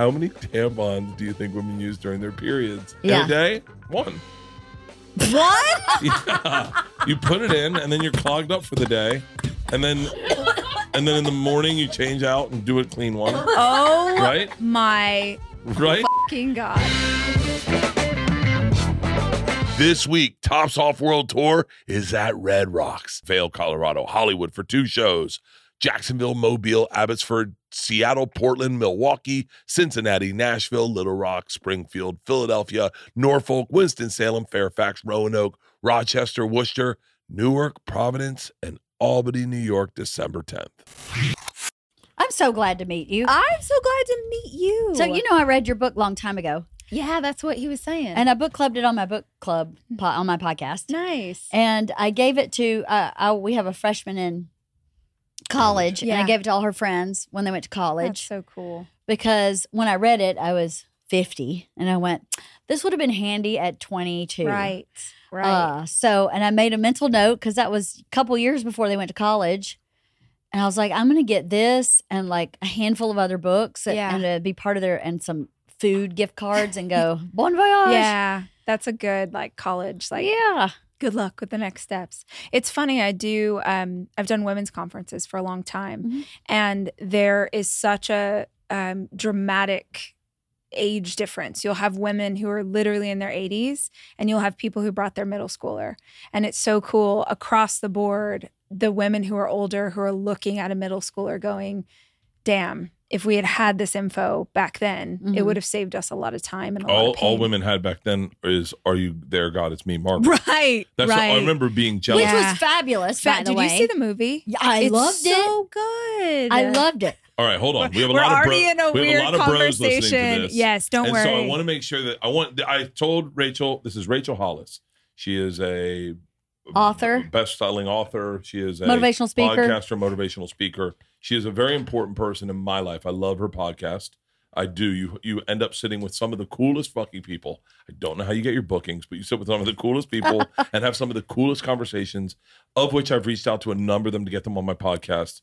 How many tampons do you think women use during their periods? In a day? One. What? Yeah. You put it in and then you're clogged up for the day. And then and then in the morning you change out and do a clean one. Oh Right? my Right? fucking god. This week, Tops Off World Tour is at Red Rocks, Vail, Colorado, Hollywood for two shows. Jacksonville, Mobile, Abbotsford, Seattle, Portland, Milwaukee, Cincinnati, Nashville, Little Rock, Springfield, Philadelphia, Norfolk, Winston-Salem, Fairfax, Roanoke, Rochester, Worcester, Newark, Providence, and Albany, New York, December 10th. I'm so glad to meet you. I'm so glad to meet you. So you know, I read your book long time ago, Yeah, that's what he was saying. and I book clubbed it on my book club po- on my podcast. nice. And I gave it to uh, I, we have a freshman in college, and I gave it to all her friends when they went to That's college so cool. because when I read it, I was 50, and I went, "This would have been handy at 22." Right. Right. Uh, so, and I made a mental note because that was a couple years before they went to college. And I was like, I'm going to get this and like a handful of other books and- Yeah. and to be part of their and some food gift cards and go, bon voyage. yeah. That's a good like college like yeah. Good luck with the next steps. It's funny, I do um I've done women's conferences for a long time Mhm. and there is such a um dramatic age difference. You'll have women who are literally in their 80s and you'll have people who brought their middle schooler. And it's so cool across the board the women who are older who are looking at a middle schooler going, "Damn, if we had had this info back then, it Mhm. would have saved us a lot of time and a lot All, of pain." all women had back then is, Are you there, God? It's me, Margaret. Right. That's right. I remember being jealous. Which Yeah. was fabulous. Fa- by the did way. you see the movie? Yeah, I it's loved it. So good. I loved it. All right, hold on. We have a We're lot of bro- already in a we have weird a lot of bros listening to conversation. this. Yes, don't and worry. so I want to make sure that I want. I told Rachel. This is Rachel Hollis. She is a Author. best-selling author. She is a Motivational speaker. podcaster, motivational speaker. She is a very important person in my life. I love her podcast. I do. You you end up sitting with some of the coolest fucking people. I don't know how you get your bookings, but you sit with some of the coolest people and have some of the coolest conversations, of which I've reached out to a number of them to get them on my podcast.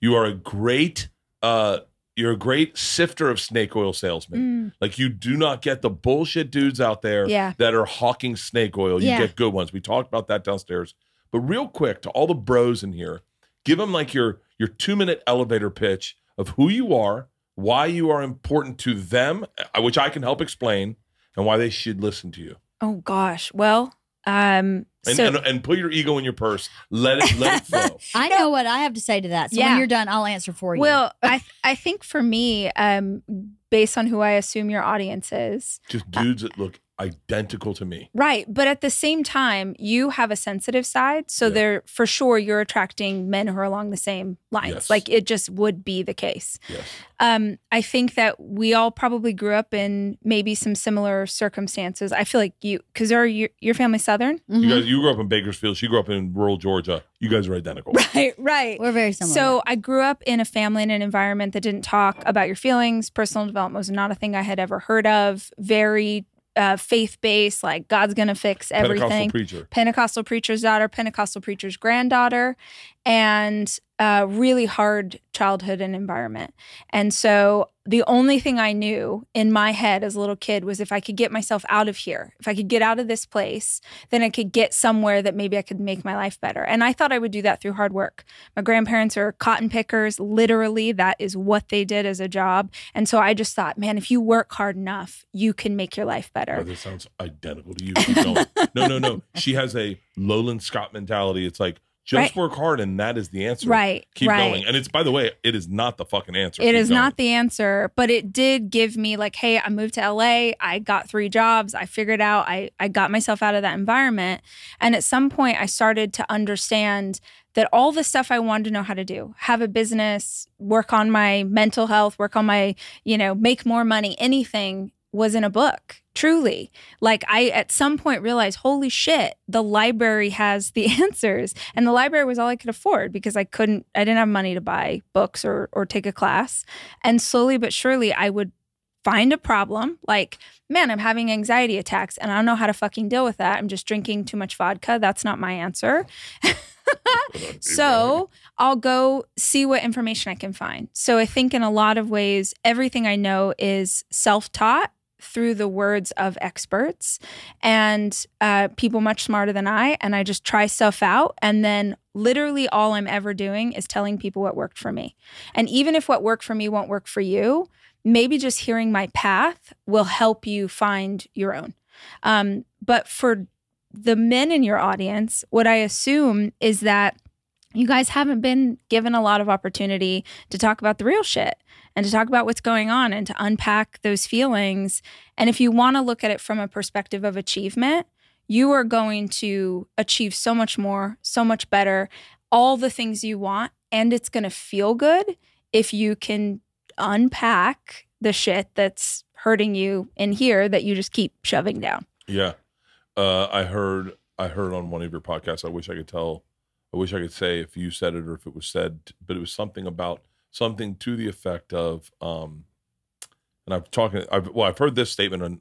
You are a great uh you're a great sifter of snake oil salesmen. Mm, Like you do not get the bullshit dudes out there Yeah. that are hawking snake oil. You Yeah. get good ones. We talked about that downstairs. But real quick to all the bros in here, give them like your your 2-minute elevator pitch of who you are, why you are important to them, uh, which I can help explain, and why they should listen to you. oh gosh. Well, um, And, so and, and put your ego in your purse. Let it let it flow. I know what I have to say to that. So Yeah. when you're done, I'll answer for you. well, I I think for me, um, based on who I assume your audience is, Just dudes that look identical to me. right? But at the same time, you have a sensitive side, so Yeah. they're for sure you're attracting men who are along the same lines. Yes. Like it just would be the case. Yes. Um, I think that we all probably grew up in maybe some similar circumstances. I feel like you, because are your your family Southern? Mhm. You guys you grew up in Bakersfield. She grew up in rural Georgia. You guys are identical. Right, right. we're very similar. So I grew up in a family and an environment that didn't talk about your feelings. Personal development was not a thing I had ever heard of. Very uh, faith based, like God's gonna fix everything. Pentecostal preacher. Pentecostal preacher's daughter, Pentecostal preacher's granddaughter, and uh, really hard childhood and environment. And so the only thing I knew in my head as a little kid was if I could get myself out of here, if I could get out of this place, then I could get somewhere that maybe I could make my life better. And I thought I would do that through hard work. My grandparents are cotton pickers. Literally, that is what they did as a job. And so I just thought, man, if you work hard enough, you can make your life Oh, better. this sounds identical to you. No, no, no. She has a Lowland Scot mentality. It's like just Right. work hard, and that is the answer. Right. Keep right. going. And it's by the way, it is not the fucking answer. It Keep is going. not the answer, but it did give me like, hey, I moved to LA. I got three jobs. I figured out I, I got myself out of that environment. And at some point I started to understand that all the stuff I wanted to know how to do, have a business, work on my mental health, work on my, you know, make more money, anything was in a book. Truly. Like I at some point realized, holy shit, the library has the answers. And the library was all I could afford because I couldn't I didn't have money to buy books or or take a class. And slowly but surely I would find a problem like, man, I'm having anxiety attacks and I don't know how to fucking deal with that. I'm just drinking too much vodka. That's not my answer. so I'll go see what information I can find. So I think in a lot of ways, everything I know is self taught through the words of experts and uh, people much smarter than I. And I just try stuff out. And then literally all I'm ever doing is telling people what worked for me. And even if what worked for me won't work for you, maybe just hearing my path will help you find your own. Um, but for the men in your audience, what I assume is that you guys haven't been given a lot of opportunity to talk about the real shit and to talk about what's going on and to unpack those feelings. And if you want to look at it from a perspective of achievement, you are going to achieve so much more, so much better, all the things you want. And it's going to feel good if you can unpack the shit that's hurting you in here that you just keep shoving down. Yeah. Uh, I heard I heard on one of your podcasts. I wish I could tell. I wish I could say if you said it or if it was said, but it was something about something to the effect of. Um, and I've talking. I've well, I've heard this statement on,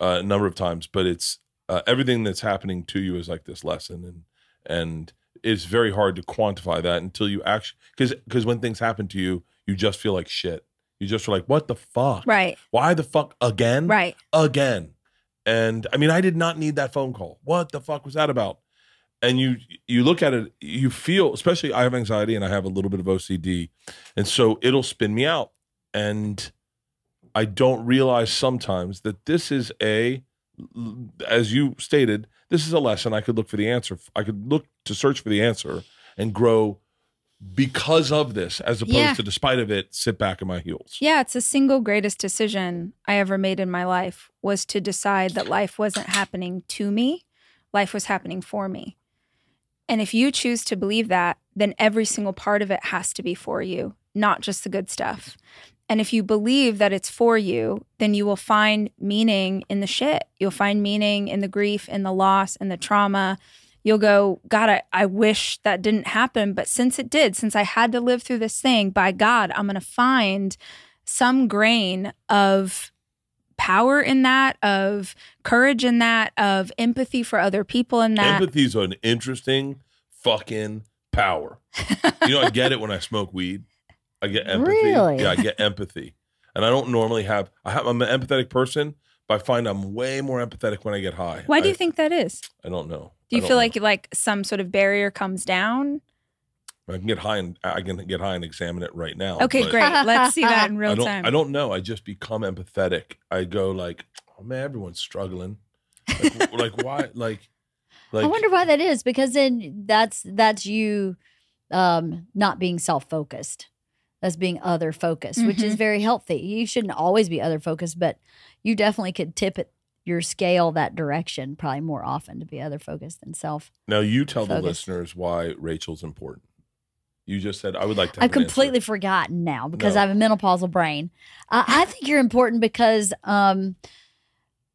uh, a number of times, but it's uh, everything that's happening to you is like this lesson, and and it's very hard to quantify that until you actually because because when things happen to you, you just feel like shit. You just are like, what the fuck? Right. Why the fuck again? Right. Again. And I mean, I did not need that phone call. What the fuck was that about? And you you look at it, you feel, especially I have anxiety and I have a little bit of OCD, and so it'll spin me out. And I don't realize sometimes that this is a, as you stated, this is a lesson. I could look for the answer. I could look to search for the answer and grow because of this, as opposed Yeah. to despite of it, sit back in my heels. Yeah, it's the single greatest decision I ever made in my life was to decide that life wasn't happening to me, life was happening for me. And if you choose to believe that, then every single part of it has to be for you, not just the good stuff. And if you believe that it's for you, then you will find meaning in the shit. You'll find meaning in the grief, in the loss, in the trauma. You'll go, God, I, I wish that didn't happen. But since it did, since I had to live through this thing, by God, I'm going to find some grain of power in that, of courage in that, of empathy for other people in that. Empathy's an interesting fucking power. You know, I get it when I smoke weed. I get empathy. Really? Yeah, I get empathy. And I don't normally have I have I'm an empathetic person, but I find I'm way more empathetic when I get high. Why do I, you think that is? I don't know. Do you feel know. like like some sort of barrier comes down? I can get high and I can get high and examine it right now. Okay, great. Let's see that in I real don't time. I don't know. I just become empathetic. I go like, oh man, everyone's struggling. Like, like why like like I wonder why that is because then that's that's you um not being self-focused. That's being other focused, which is Mhm. very healthy. You shouldn't always be other focused, but you definitely could tip it your scale that direction probably more often to be other focused than self. Now you tell the listeners why Rachel's important. You just said I would like to. Have I've an answer." completely forgotten now because No. I have a menopausal brain. I, I think you're important because um,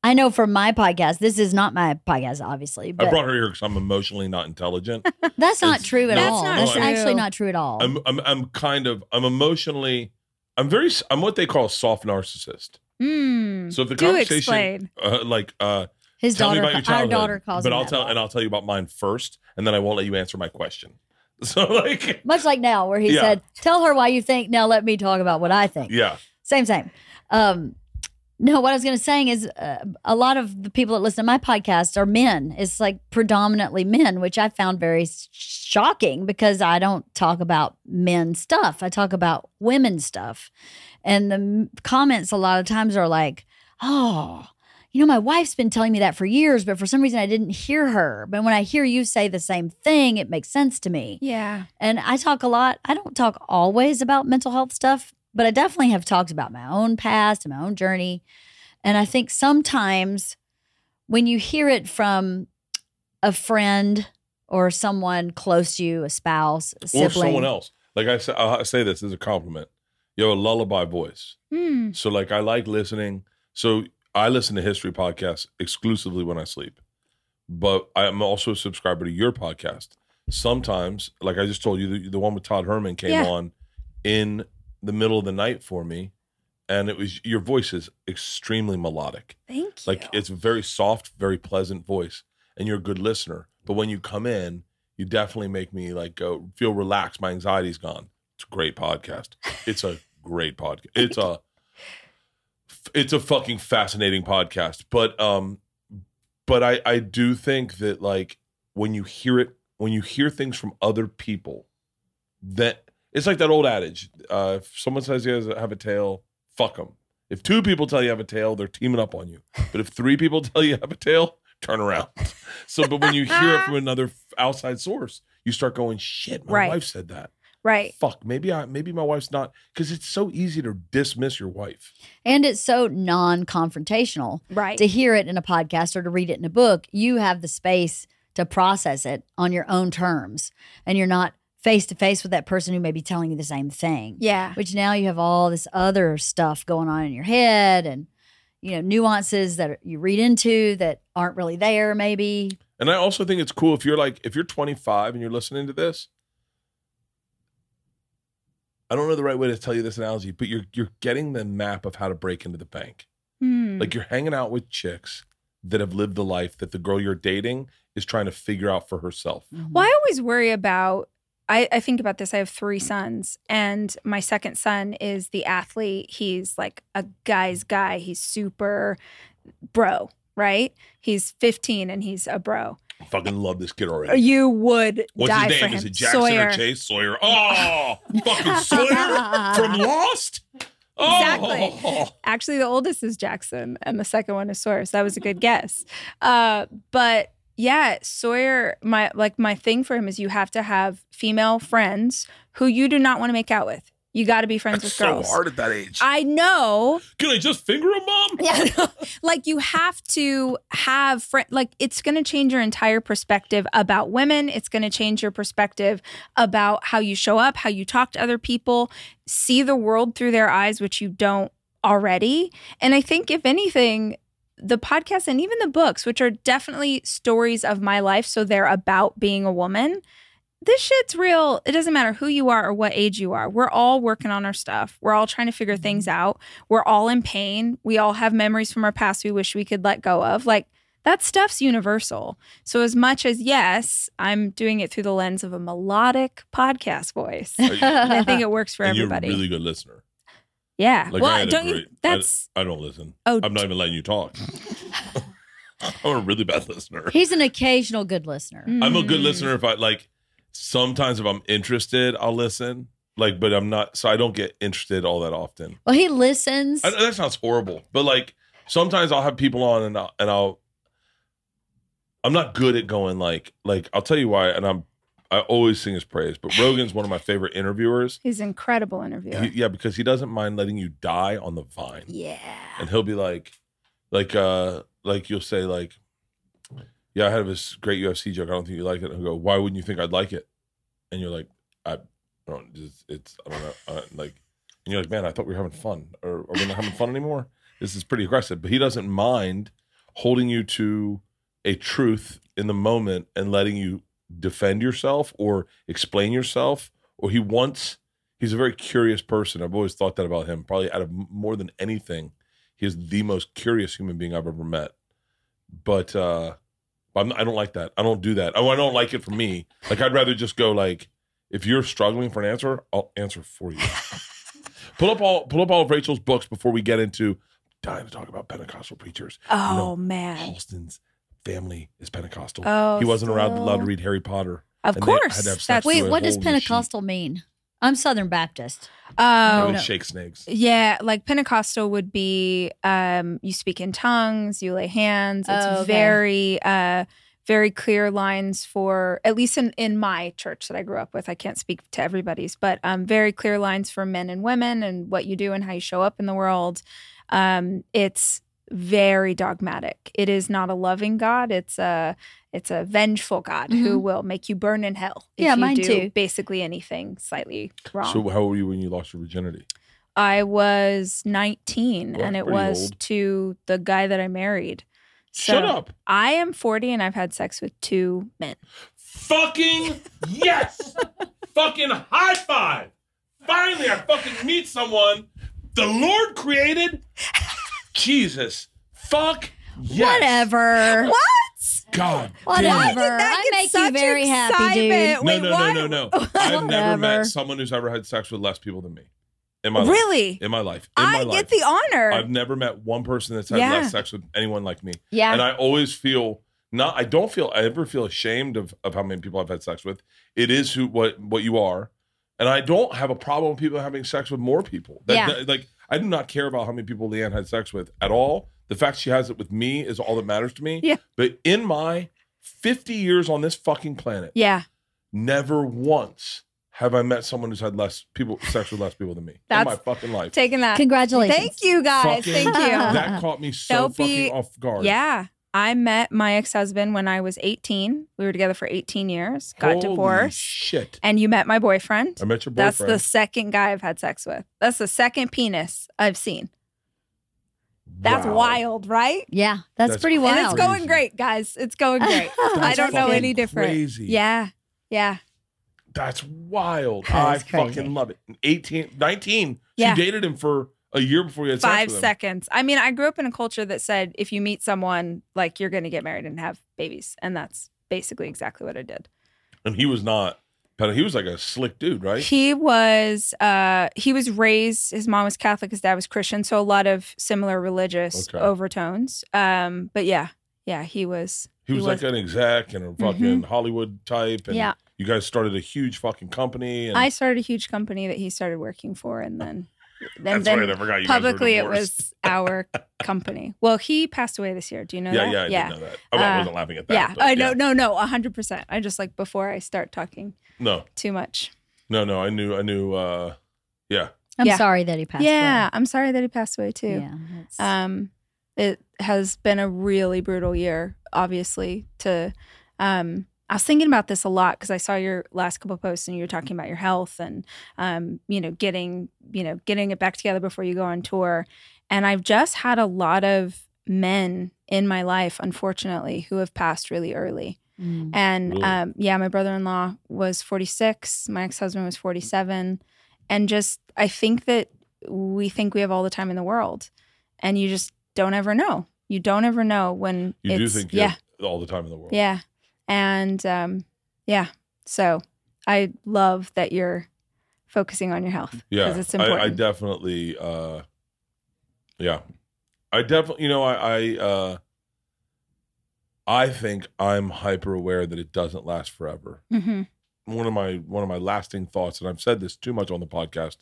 I know from my podcast, this is not my podcast, obviously, I brought her here because I'm emotionally not intelligent. that's not It's- true at That's all. not That's true. actually not true at all. I'm, I'm I'm kind of I'm emotionally I'm very I'm what they call a soft narcissist. Mm, So if the do conversation explain. uh, like uh His tell me daughter, about your our daughter calls but me I'll tell and I'll tell you about mine first, and then I won't let you answer my question. So like Much like now, where he Yeah. said, "Tell her why you think." Now let me talk about what I think. yeah, Same, same. Um, no, what I was going to say is uh, a lot of the people that listen to my podcast are men. It's like predominantly men, which I found very shocking because I don't talk about men stuff. I talk about women stuff. And the m- comments a lot of times are like, oh, you know, my wife's been telling me that for years, but for some reason I didn't hear her. But when I hear you say the same thing, it makes sense to me. Yeah. And I talk a lot. I don't talk always about mental health stuff, but I definitely have talked about my own past and my own journey. And I think sometimes when you hear it from a friend or someone close to you, a spouse, a or someone else. Like I say, I say this as a compliment. You have a lullaby voice. Hmm. So like I like listening. So I listen to history podcasts exclusively when I sleep. But I'm also a subscriber to your podcast. Sometimes, like I just told you, the, the one with Todd Herman came Yeah. on in the middle of the night for me. and it was your voice is extremely melodic. Thank you. Like it's a very soft, very pleasant voice, and you're a good listener. But when you come in, you definitely make me like go feel relaxed. My anxiety's gone. It's a great podcast. It's a great podcast. It's a it's a fucking fascinating podcast. But um but I I do think that like when you hear it when you hear things from other people that it's like that old adage. Uh, if someone says you have a tail, fuck them. If two people tell you have a tail, they're teaming up on you. But if three people tell you have a tail, turn around. So, but when you hear it from another outside source, you start going, "Shit, my Right. wife said that. Right. Fuck, maybe I, maybe my wife's not." Because it's so easy to dismiss your wife. And it's so non confrontational. Right. To hear it in a podcast or to read it in a book, you have the space to process it on your own terms. And you're not face to face with that person who may be telling you the same thing. yeah. Which now you have all this other stuff going on in your head and, you know, nuances that you read into that aren't really there, maybe. And I also think it's cool if you're like if you're 25 and you're listening to this. I don't know the right way to tell you this analogy, but you're you're getting the map of how to break into the bank. Hmm. Like you're hanging out with chicks that have lived the life that the girl you're dating is trying to figure out for herself. Well, I always worry about. I, I think about this. I have three sons, and my second son is the athlete. He's like a guy's guy. He's super bro, right? He's 15 and he's a bro. I fucking love this kid already. You would What's die his for name? him. Is it Jackson Sawyer. or Chase Sawyer? Oh, fucking Sawyer from Lost. Oh. Exactly. Actually, the oldest is Jackson, and the second one is Sawyer. So that was a good guess. Uh, but yeah, Sawyer, my like my thing for him is you have to have female friends who you do not want to make out with. You got to be friends That's with girls. so girls. hard at that age. I know. Can I just finger a mom? Yeah, no. like you have to have friend. Like it's going to change your entire perspective about women. It's going to change your perspective about how you show up, how you talk to other people, see the world through their eyes, which you don't already. And I think, if anything, the podcast and even the books, which are definitely stories of my life, so they're about being a woman. This shit's real. It doesn't matter who you are or what age you are. We're all working on our stuff. We're all trying to figure things out. We're all in pain. We all have memories from our past we wish we could let go of. Like that stuff's universal. So as much as yes, I'm doing it through the lens of a melodic podcast voice. And I think it works for and everybody. you're a really good listener. yeah. Like, I well, had don't you that's I don't listen. oh I'm not even letting you talk. I'm a really bad listener. He's an occasional good listener. I'm a good Mm. listener if I like. Sometimes if I'm interested, I'll listen. Like, but I'm not. So I don't get interested all that often. Well, he listens. I, that sounds horrible, but like sometimes I'll have people on and I'll, and I'll. I'm not good at going like like I'll tell you why, and I'm I always sing his praise. But Rogan's one of my favorite interviewers. He's an incredible interviewer. He, yeah, because he doesn't mind letting you die on the vine. yeah. and he'll be like, like, uh, like you'll say like, yeah, I had this great UFC joke. I don't think you like it. And he'll go, why wouldn't you think I'd like it? And you're like, I don't. It's, it's I don't know. Uh, like, and you're like, man, I thought we were having fun, or are we not having fun anymore? This is pretty aggressive, but he doesn't mind holding you to a truth in the moment and letting you defend yourself or explain yourself. Or he wants. He's a very curious person. I've always thought that about him. Probably out of more than anything, he is the most curious human being I've ever met. But uh I'm, I don't like that. I don't do that. Oh, I don't like it for me. Like I'd rather just go like, if you're struggling for an answer, I'll answer for you. pull up all pull up all of Rachel's books before we get into dying to talk about Pentecostal preachers. Oh know, man. Halston's family is Pentecostal. Oh, he wasn't allowed, allowed to read Harry Potter. Of and they had course. to have sex That's with Wait, what does hole sheet. Pentecostal mean? I'm Southern Baptist. It oh was shake snakes. Yeah, like Pentecostal would be um you speak in tongues, you lay hands. It's Oh, okay. very uh very clear lines for at least in in my church that I grew up with. I can't speak to everybody's, but um very clear lines for men and women and what you do and how you show up in the world. Um it's very dogmatic. It is not a loving God. It's a it's a vengeful God who will make you burn in hell if Mm-hmm. Yeah, you mine do too. basically anything slightly wrong. So how old were you when you lost your virginity? I was 19 Well, and it was old. to the guy that I married. So Shut up. I am 40 and I've had sex with two men. Fucking yes! fucking high five! Finally, I fucking meet someone the Lord created. Jesus, fuck, yes. Whatever. What? God, Whatever. damn that I get make you such very happy, dude. No, Wait, no, why- no, no, no. I've never met someone who's ever had sex with less people than me in my life. Really? In my life. In my I life. get the honor. I've never met one person that's had Yeah. less sex with anyone like me. yeah. And I always feel not I don't feel I ever feel ashamed of, of how many people I've had sex with. It is who what what you are. And I don't have a problem with people having sex with more people. That- Yeah. that- like I do not care about how many people Leanne had sex with at all. The fact she has it with me is all that matters to me. Yeah. But in my 50 years on this fucking planet, yeah. never once have I met someone who's had less people sex with less people than me in That's- my fucking life. Taking that. Congratulations. Thank you guys. Fucking- Thank you. that caught me so Don't fucking be- off guard. Yeah. I met my ex husband when I was 18. We were together for 18 years, got Holy divorced. Shit. And you met my boyfriend. I met your boyfriend. That's the second guy I've had sex with. That's the second penis I've seen. That's Wow. wild, right? Yeah, that's, That's pretty crazy. wild. And it's going great, guys. It's going great. I don't know any different. Crazy. Yeah. Yeah. That's wild. That's I crazy. fucking love it. 18, 19. Yeah. She dated him for a year before you had sex Five seconds. I mean, I grew up in a culture that said if you meet someone, like you're going to get married and have babies. And that's basically exactly what I did. And he was not, he was like a slick dude, right? He was uh he was raised his mom was Catholic, his dad was Christian, so a lot of similar religious Okay. overtones. Um but yeah, yeah, he was He was, like an exec and a fucking Hollywood type. And Yeah. you guys started a huge fucking company. And I started a huge company that he started working for and then and that's then right. I forgot you guys were publicly it was our company. Well, he passed away this year. Do you know Yeah, that? yeah, I yeah. did know that. I mean, I Uh, wasn't laughing at that. Yeah. but I know no no, hundred percent. I just like before I start talking No, too much. no, no. I knew, I knew, uh, yeah. I'm Yeah. sorry that he passed yeah. I'm sorry that he passed away away. too. Yeah. that's- Um, it has been a really brutal year, obviously. To, um, I was thinking about this a lot because I saw your last couple of posts and you were talking about your health and, um, you know, getting, you know, getting it back together before you go on tour. And I've just had a lot of men in my life, unfortunately, who have passed really early. Mm. And um, yeah, my brother in law was 46, my ex husband was 47. And just, I think that we think we have all the time in the world. And you just don't ever know. You don't ever know when You do it's, think you yeah, have all the time in the world. yeah. And um, yeah, so I love that you're focusing on your health Yeah, it's important. I definitely, uh, yeah, I definitely, you know, I, I, uh, I think I'm hyper aware that it doesn't last forever. Mhm. One of my one of my lasting thoughts, and I've said this too much on the podcast,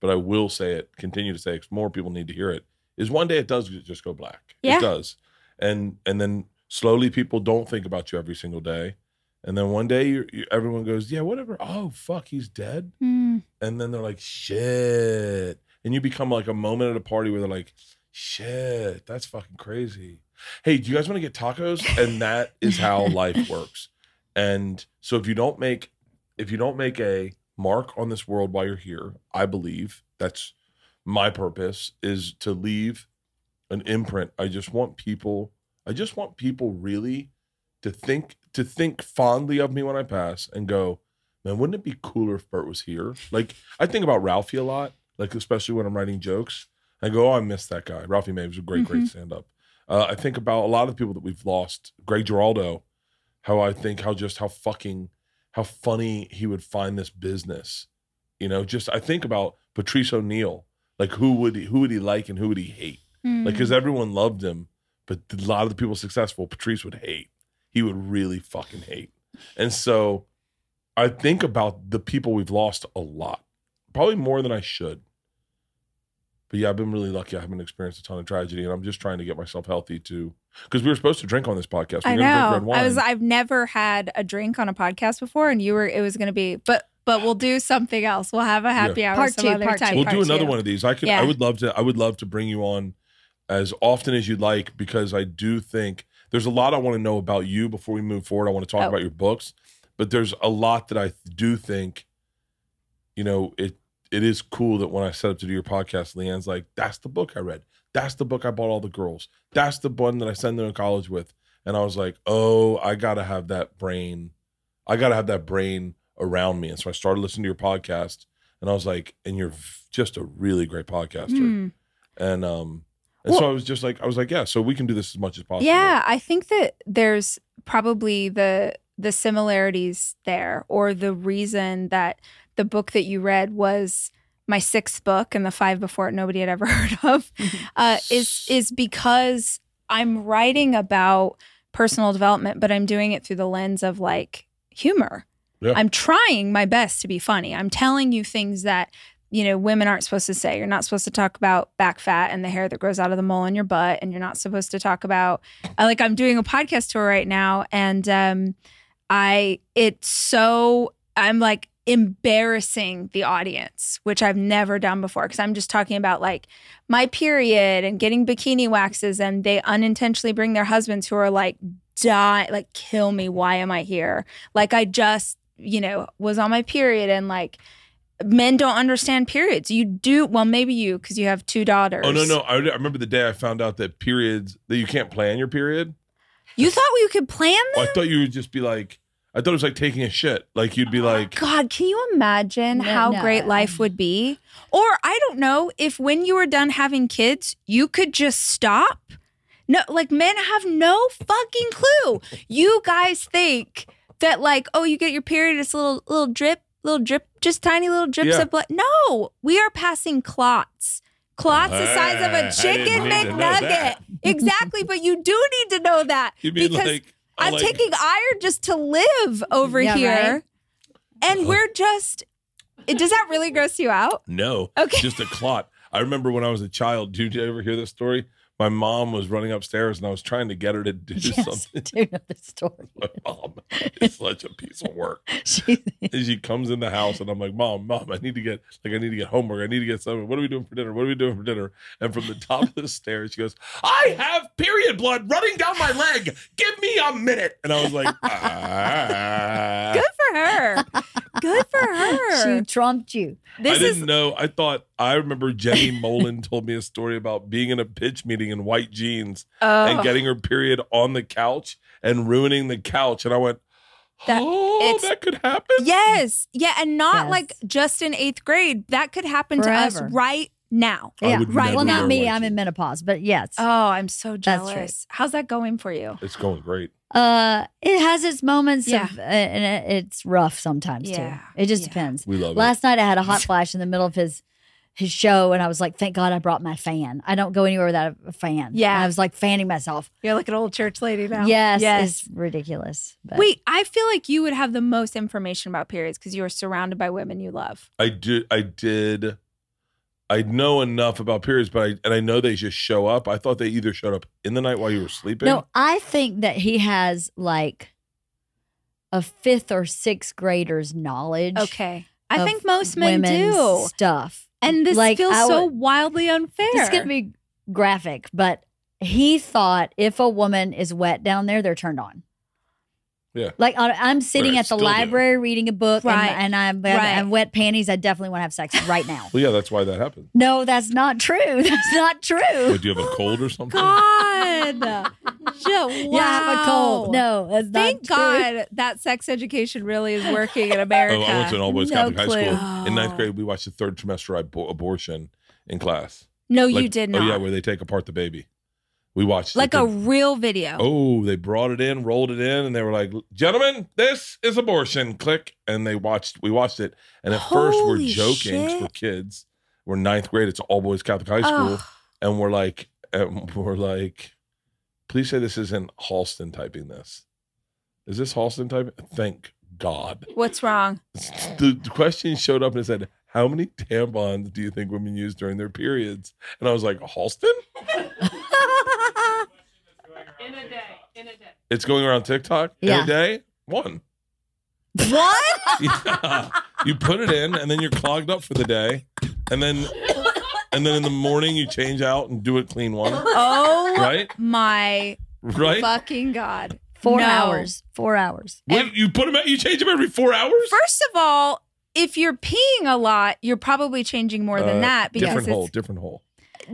but I will say it, continue to say it, more people need to hear it. Is one day it does just go black. Yeah. It does, and and then slowly people don't think about you every single day, and then one day you you everyone goes, yeah, whatever. Oh fuck, he's dead? Mm. and then they're like shit. And you become like a moment at a party where they're like shit that's fucking crazy. Hey do you guys want to get tacos? And that is how life works. And so if you don't make if you don't make a mark on this world while you're here i believe that's my purpose is to leave an imprint. I just want people i just want people really to think to think fondly of me when i pass and go man, wouldn't it be cooler if Bert was here? Like, I think about Ralphie a lot, like, especially when I'm writing jokes. I go, oh, I miss that guy. Ralphie May was a great, great stand up. Uh, I think about a lot of people that we've lost. Greg Giraldo, how I think how just how fucking, how funny he would find this business. You know, just I think about Patrice O'Neal. Like, who would he, who would he like and who would he hate? Mm. Like, because everyone loved him, but a lot of the people successful, Patrice would hate. He would really fucking hate. And so I think about the people we've lost a lot, probably more than I should. But yeah, I've been really lucky. I haven't experienced a ton of tragedy, and I'm just trying to get myself healthy too. Because we were supposed to drink on this podcast. We I were gonna drink red know. wine. I was. I've never had a drink on a podcast before, and you were. It was going to be, but but we'll do something else. We'll have a happy hour Part some two, other part time. two. we'll part do another two. one of these. I could. Yeah. I would love to. I would love to bring you on as often as you'd like because I do think there's a lot I want to know about you before we move forward. I want to talk Oh. about your books, but there's a lot that I do think, you know, it it is cool that when I set up to do your podcast, Leanne's like, "That's the book I read. That's the book I bought all the girls. That's the one that I send them to college with." And I was like, "Oh, I gotta have that brain. I gotta have that brain around me." And so I started listening to your podcast, and I was like, and you're just a really great podcaster, Hmm. and um, and so I was just like, I was like, yeah, so we can do this as much as possible. Yeah, I think that there's probably the the similarities there or the reason that the book that you read was my sixth book and the five before it nobody had ever heard of uh, is is because I'm writing about personal development, but I'm doing it through the lens of like humor. Yeah. I'm trying my best to be funny. I'm telling you things that you know women aren't supposed to say. You're not supposed to talk about back fat and the hair that grows out of the mole on your butt, and you're not supposed to talk about uh, like I'm doing a podcast tour right now, and um, I it's so I'm like embarrassing the audience, which I've never done before because I'm just talking about like my period and getting bikini waxes, and they unintentionally bring their husbands who are like die, like kill me. Why am I here? Like I just you know was on my period and like. Men don't understand periods. You do well, maybe you because you have two daughters. Oh no, no, I, I remember the day I found out that periods that you can't plan your period. You thought you could plan Well, I thought you would just be like, I thought it was like taking a shit. Like you'd be oh, like, God, can you imagine No, how no. great life would be? Or I don't know if when you were done having kids, you could just stop. No, like men have no fucking clue. You guys think that like, oh, you get your period, it's a little little drip, little drip, just tiny little drips Yeah. of blood. No, we are passing clots. Clots the size of I a didn't chicken need McNugget. Exactly, but you do need to know that you'd because like, I I'm like- taking iron just to live over Yeah, here. right? And we're just it- does that really gross you out? No, Okay. just a clot. I remember when I was a child. Did you ever hear this story? My mom was running upstairs, and I was trying to get her to do Yes, something. do know the story. My mom is such a piece of work. She, And she comes in the house, and I'm like, "Mom, mom, I need to get like I need to get homework. I need to get something. What are we doing for dinner? What are we doing for dinner?" And from the top of the stairs, she goes, "I have period blood running down my leg. Give me a minute." And I was like, ah. Good for her. Good for her. she trumped you. this I didn't is know. I thought I remember Jenny Mollen told me a story about being in a pitch meeting in white jeans oh, and getting her period on the couch and ruining the couch. And I went, That- "Oh, that could happen." yes. Yeah, and not Yes. like just in eighth grade. That could happen to us right now. Yeah, right. Well, not me. I'm in menopause, but yes. Oh, I'm so That's right. jealous. How's that going for you? It's going great. Uh, it has its moments Yeah. of, uh, and it, it's rough sometimes Yeah. too. It just Yeah. depends. We love it. Last night I had a hot flash in the middle of his his show, and I was like, "Thank God I brought my fan. I don't go anywhere without a fan." Yeah. And I was like fanning myself. You're like an old church lady now. Yes, Yes. it's ridiculous. But Wait, I feel like you would have the most information about periods because you are surrounded by women you love. I did. I did. I know enough about periods, but I and I know they just show up. I thought they either showed up in the night while you were sleeping. no, I think that he has like a fifth or sixth grader's knowledge. Okay. I think most men do. stuff. And this Like, feels so wildly unfair. This is gonna be graphic, but he thought if a woman is wet down there, they're turned on. Yeah. Like I- I'm sitting Right, at the still do. library reading a book, Right. and, and I'm Right. I'm wet panties. I definitely want to have sex right now. Well, yeah, that's why that happened. no, that's not true. That's not true. What, do you have a cold or something? God. Ju- wow. Yeah, I have a cold. No, that's Thank not true. God that sex education really is working in oh, America. Oh, I went to an all boys No Catholic high clue. school. In ninth Oh. grade, we watched the third trimester abo- abortion in class. no, you did not. Oh yeah, where they take apart the baby. We watched like a real video. Oh, they brought it in, rolled it in, and they were like, "Gentlemen, this is abortion." Click, and they watched. We watched it, and at first we're joking shit. we're kids. We're ninth grade. It's all boys Catholic high school, and we're like, and we're like, please say this isn't Halston typing this. Is this Halston typing? Thank God. What's wrong? The, the question showed up and said, "How many tampons do you think women use during their periods?" And I was like, "Halston." In a day. In a day. It's going around TikTok in Yeah. a day. One. what? Yeah. You put it in and then you're clogged up for the day. And then and then in the morning you change out and do it clean one. Oh Right? my Right? fucking God. Four No. hours. Four hours. What, you put them out, you change them every four hours? First of all, if you're peeing a lot, you're probably changing more than Uh, that because different it's hole, different hole.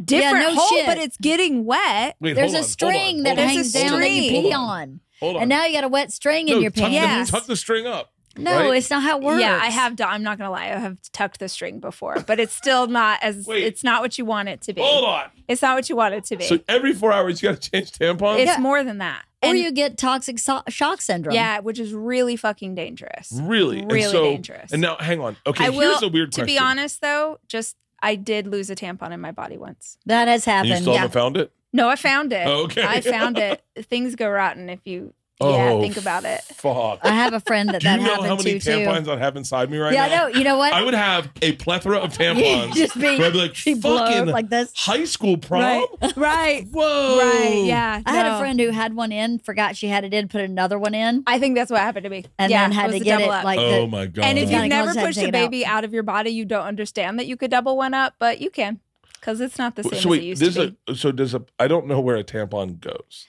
Different Yeah, no hole, shit. but it's getting wet. Wait, There's hold a on, hold string on, that on, There's a hangs down on, that you string. pee on. Hold on. And now you got a wet string No, in your tuck the- pants. Tuck the string up. No, right? it's not how it works. Yeah, I have. Done, I'm not gonna lie. I have tucked the string before, but it's still not as. Wait. It's not what you want it to be. Hold on. It's not what you want it to be. So every four hours you got to change tampons. it's Yeah. more than that. Or you get toxic so- shock syndrome. yeah, which is really fucking dangerous. really, Really and so, dangerous. And now, hang on. Okay, I will. here's a weird to question. be honest, though, just I did lose a tampon in my body once. that has happened. you happened. still Yeah. haven't found it. No, I found it. Oh, okay. I found it. Things go rotten if you. Oh, yeah, think about it. Fuck. I have a friend that Do you that know how many to tampons too. I have inside me right yeah, now? I know. You know what? I would have a plethora of tampons. just be, I'd be like, be blown fucking like this. high school prom. Right. Right. Whoa. Right. Yeah. I had a friend who had one in, forgot she had it in, put another one in, I think that's what happened to me. and yeah, then had to get it up. like Oh the, my god. And if you've never Gynecologist had to pushed a it out. baby out of your body, you don't understand that you could double one up, but you can because it's not the same so as it used this to be. a so does a I don't know where a tampon goes.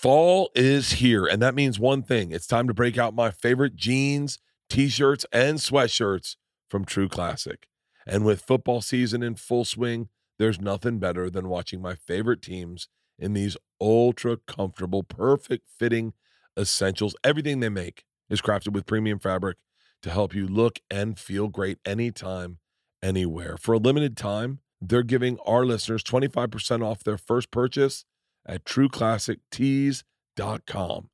Fall is here, and that means one thing. It's time to break out my favorite jeans, t-shirts, and sweatshirts from True Classic. And with football season in full swing, there's nothing better than watching my favorite teams in these ultra comfortable, perfect fitting essentials. Everything they make is crafted with premium fabric to help you look and feel great anytime, anywhere. For a limited time, they're giving our listeners 25% off their first purchase at trueclassictees.com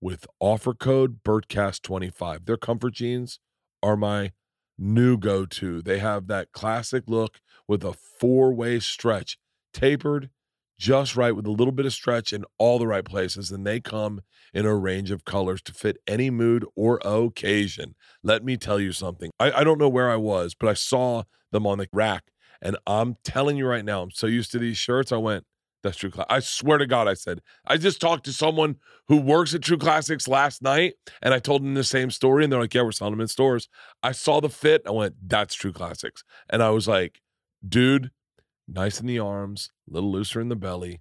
with offer code BERTCAST25. Their comfort jeans are my new go to. They have that classic look with a four way stretch, tapered just right with a little bit of stretch in all the right places. And they come in a range of colors to fit any mood or occasion. Let me tell you something. I, I don't know where I was, but I saw them on the rack. And I'm telling you right now, I'm so used to these shirts. I went, that's True. I swear to God, I said, I just talked to someone who works at True Classics last night and I told them the same story. And they're like, yeah, we're selling them in stores. I saw the fit. I went, that's True Classics. And I was like, dude, nice in the arms, a little looser in the belly.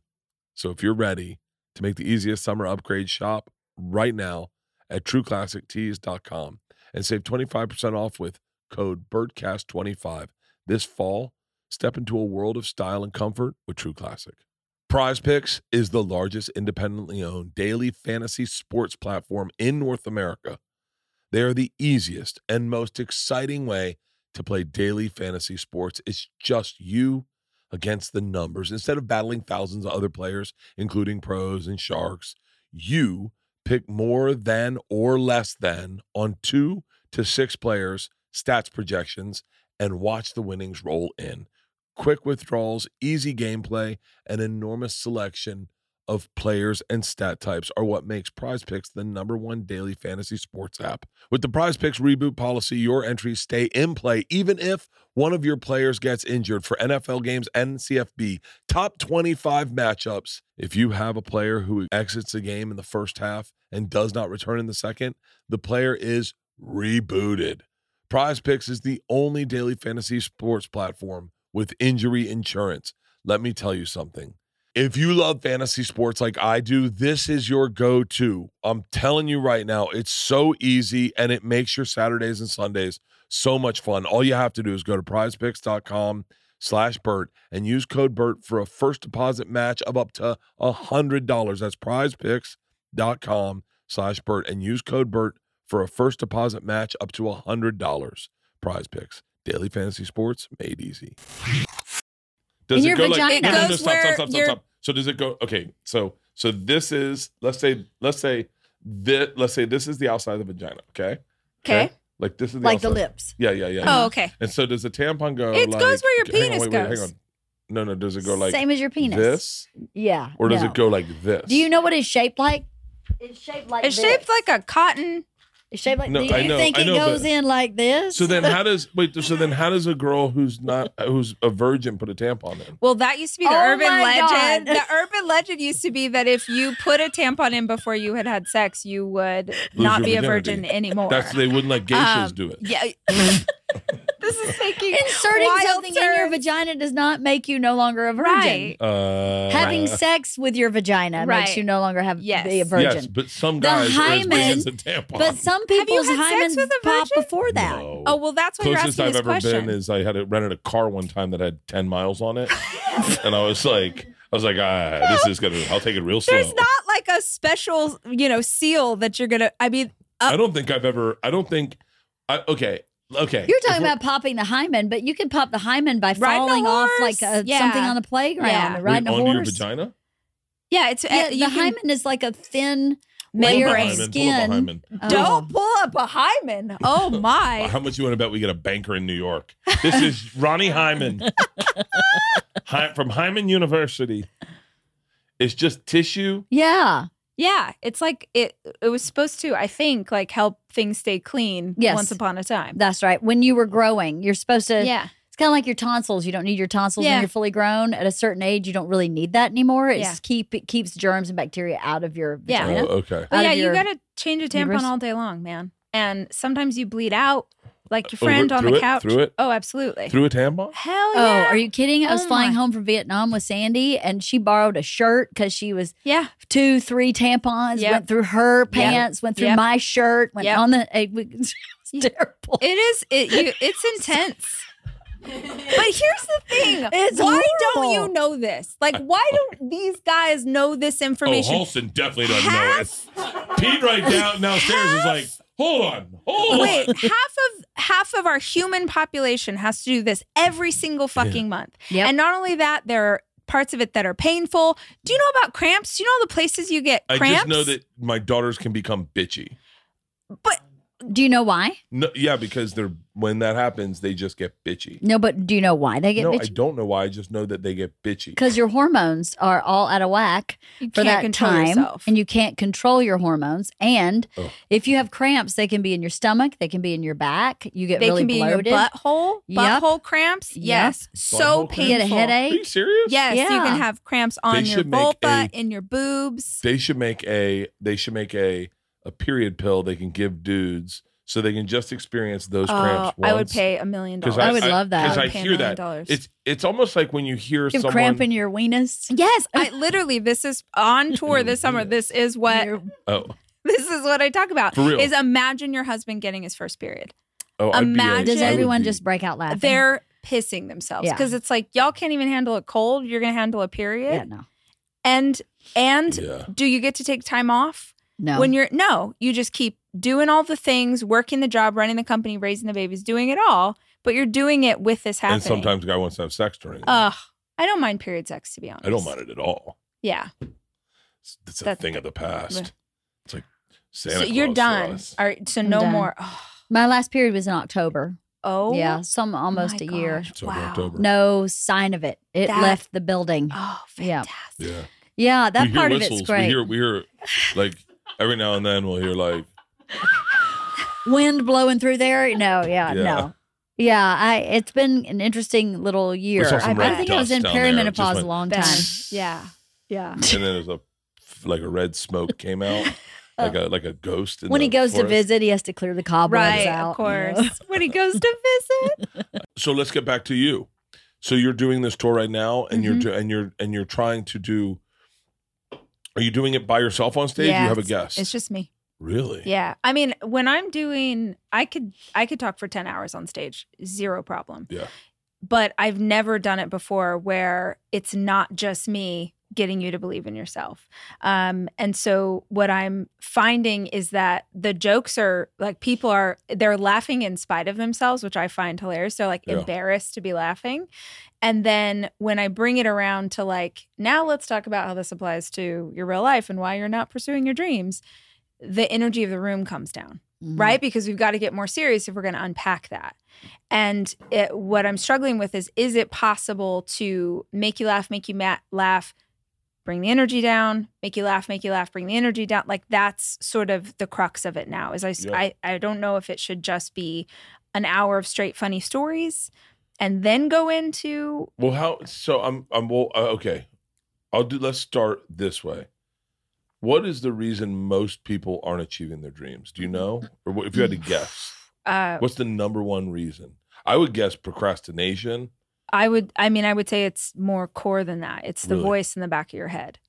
So if you're ready to make the easiest summer upgrade, shop right now at trueclassictees.com and save 25% off with code BERTCAST25. This fall, step into a world of style and comfort with True Classic. Prize Picks is the largest independently owned daily fantasy sports platform in North America. They are the easiest and most exciting way to play daily fantasy sports. It's just you against the numbers. Instead of battling thousands of other players, including pros and sharks, you pick more than or less than on two to six players, stats projections, and watch the winnings roll in. Quick withdrawals, easy gameplay, an enormous selection of players and stat types are what makes Prize Picks the number one daily fantasy sports app. With the Prize Picks reboot policy, your entries stay in play even if one of your players gets injured for NFL games and CFB. Top 25 matchups. If you have a player who exits the game in the first half and does not return in the second, the player is rebooted. Prize Picks is the only daily fantasy sports platform with injury insurance. Let me tell you something. If you love fantasy sports like I do, this is your go to. I'm telling you right now, it's so easy and it makes your Saturdays and Sundays so much fun. All you have to do is go to prizepicks.com slash Bert and use code Bert for a first deposit match of up to a $100. That's prizepicks.com slash Bert and use code Bert for a first deposit match up to a $100. Prize Picks, daily fantasy sports made easy. Does In it your go like vagina. no, no, no, It goes stop, stop, where stop, stop, you're- stop. So does it go okay, so so this is let's say let's say this let's say this is the outside of the vagina, okay? Okay. Like this is the like the outside. lips. Yeah, yeah, yeah. Oh, okay. And so does the tampon go It like goes where your hang on, penis wait, wait, hang goes. on. No, no, does it go like Same as your penis. this? Yeah. Or does no. it go like this? Do you know what it's shaped like? It's shaped like It's this. shaped like a cotton. It's shaped like. No, do you I know, think I it know, goes but- in like this? So then how does wait, so then how does a girl who's not who's a virgin put a tampon in? Well, that used to be the Oh urban my legend. God. The urban legend used to be that if you put a tampon in before you had had sex, you would not your be a virginity. virgin anymore. That's they wouldn't let geishas Um, do it. Yeah. this is taking Inserting wild something in your vagina does not make you no longer a virgin. Right. Uh, Having sex with your vagina makes you no longer have Yes. be a virgin. Yes, but some The guys are as hymen- as a tampon. But some Have people's had sex hymens with a pop before that. No. Oh well, that's why you're Closest asking I've this ever question. been is I had a, rented a car one time that had ten miles on it, and I was like, I was like, ah, this is gonna. I'll take it real slow. There's not like a special, you know, seal that you're gonna. I mean, I don't think I've ever. I don't think. I, okay. Okay. You're talking about popping the hymen, but you can pop the hymen by falling off like a, Yeah. something on the playground, Yeah. or Wait, riding a onto your vagina. Yeah, it's uh, Yeah, you the can- hymen is like a thin Pull up layer Membrane. of hymen, pull skin. Oh. Don't pull up a hymen. Oh my. How much you want to bet we get a banker in New York? This is Ronnie Hyman Hy- from Hyman University. It's just tissue. Yeah. Yeah, it's like it. It was supposed to, I think, like help things stay clean. Yes. Once upon a time. That's right. When you were growing, you're supposed to. yeah. It's kind of like your tonsils. You don't need your tonsils Yeah. when you're fully grown. At a certain age, you don't really need that anymore. It's Yeah. keep it keeps germs and bacteria out of your Yeah. vagina. Oh, okay. But yeah, you gotta change a tampon uterus. all day long, man. And sometimes you bleed out, like your uh, Over- friend on the it? couch. Through it? Oh, absolutely. Through a tampon? Hell oh, yeah. Oh, are you kidding? I was Oh flying my. home from Vietnam with Sandy, and she borrowed a shirt because she was Yeah. two, three tampons. Yep. Went through her pants, went through Yep. my shirt, went Yep. on the. It was terrible. It is. It. You. It's intense. But here's the thing. It's why don't you know this? Like, why don't these guys know this information? Oh, information? Halston definitely doesn't know it. Pete right down downstairs is like, hold on, hold Wait, on. half of half of our human population has to do this every single fucking month. Yep. And not only that, there are parts of it that are painful. Do you know about cramps? Do you know all the places you get cramps? I cramps? just know that my daughters can become bitchy. But Do you know why? No, yeah, because they're when that happens, they just get bitchy. No, but do you know why they get no, I don't know why. I just know that they get bitchy. Because your hormones are all out of whack you for that time, yourself. and you can't control your hormones. And Oh. if you have cramps, they can be in your stomach, they can be in your back. You get they really can be bloated. in your butthole, Yep. butthole cramps. Yep. Yes, so Butthole painful. cramps? You get a Are headache. you serious? Yes, you can have cramps on They your vulva, a- in your boobs. They should make a they should make a a period pill they can give dudes so they can just experience those Oh, cramps once. I would pay a million 'Cause dollars. I would love that. Because I I would hear million that. dollars. It's it's almost like when you hear You someone cramp in your weenus. Yes, I literally this is on tour this summer. This is what Your- Oh, this is what I talk about. For real. Is imagine your husband getting his first period. oh, I'd be a- Imagine- does everyone just break out laughing? They're pissing themselves Yeah. because it's like y'all can't even handle a cold. You're gonna handle a period, yeah, no, and and Yeah. do you get to take time off no. when you're no? You just keep doing all the things, working the job, running the company, raising the babies, doing it all, but you're doing it with this happening. And sometimes a guy wants to have sex during. it. ugh, I don't mind period sex to be honest. I don't mind it at all. Yeah, It's, it's a That- thing of the past. It's like Santa so you're Claus for done. us. All right, so I'm no done. more. Oh, My last period was in October. oh yeah, some almost my a year. gosh, So wow. October. No sign of it. It That- left the building. Oh, Yeah. fantastic. Yeah. Yeah, that we hear part of whistles. it's great. We hear we hear like every now and then we'll hear like Wind blowing through there. No, yeah, Yeah. no. Yeah, I it's been an interesting little year. saw some I, I red think I was dust in down there. It just perimenopause went- a long Ben. time. Yeah. Yeah. and then there's a like a red smoke came out like oh. a like a ghost. In When he the goes to forest. visit, he has to clear the cobwebs Right, out. of you know. course. when he goes to visit. So let's get back to you. So you're doing this tour right now, and you're mm-hmm. do, and you're and you're trying to do. Are you doing it by yourself on stage? Yeah, you have a guest. It's just me. really. Yeah. I mean, when I'm doing I could I could talk for 10 hours on stage. Zero problem. Yeah. But I've never done it before where it's not just me getting you to believe in yourself. Um, and so what I'm finding is that the jokes are like people are they're laughing in spite of themselves, which I find hilarious. They're like Yeah. embarrassed to be laughing. And then when I bring it around to like, now let's talk about how this applies to your real life and why you're not pursuing your dreams, the energy of the room comes down Mhm. right? Because we've got to get more serious if we're going to unpack that. And it, what I'm struggling with is is it possible to make you laugh, make you ma- laugh, bring the energy down, make you laugh, make you laugh, bring the energy down? Like that's sort of the crux of it now. Is I, Yeah. I, I don't know if it should just be an hour of straight funny stories and then go into Well, how? So I'm I'm well. Uh, okay, I'll do. Let's start this way. What is the reason most people aren't achieving their dreams? Do you know, or if you had to guess, uh, what's the number one reason? I would guess procrastination. I would I mean I would say it's more core than that. It's the Really? voice in the back of your head.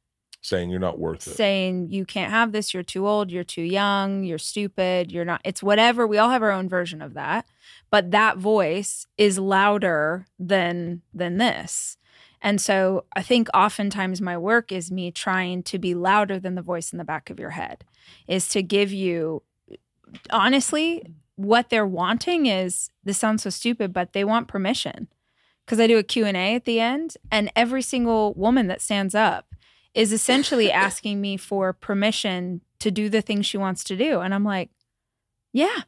saying you're not worth it. saying you can't have this you're too old you're too young you're stupid you're not it's whatever we all have our own version of that but that voice is louder than than this and so i think oftentimes my work is me trying to be louder than the voice in the back of your head is to give you honestly, what they're wanting is this sounds so stupid, but they want permission. Cuz I do a Q&A at the end and every single woman that stands up is essentially asking me for permission to do the thing she wants to do and I'm like, "Yeah.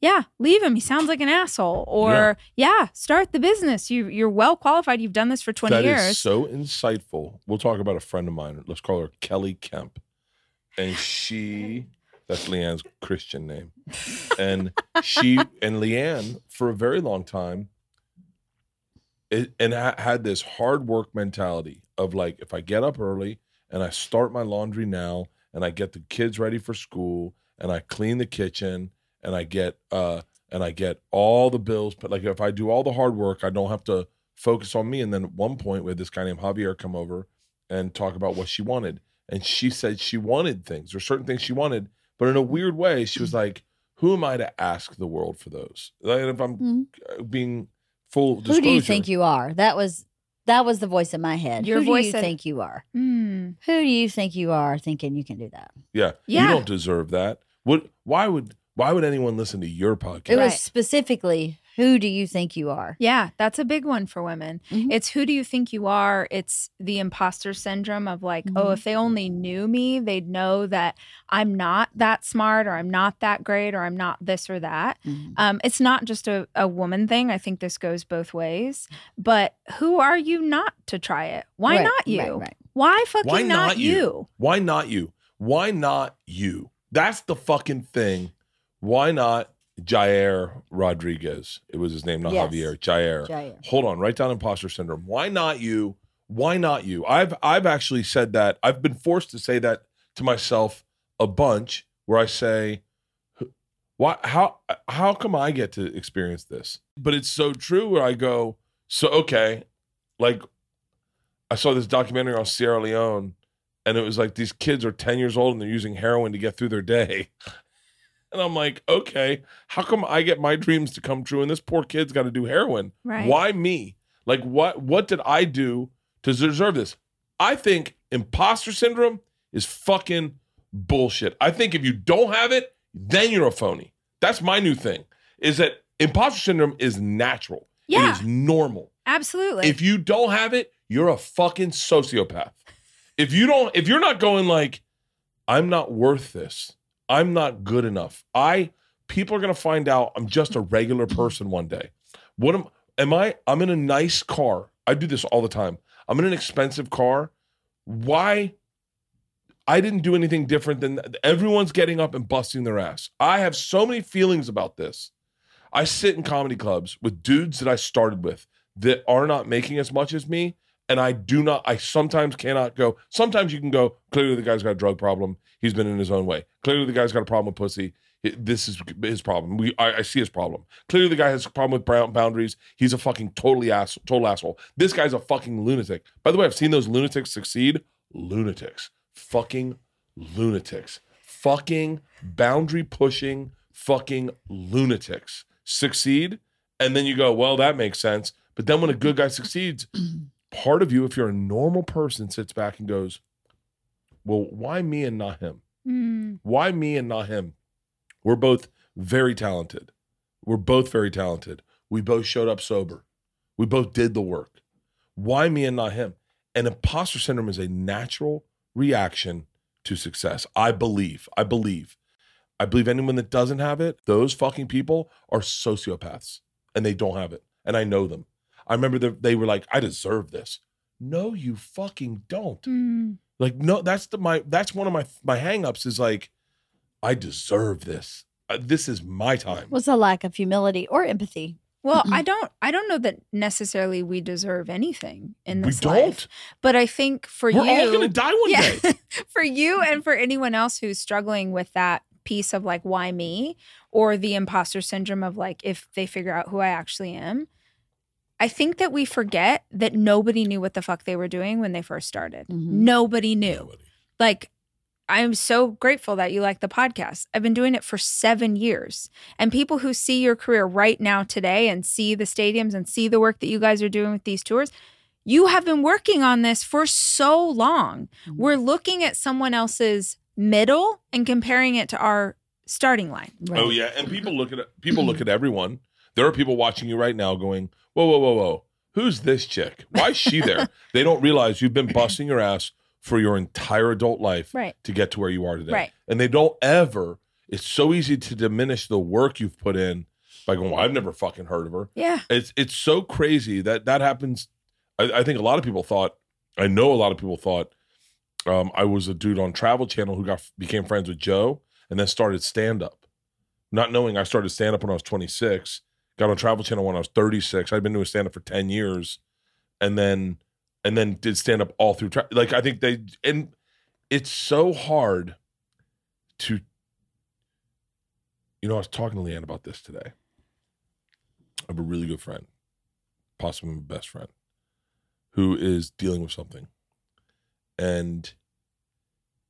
Yeah, leave him. He sounds like an asshole." Or, "Yeah, start the business. You you're well qualified. You've done this for 20 That is years." so insightful. We'll talk about a friend of mine. Let's call her Kelly Kemp. And she, that's Leanne's Christian name. And she and Leanne, for a very long time, it, and ha- had this hard work mentality of like, if I get up early and I start my laundry now and I get the kids ready for school and I clean the kitchen and I get, uh, and I get all the bills, but like if I do all the hard work, I don't have to focus on me. And then at one point, we had this guy named Javier come over and talk about what she wanted. And she said she wanted things. There's certain things she wanted, but in a weird way, she was like, "Who am I to ask the world for those?" Like, if I'm Mhm. uh, being full disclosure, Who do you think you are? That was that was the voice in my head. Your Who voice do you said- think you are? Mm. Who do you think you are thinking you can do that? Yeah, Yeah. you don't deserve that. What? Why would? Why would anyone listen to your podcast? It was Right. specifically who do you think you are? Yeah, that's a big one for women. Mhm. It's who do you think you are? It's the imposter syndrome of like, oh, Mhm. if they only knew me, they'd know that I'm not that smart or I'm not that great or I'm not this or that. Mhm. Um, it's not just a, a woman thing. I think this goes both ways. But who are you not to try it? Why Right, not you? right, right. Why fucking Why not, not you? you? Why not you? Why not you? That's the fucking thing. Why not Jair Rodriguez? It was his name, not Yes. Javier. Jair. Jair. Hold on, write down imposter syndrome. Why not you? Why not you? I've I've actually said that. I've been forced to say that to myself a bunch where I say, why how how come I get to experience this? But it's so true where I go, so okay, like I saw this documentary on Sierra Leone and it was like these kids are 10 years old and they're using heroin to get through their day. And I'm like, okay, how come I get my dreams to come true and this poor kid's got to do heroin? Right. Why me? Like what what did I do to deserve this? I think imposter syndrome is fucking bullshit. I think if you don't have it, then you're a phony. That's my new thing. Is that imposter syndrome is natural. Yeah. It is normal. Absolutely. If you don't have it, you're a fucking sociopath. If you don't, if you're not going like, I'm not worth this. I'm not good enough. I people are gonna find out I'm just a regular person one day. What am am I? I'm in a nice car. I do this all the time. I'm in an expensive car. Why? I didn't do anything different than everyone's getting up and busting their ass. I have so many feelings about this. I sit in comedy clubs with dudes that I started with that are not making as much as me. And I do not, I sometimes cannot go. Sometimes you can go, clearly the guy's got a drug problem. He's been in his own way. Clearly the guy's got a problem with pussy. This is his problem. We, I, I see his problem. Clearly the guy has a problem with brown boundaries. He's a fucking totally ass, total asshole. This guy's a fucking lunatic. By the way, I've seen those lunatics succeed. Lunatics. Fucking lunatics. Fucking boundary pushing fucking lunatics succeed. And then you go, well, that makes sense. But then when a good guy succeeds, part of you, if you're a normal person, sits back and goes, well, why me and not him? Mm, Why me and not him? We're both very talented. We're both very talented. We both showed up sober. We both did the work. Why me and not him? And imposter syndrome is a natural reaction to success. I believe. I believe. I believe anyone that doesn't have it, those fucking people are sociopaths and they don't have it. And I know them. I remember that they were like, I deserve this. No, you fucking don't. mm. Like, no, that's the my that's one of my my hangups is like, I deserve this. Uh, this is my time. Was a lack of humility or empathy. Well, I don't I don't know that necessarily we deserve anything in this we don't. life. But I think for We're you all gonna die one Yeah. day. for you and for anyone else who's struggling with that piece of like why me or the imposter syndrome of like if they figure out who I actually am. I think that we forget that nobody knew what the fuck they were doing when they first started. Mhm. Nobody knew. Like I'm so grateful that you like the podcast. I've been doing it for seven years. And people who see your career right now today and see the stadiums and see the work that you guys are doing with these tours, you have been working on this for so long. Mhm. We're looking at someone else's middle and comparing it to our starting line. Right. Oh yeah, and people look at people look at everyone. There are people watching you right now going, "Whoa, whoa, whoa, whoa! Who's this chick? Why is she there?" they don't realize you've been busting your ass for your entire adult life Right. to get to where you are today. Right. And they don't ever. It's so easy to diminish the work you've put in by going, "Well, I've never fucking heard of her." Yeah. It's it's so crazy that that happens. I, I think a lot of people thought. I know a lot of people thought um, I was a dude on Travel Channel who got became friends with Joe and then started stand up. Not knowing I started stand up when I was 26, got on Travel Channel when I was 36. I'd been doing stand up for 10 years, and then and then did stand up all through. Tra- like I think they and it's so hard to. You know, I was talking to Leanne about this today. I have a really good friend, possibly my best friend, who is dealing with something. And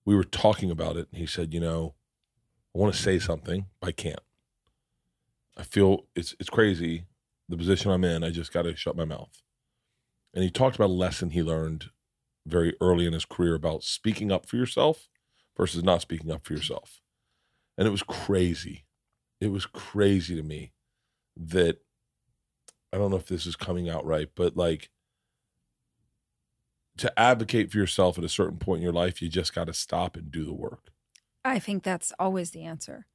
we were talking about it. And he said, You know, I want to say something, but I can't. I feel it's it's crazy the position I'm in. I just got to shut my mouth. And he talked about a lesson he learned very early in his career about speaking up for yourself versus not speaking up for yourself. And it was crazy. It was crazy to me that I don't know if this is coming out right, but like to advocate for yourself at a certain point in your life, you just got to stop and do the work. I think that's always the answer.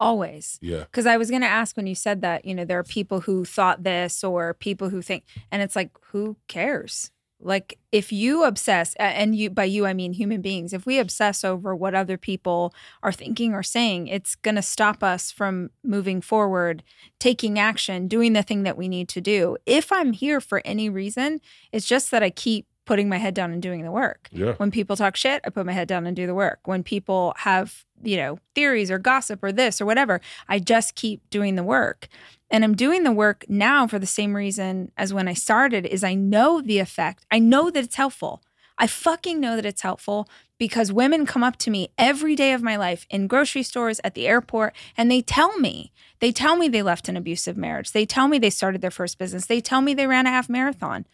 Always. Yeah. Because I was going to ask when you said that, you know, there are people who thought this or people who think, and it's like, who cares? Like, if you obsess, and you, by you, I mean human beings, if we obsess over what other people are thinking or saying, it's going to stop us from moving forward, taking action, doing the thing that we need to do. If I'm here for any reason, it's just that I keep putting my head down and doing the work. Yeah. When people talk shit, I put my head down and do the work. When people have, you know, theories or gossip or this or whatever, I just keep doing the work. And I'm doing the work now for the same reason as when I started is I know the effect. I know that it's helpful. I fucking know that it's helpful because women come up to me every day of my life in grocery stores, at the airport, and they tell me, they tell me they left an abusive marriage. They tell me they started their first business. They tell me they ran a half marathon.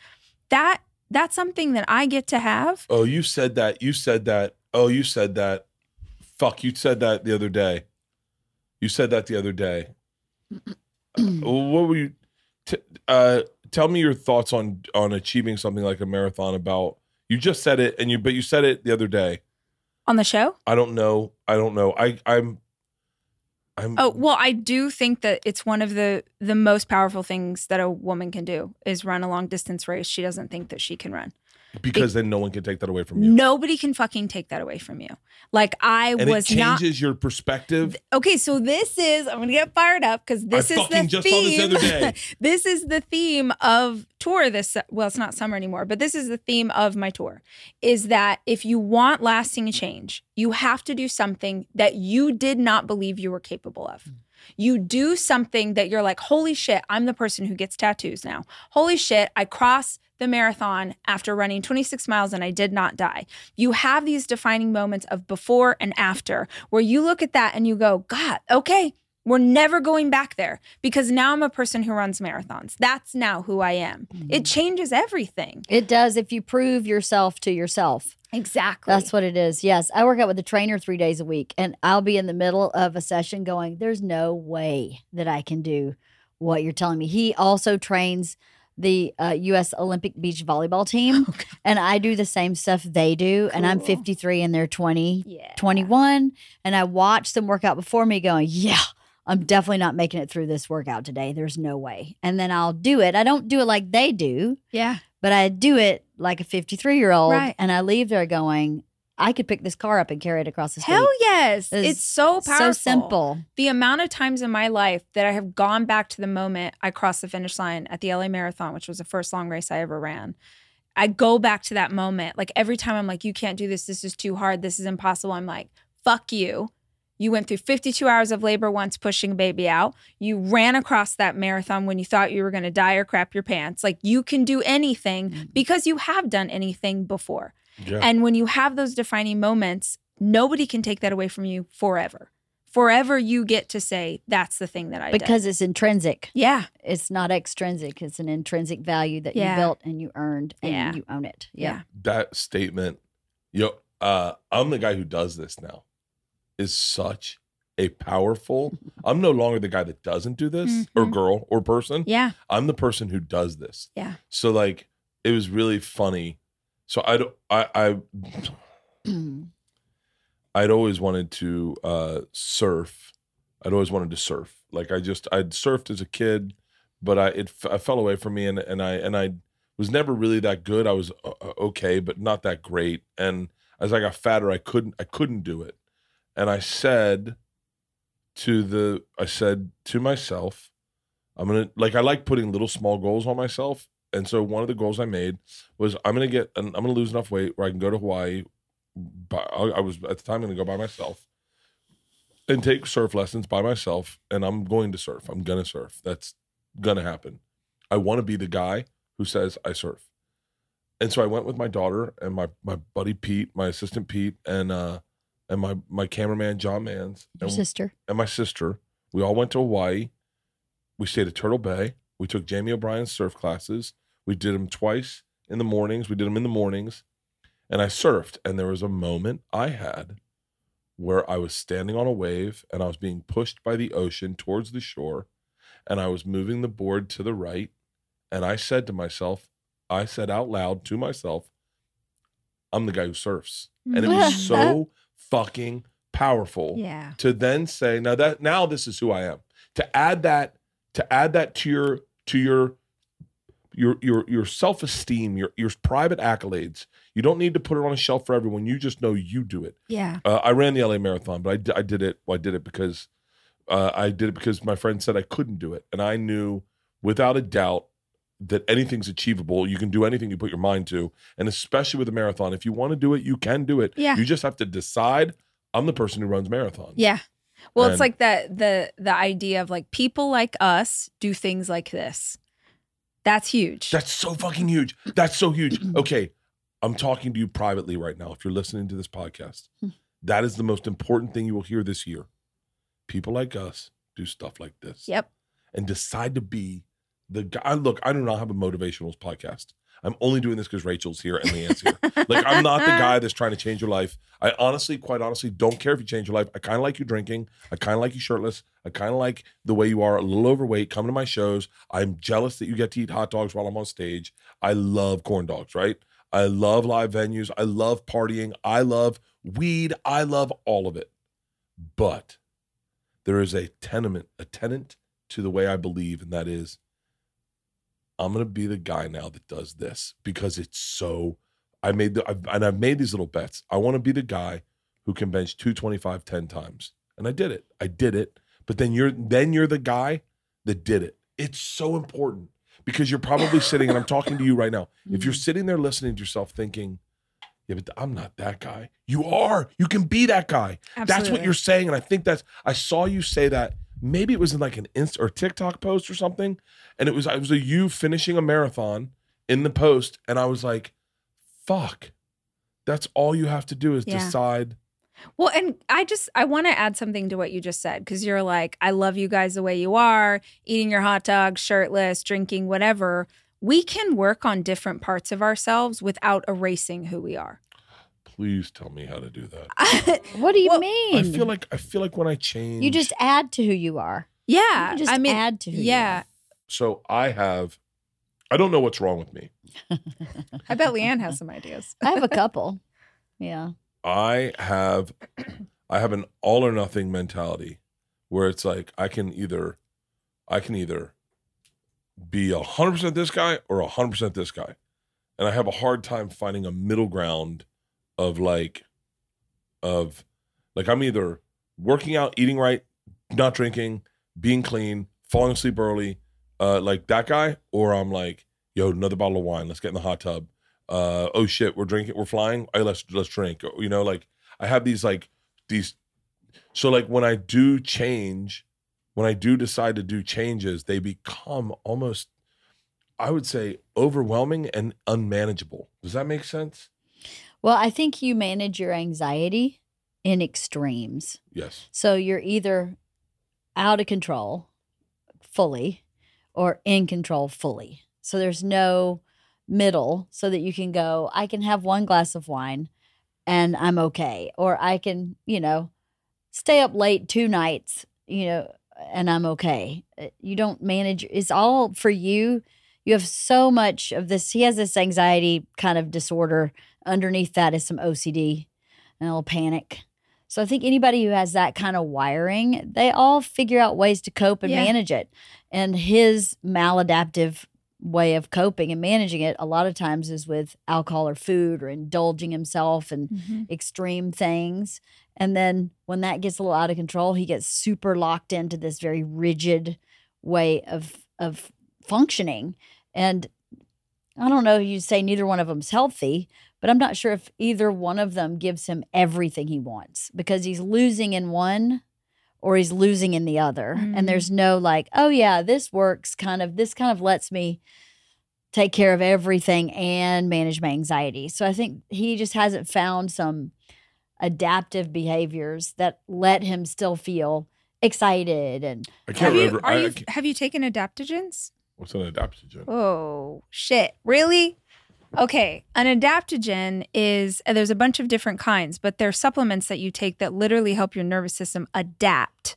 That that's something that I get to have. Oh, you said that. You said that. Oh, you said that. Fuck, you said that the other day. You said that the other day. Well, what were you? T- uh, tell me your thoughts on on achieving something like a marathon. About you just said it, and you but you said it the other day. On the show? I don't know. I don't know. I I'm. I'm. Oh, well, I do think that it's one of the the most powerful things that a woman can do is run a long distance race she doesn't think that she can run. Because then no one can take that away from you. Nobody can fucking take that away from you. Like I and was it not changes your perspective. Okay, so this is I'm gonna get fired up because this I is fucking the just this theme. other day. this is the theme of tour. This well, it's not summer anymore, but this is the theme of my tour. Is that if you want lasting change, you have to do something that you did not believe you were capable of. You do something that you're like, holy shit, I'm the person who gets tattoos now. Holy shit, I cross the marathon after running 26 miles and I did not die. You have these defining moments of before and after where you look at that and you go, God, okay, we're never going back there because now I'm a person who runs marathons. That's now who I am. It mm-hmm. changes everything. It does if you prove yourself to yourself. Exactly. That's what it is. Yes. I work out with a trainer three days a week, and I'll be in the middle of a session going, There's no way that I can do what you're telling me. He also trains the uh, U.S. Olympic beach volleyball team, and I do the same stuff they do. And I'm 53 and they're 20, yeah. 21. And I watch them work out before me going, Yeah, I'm definitely not making it through this workout today. There's no way. And then I'll do it. I don't do it like they do Yeah. but I do it like a 53 year old, Right. and I leave there going, I could pick this car up and carry it across the street. Hell yes. It's It's, so powerful. so simple. the amount of times in my life that I have gone back to the moment I crossed the finish line at the LA Marathon, which was the first long race I ever ran. I go back to that moment. Like every time I'm like, you can't do this. This is too hard. This is impossible. I'm like, fuck you. You went through 52 hours of labor once pushing a baby out. You ran across that marathon when you thought you were going to die or crap your pants. Like you can do anything mm. because you have done anything before. Yeah. And when you have those defining moments, nobody can take that away from you forever. Forever, you get to say, that's the thing that I did. Because it's intrinsic. Yeah. It's not extrinsic. It's an intrinsic value that Yeah. you built and you earned and Yeah. you own it. Yeah. that statement, yo, uh, I'm the guy who does this now, is such a powerful. I'm no longer the guy that doesn't do this or Mhm. girl or person. Yeah. I'm the person who does this. Yeah. So like it was really funny. So I don't I I I'd always wanted to uh surf. I'd always wanted to surf. Like I just I'd surfed as a kid, but I it f- I fell away from me and and I and I was never really that good. I was uh, uh, okay, but not that great. And as I got fatter, I couldn't I couldn't do it. And I said to the I said to myself, I'm gonna like I like putting little small goals on myself. And so one of the goals I made was I'm gonna get I'm gonna lose enough weight where I can go to Hawaii. By, I was at the time gonna go by myself and take surf lessons by myself. And I'm going to surf. I'm gonna surf. That's gonna happen. I want to be the guy who says I surf. And so I went with my daughter and my my buddy Pete, my assistant Pete, and uh and my my cameraman John Mans Your and, sister. and my sister. We all went to Hawaii. We stayed at Turtle Bay. We took Jamie O'Brien's surf classes. We did them twice in the mornings. We did them in the mornings. And I surfed. And there was a moment I had where I was standing on a wave and I was being pushed by the ocean towards the shore. And I was moving the board to the right. And I said to myself, I said out loud to myself, I'm the guy who surfs. And it was so fucking powerful Yeah. to then say now that now this is who I am. To add that to add that to your to your your your your self-esteem, your your private accolades. You don't need to put it on a shelf for everyone. You just know you do it. Yeah. Uh, I ran the LA marathon, but I, I did it. Well, I did it because uh, I did it because my friend said I couldn't do it, and I knew without a doubt that anything's achievable. You can do anything you put your mind to, and especially with a marathon, if you want to do it, you can do it. Yeah. You just have to decide. I'm the person who runs marathons. Yeah. Well, it's like that the the idea of like people like us do things like this. That's huge. That's so fucking huge. That's so huge. Okay, I'm talking to you privately right now. If you're listening to this podcast, hmm. that is the most important thing you will hear this year. People like us do stuff like this. yep. and decide to be the guy. Look, I do not have a motivational podcast. I'm only doing this because Rachel's here and Leanne's here. like, I'm not the guy that's trying to change your life. I honestly, quite honestly, don't care if you change your life. I kind of like you drinking. I kind of like you shirtless. I kind of like the way you are, a little overweight. coming to my shows. I'm jealous that you get to eat hot dogs while I'm on stage. I love corn dogs, right? I love live venues. I love partying. I love weed. I love all of it. But there is a tenement, a tenant to the way I believe, and that is I'm gonna be the guy now that does this because it's so. I made the I've, and I've made these little bets. I want to be the guy who can bench 225 10 times, and I did it. I did it. But then you're then you're the guy that did it. It's so important because you're probably sitting, and I'm talking to you right now. If you're mm. sitting there listening to yourself thinking, "Yeah, but I'm not that guy," you are. You can be that guy. That's what you're saying, and I think that's. I saw you say that. Maybe it was in like an Insta or TikTok post or something, and it was I was a you finishing a marathon in the post, and I was like, "Fuck, that's all you have to do is Yeah. decide." Well, and I just I want to add something to what you just said because you're like, I love you guys the way you are, eating your hot dog, shirtless, drinking, whatever. We can work on different parts of ourselves without erasing who we are. Please tell me how to do that. What do you Well, mean? I feel like I feel like when I change, you just add to who you are. yeah, You just I mean, add to who yeah. you so I have. I don't know what's wrong with me. I bet Leanne has some ideas. I have a couple. Yeah. I have I have an all or nothing mentality where it's like I can either I can either be a hundred percent this guy or a hundred percent this guy. And I have a hard time finding a middle ground of like of like I'm either working out, eating right, not drinking, being clean, falling asleep early, uh like that guy, or I'm like, yo, another bottle of wine, let's get in the hot tub. Uh oh shit we're drinking we're flying? Hey let's let's drink. You know like i have these like these so like when i do change when i do decide to do changes they become almost i would say overwhelming and unmanageable. Does that make sense Well, I think you manage your anxiety in extremes. yes So you're either out of control fully or in control fully. So there's no middle so that you can go, I can have one glass of wine and I'm okay. Or I can, you know, stay up late two nights, you know, and I'm okay. Uh, You don't manage. It's all for you. You have so much of this. He has this anxiety kind of disorder. Underneath that is some OCD and a little panic. So I think anybody who has that kind of wiring, they all figure out ways to cope and Yeah. manage it. And his maladaptive way of coping and managing it a lot of times is with alcohol or food or indulging himself in Mhm. extreme things. And then when that gets a little out of control, he gets super locked into this very rigid way of of functioning. And I don't know, you say neither one of them's healthy, but I'm not sure if either one of them gives him everything he wants because he's losing in one or he's losing in the other. Mm. And there's no like, oh yeah, this works kind of this kind of lets me take care of everything and manage my anxiety. So I think he just hasn't found some adaptive behaviors that let him still feel excited and I can't Have you, remember. are I, I you, can't- have you taken adaptogens? what's an adaptogen? Oh, shit. Really? Okay. An adaptogen is, uh, there's a bunch of different kinds, but they're supplements that you take that literally help your nervous system adapt.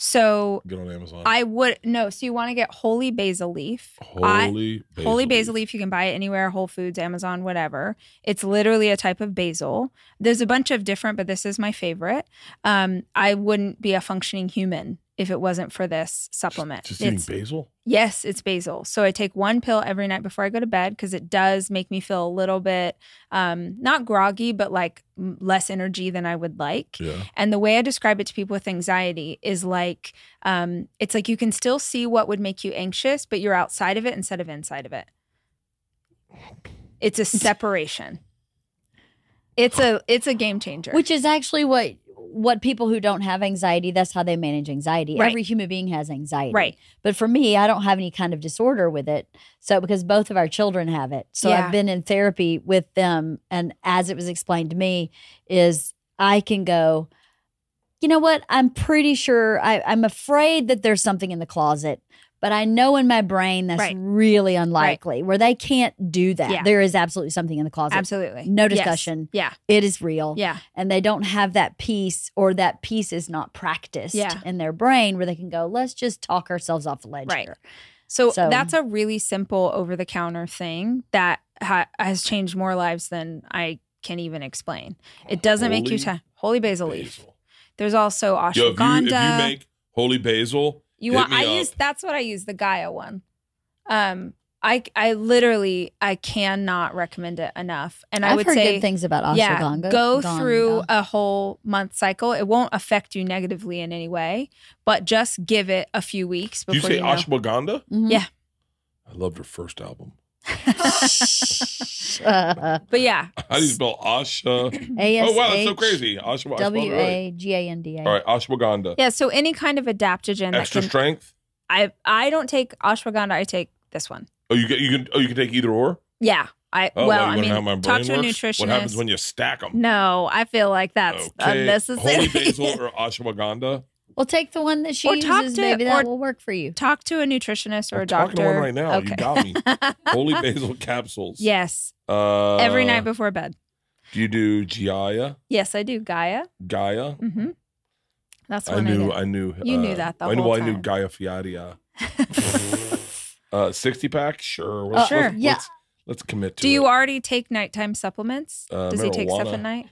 So Get on Amazon. I would, no, so you want to get holy basil leaf. I- Holy basil Holy basil leaf, you can buy it anywhere, Whole Foods, Amazon, whatever. It's literally a type of basil. There's a bunch of different, but this is my favorite. Um, I wouldn't be a functioning human if it wasn't for this supplement. Just eating It's- basil? Yes, it's basil. So I take one pill every night before I go to bed because it does make me feel a little bit um, not groggy, but like less energy than I would like. Yeah. And the way I describe it to people with anxiety is like um, it's like you can still see what would make you anxious, but you're outside of it instead of inside of it. It's a separation. It's a it's a game changer. which is actually what what people who don't have anxiety that's how they manage anxiety Right. every human being has anxiety right. but for me i don't have any kind of disorder with it so because both of our children have it so Yeah. i've been in therapy with them and as it was explained to me is i can go you know what i'm pretty sure I, i'm afraid that there's something in the closet but i know in my brain that's Right. really unlikely where they can't do that Yeah. there is absolutely something in the closet Absolutely. No Yes. discussion. Yeah. it is real Yeah. and they don't have that piece or that piece is not practiced Yeah. in their brain where they can go let's just talk ourselves off the ledge Right. here So, So- that's a really simple over the counter thing that ha- has changed more lives than I can even explain. It doesn't make you Holy t- holy basil, leaf. There's also Yo, if you, ashwagandha. if you make holy basil, You hit want I up. use that's what I use the Gaia one. Um I I literally I cannot recommend it enough. And I i've would heard say good things about ashwagandha. yeah, go Ganga. through a whole month cycle. It won't affect you negatively in any way, but just give it a few weeks Did you before say you, know. ashwagandha? Mhm. Yeah. I loved her first album. But yeah, How do you spell Asha? A-S-H- Oh wow, that's so crazy. Ashwa- I spelled it right. w-a-g-a-n-d-a All right, ashwagandha. yeah. So any kind of adaptogen that Extra can strength. I I don't take ashwagandha. I take this one. Oh, you get you can oh you can take either or. Yeah. I Oh, well, you I mean, talk to a nutritionist. What happens when you stack them? no, I feel like that's okay, unnecessary. holy basil or ashwagandha. Well take the one that she Or talk uses to- maybe that or- will work for you talk to a nutritionist or I'm a talking doctor. to one right now. Okay. You got me. holy basil capsules. yes, Uh, every night before bed. Do you do Gaia? Yes, I do. Gaia. Gaia. hmm That's I one I, knew. do. I knew. You knew uh, that the I know. whole I knew time. Gaia Fiatia. uh, sixty pack. Sure. Uh, Let's, sure. Let's, Yeah. Let's, let's commit to it. Do you it. already take nighttime supplements? Uh, Does he take stuff at night?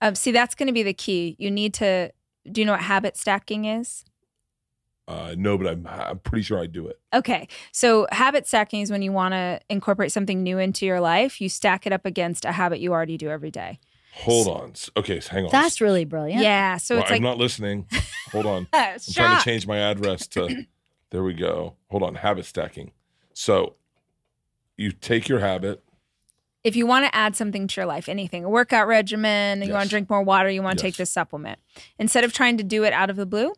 Um, see, that's going to be the key. You need to. Do you know what habit stacking is? Uh, no, but I'm. I'm pretty sure I do it. Okay. So habit stacking is when you want to incorporate something new into your life, you stack it up against a habit you already do every day. Hold on. Okay, so hang on. that's really brilliant Yeah. so Well, it's I'm like not listening. Hold on. I'm trying to change my address to. there we go. Hold on. Habit stacking. So, you take your habit. If you want to add something to your life, anything, a workout regimen, you want to drink more water, you want to take this supplement. Instead of trying to do it out of the blue,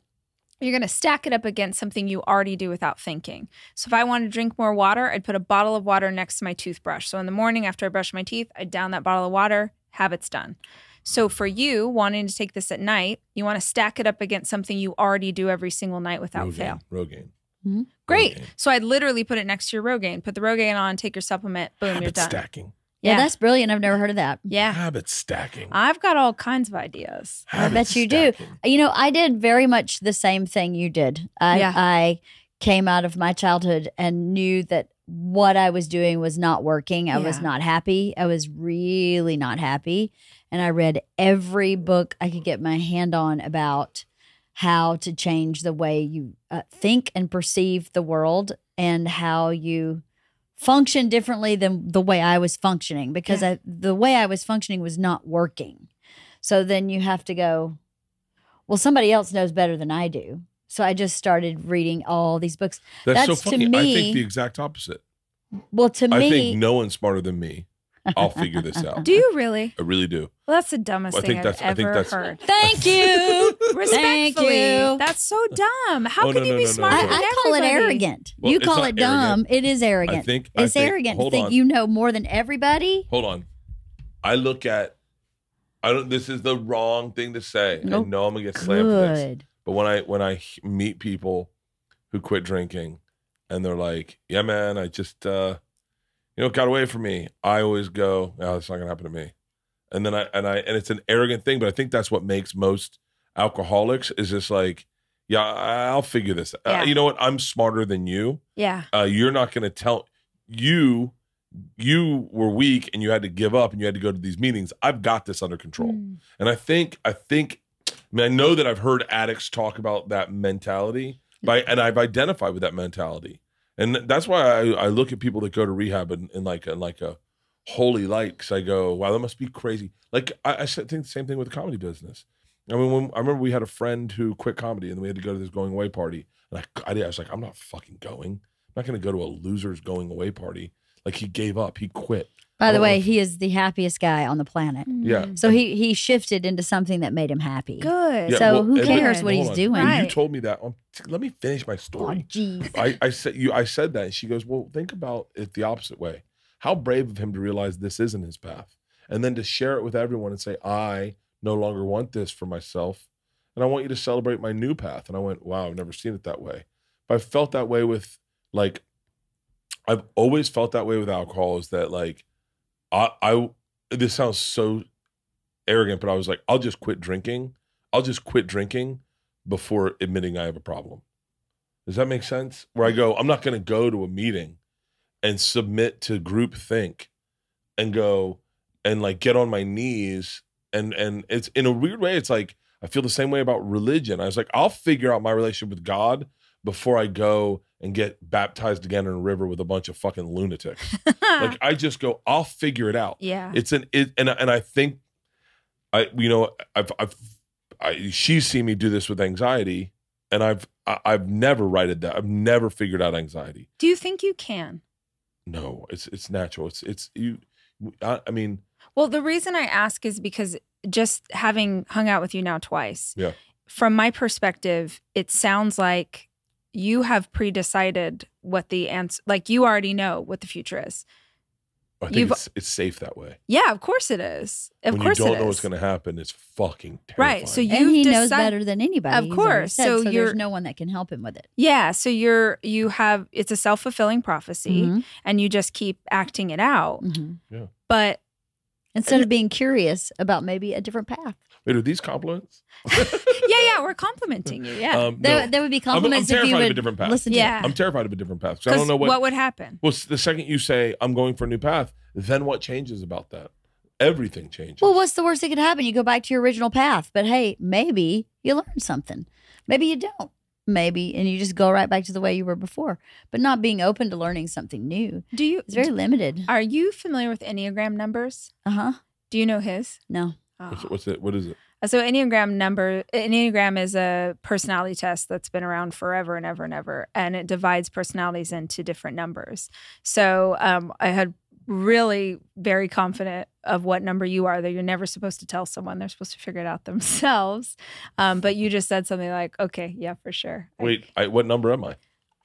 you're going to stack it up against something you already do without thinking. So if I want to drink more water, I'd put a bottle of water next to my toothbrush. So in the morning after I brush my teeth, I down that bottle of water, habit's done. So for you wanting to take this at night, you want to stack it up against something you already do every single night without fail. Rogaine. Rogaine. Great. Rogaine. So I'd literally put it next to your Rogaine, put the Rogaine on, take your supplement, boom, you're done. stacking. Yeah, Yeah. that's brilliant. I've never heard of that. Yeah. Habit stacking. I've got all kinds of ideas. I bet you do. You know, I did very much the same thing you did. I, Yeah. I came out of my childhood and knew that what I was doing was not working. I was not happy. I was really not happy. And I read every book I could get my hand on about how to change the way you uh, think and perceive the world and how you function differently than the way I was functioning because Yeah. I, the way I was functioning was not working. So then you have to go, well, somebody else knows better than I do. So I just started reading all these books. That's, That's so to funny. I think the exact opposite. Well, to I me, think no one's smarter than me. I'll figure this out. Do you really? I really do. Well, that's the dumbest I thing think I've I think ever that's- heard. thank you. Thank Respectfully, you. that's so dumb. How Oh, can no, you no, be no, no, smarter I, no. I call it arrogant. Well, you call it dumb. arrogant. It is arrogant. I think I it's think, arrogant to think on. you know more than everybody. hold on. I look at. I don't. This is the wrong thing to say. Nope. I know I'm gonna get slammed for this. But when I when I meet people who quit drinking, and they're like, "Yeah, man, I just uh, you know, it got away from me," I always go, "Oh, it's not gonna happen to me." And then I and I and it's an arrogant thing, but I think that's what makes most alcoholics is just like, "Yeah, I- I'll figure this. Yeah. Uh, you know what? I'm smarter than you. Yeah. Uh, you're not gonna tell you." You were weak and you had to give up and you had to go to these meetings. I've got this under control. Mm. And I think, I think, I mean, I know that I've heard addicts talk about that mentality, by, and I've identified with that mentality, and that's why I, I look at people that go to rehab in, in like in like a holy because I go, wow, that must be crazy. Like I, I think the same thing with the comedy business. I mean, when I remember we had a friend who quit comedy, and we had to go to this going away party, and I, I, I was like, I'm not fucking going. I'm not going to go to a losers going away party. Like he gave up, he quit. By the Oh. way, he is the happiest guy on the planet. Yeah. So he he shifted into something that made him happy. Good. Yeah, So well, who cares what he's on. doing? When you Right. told me that. um, t- let me finish my Oh, story. jeez. I, I said you. I said that, and she goes, "Well, think about it the opposite way. How brave of him to realize this isn't his path, and then to share it with everyone and say, I no longer want this for myself, and I want you to celebrate my new path." And I went, "Wow, I've never seen it that way. But I felt that way with like, I've always felt that way with alcohol. Is that like, I, I this sounds so arrogant, but I was like, I'll just quit drinking. I'll just quit drinking before admitting I have a problem. Does that make sense? Where I go, I'm not going to go to a meeting and submit to group think and go and like get on my knees and and it's in a weird way it's like I feel the same way about religion. I was like I'll figure out my relationship with God before I go and get baptized again in a river with a bunch of fucking lunatics. like I just go I'll figure it out. yeah. It's an it and and I think I you know I've I've I, she's seen me do this with anxiety and I've I, I've never righted that. I've never figured out anxiety. Do you think you can? No, it's it's natural. It's it's you. I, I mean, Well, the reason I ask is because just having hung out with you now twice, Yeah. from my perspective, it sounds like you have pre-decided what the answer like you already know what the future is. I think You've- it's, it's safe that way. Yeah, of course it is. Of when course you don't it know what's going to happen, it's fucking terrifying. Right, so you- and he You've knows better than anybody. Of course. said, So so you're- there's no one that can help him with it. Yeah, so you're you have it's a self-fulfilling prophecy Mhm, and you just keep acting it out. mhm. But Instead of being curious about maybe a different path, Wait, are these compliments? yeah, yeah, we're complimenting you. Yeah. Um, there, no. there would be I'm compliments if terrified you of a would different path. listen Yeah. to. I'm terrified of a different path. 'cause I 'Cause don't know what. would happen. well, the second you say I'm going for a new path, then what changes about that? Everything changes. Well, what's the worst that could happen? You go back to your original path, but hey, maybe you learn something. Maybe you don't. Maybe, and you just go right back to the way you were before. But not being open to learning something new Do you It's very limited. Are you familiar with Enneagram numbers? Uh huh. Do you know his? No. What's, Oh. what's it? What is it? So Enneagram number Enneagram is a personality test that's been around forever and ever and ever, and it divides personalities into different numbers. So um, I had really very confident of what number you are that you're never supposed to tell someone they're supposed to figure it out themselves um, but you just said something like okay yeah for sure I- Wait, I, what number am I?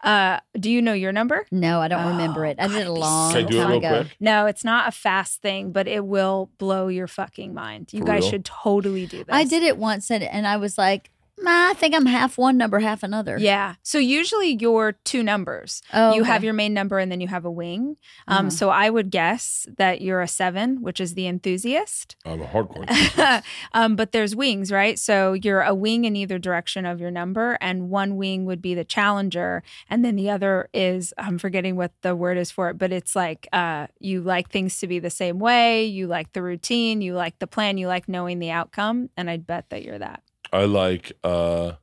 Uh, do you know your number No, I don't remember Oh, it. I did it a long Can I do it time ago. quick? no it's not a fast thing but it will blow your fucking mind you For guys real? should totally do this I did it once and, and I was like, I think I'm half one number, half another. Yeah. So usually you're two numbers. Oh, You have your main number and then you have a wing. Um, Uh-huh. So I would guess that you're a seven, which is the enthusiast. I'm a hardcore. enthusiast. um, but there's wings, right? So you're a wing in either direction of your number, and one wing would be the challenger, and then the other is I'm forgetting what the word is for it, but it's like uh, you like things to be the same way, you like the routine, you like the plan, you like knowing the outcome, and I'd bet that you're that. I like. uh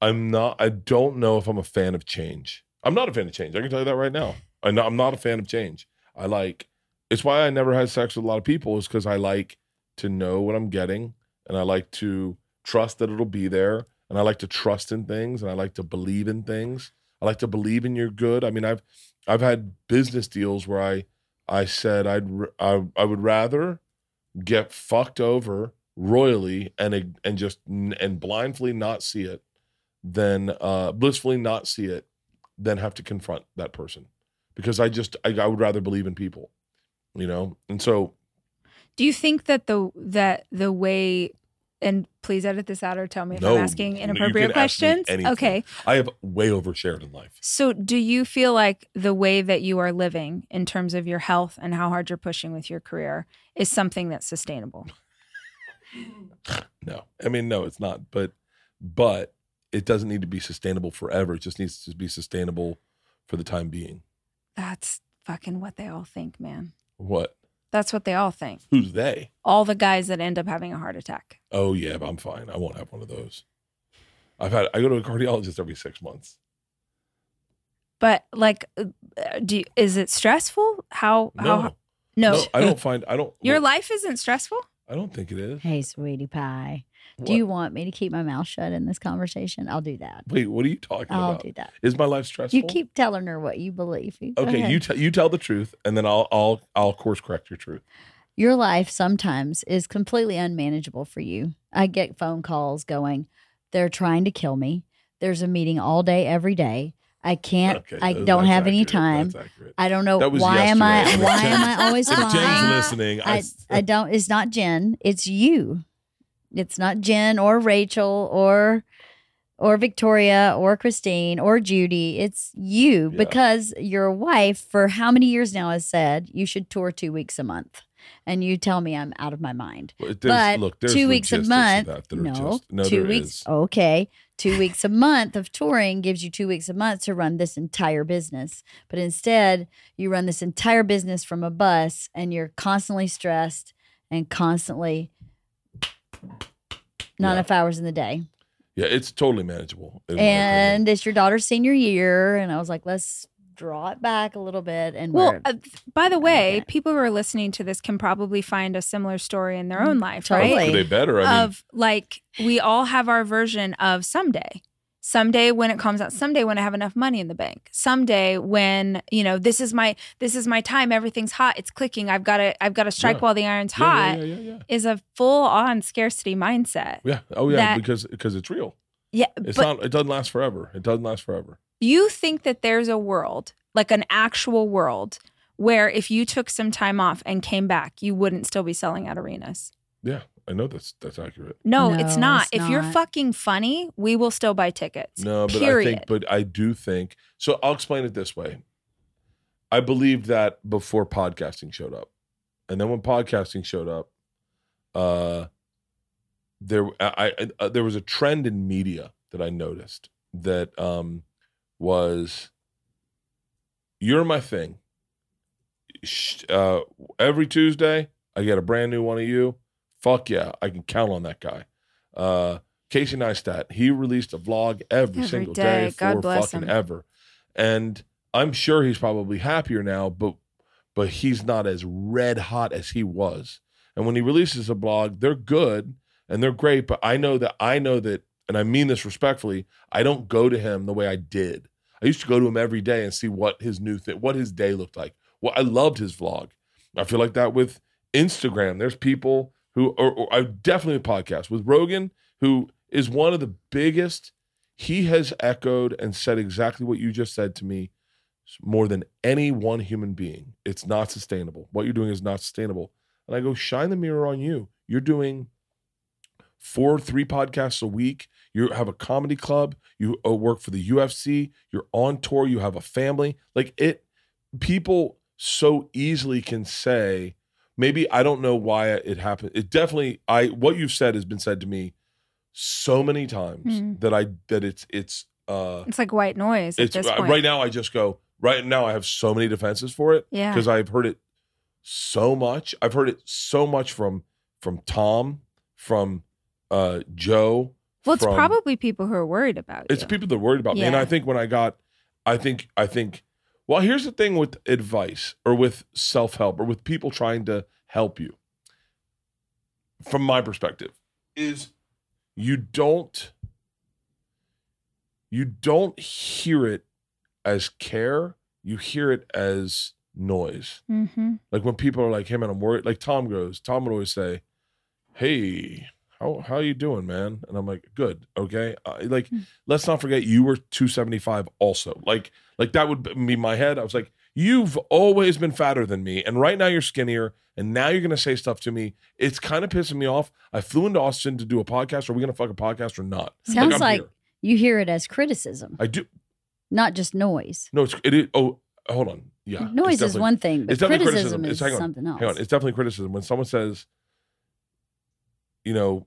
I'm not. I don't know if I'm a fan of change. I'm not a fan of change. I can tell you that right now. I'm not, I'm not a fan of change. I like. It's why I never had sex with a lot of people. Is because I like to know what I'm getting, and I like to trust that it'll be there, and I like to trust in things, and I like to believe in things. I like to believe in your good. I mean, I've I've had business deals where I I said I'd I, I would rather get fucked over royally and and just and blindly not see it then uh blissfully not see it then have to confront that person because I just I, I would rather believe in people you know and so Do you think that the that the way and please edit this out or tell me if No, I'm asking inappropriate ask questions? anything. Okay. I have way overshared in life So, do you feel like the way that you are living in terms of your health and how hard you're pushing with your career is something that's sustainable? No I mean no it's not but but it doesn't need to be sustainable forever it just needs to be sustainable for the time being That's fucking what they all think, man. what That's what they all think. who's they All the guys that end up having a heart attack. oh yeah but I'm fine I won't have one of those I've had I go to a cardiologist every six months But like, uh, do you, is it stressful? How no how no? I don't find I don't Your look, life isn't stressful. I don't think it is. Hey, sweetie pie. What? Do you want me to keep my mouth shut in this conversation? I'll do that. Wait, what are you talking about? I'll about? do that. Is my life stressful? You keep telling her what you believe. You- Okay, you tell you tell the truth, and then I'll I'll I'll course correct your truth. your life sometimes is completely unmanageable for you. I get phone calls going, they're trying to kill me. There's a meeting all day, every day. I can't, Okay, I don't have any time. I don't know why am I why am I always flying? Jen's listening, I, I, I don't it's not Jen, it's you. It's not Jen or Rachel or or Victoria or Christine or Judy. It's you Yeah. because your wife for how many years now has said you should tour 2 weeks a month. And you tell me I'm out of my mind. But, but look, two weeks a month. no, just- no, two there weeks. is. Okay, two weeks a month of touring gives you two weeks a month to run this entire business. But instead, you run this entire business from a bus, and you're constantly stressed and constantly not Yeah. enough hours in the day. Yeah, it's totally manageable. And it's your daughter's senior year, and I was like, let's draw it back a little bit. And Well, we're- uh, by the way, Okay. people who are listening to this can probably find a similar story in their Mm, own life, totally. right? Could they better? I mean, of like we all have our version of someday someday when it comes out someday when i have enough money in the bank someday when you know this is my this is my time everything's hot it's clicking i've got to i've got to strike Yeah. while the iron's yeah, hot yeah, yeah, yeah, yeah. is a full on scarcity mindset Yeah. Oh yeah, That- because because it's real. yeah It's but not. It doesn't last forever. It doesn't last forever. You think that there's a world like an actual world where if you took some time off and came back you wouldn't still be selling at arenas Yeah, I know that's that's accurate. no, it's not it's if you're fucking funny we will still buy tickets No, but period I think, but I do think. So I'll explain it this way. I believed that before podcasting showed up, and then when podcasting showed up, uh, there I, I uh, there was a trend in media that I noticed that um was you're my thing. Uh, every Tuesday, I get a brand new one of you. Fuck yeah, I can count on that guy. Uh, Casey Neistat, he released a vlog every, Every single day. day, God for bless fucking him. ever. And I'm sure he's probably happier now, but but he's not as red hot as he was. And when he releases a blog, they're good and they're great, but I know that I know that and I mean this respectfully, I don't go to him the way I did. I used to go to him every day and see what his new thing, what his day looked like. Well, I loved his vlog. I feel like that with Instagram. There's people who, or, or definitely a podcast with Rogan, who is one of the biggest. He has echoed and said exactly what you just said to me more than any one human being. It's not sustainable. What you're doing is not sustainable. And I go, shine the mirror on you. You're doing four, three podcasts a week. You have a comedy club. You uh, work for the UFC. You're on tour. You have a family. Like it, people so easily can say, maybe I don't know why it happened. It definitely, I what you've said has been said to me so many times Mhm. that I that it's it's uh It's like white noise at it's this uh, right now. I just go right now. I have so many defenses for it Yeah. because I've heard it so much. I've heard it so much from from Tom, from uh Joe. Well, it's from- probably people who are worried about it. it's you. people that are worried about me. And I think when I got, I think I think. Well, here's the thing with advice or with self help or with people trying to help you. From my perspective, is you don't you don't hear it as care. You hear it as noise. hmm Like when people are like, "Hey man, I'm worried." Like Tom goes, Tom would always say, "Hey, how how you doing, man?" And I'm like, "Good, okay." Uh, like, Hmm. let's not forget you were 275 also. Like, like that would be my head. I was like, "You've always been fatter than me, and right now you're skinnier, and now you're gonna say stuff to me. It's kind of pissing me off. I flew into Austin to do a podcast. Are we gonna fuck a podcast or not?" Sounds I'm like you hear it as criticism, I do. not just noise. No, it's it. is- Oh, hold on. Yeah, noise is one thing, but it's definitely criticism, criticism. is It's- on, something else. Hang on, it's definitely criticism. When someone says, you know,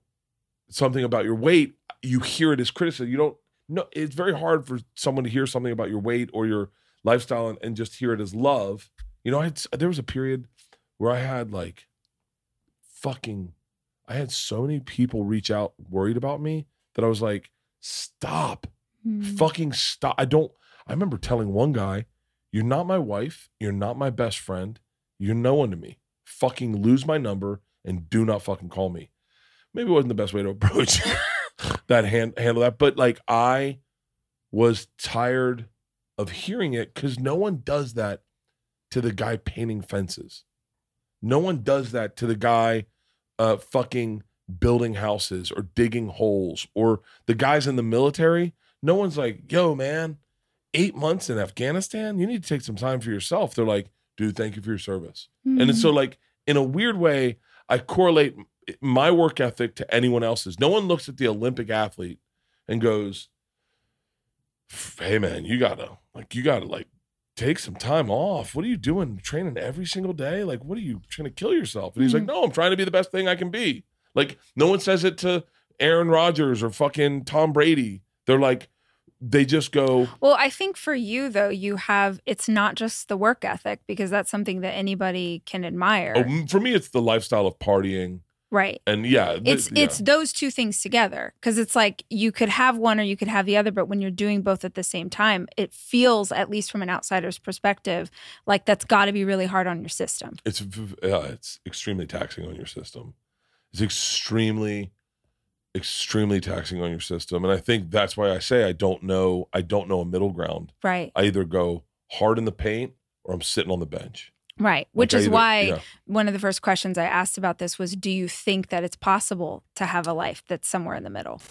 something about your weight, you hear it as criticism. You don't know. it's very hard for someone to hear something about your weight or your lifestyle and, and just hear it as love. You know, I had, there was a period where I had like fucking I had so many people reach out worried about me that I was like, stop Mm. fucking stop. I don't. I remember telling one guy, "You're not my wife. You're not my best friend. You're no one to me. Fucking lose my number and do not fucking call me." Maybe it wasn't the best way to approach that hand handle that, but like I was tired of hearing it because no one does that to the guy painting fences. No one does that to the guy uh fucking building houses or digging holes or the guys in the military. No one's like, yo, man, eight months in Afghanistan, you need to take some time for yourself. They're like, dude, thank you for your service. And Mm-hmm. it's so like in a weird way, I correlate my work ethic to anyone else's. No one looks at the Olympic athlete and goes, "Hey man, you gotta like you gotta like take some time off. What are you doing? Training every single day? Like, what are you trying to kill yourself?" And he's like, Mhm. "No, I'm trying to be the best thing I can be." Like, no one says it to Aaron Rodgers or fucking Tom Brady. They're like, they just go, Well, I think for you though, you have it's not just the work ethic because that's something that anybody can admire. oh, for me, it's the lifestyle of partying. Right. And yeah, th- It's yeah. it's those two things together because it's like you could have one or you could have the other, but when you're doing both at the same time, it feels at least from an outsider's perspective like that's got to be really hard on your system. it's it's extremely taxing on your system. It's extremely, extremely taxing on your system, and I think that's why I say I don't know. I don't know a middle ground. Right. I either go hard in the paint or I'm sitting on the bench. Right. Which is why yeah. one of the first questions I asked about this was do you think that it's possible to have a life that's somewhere in the middle?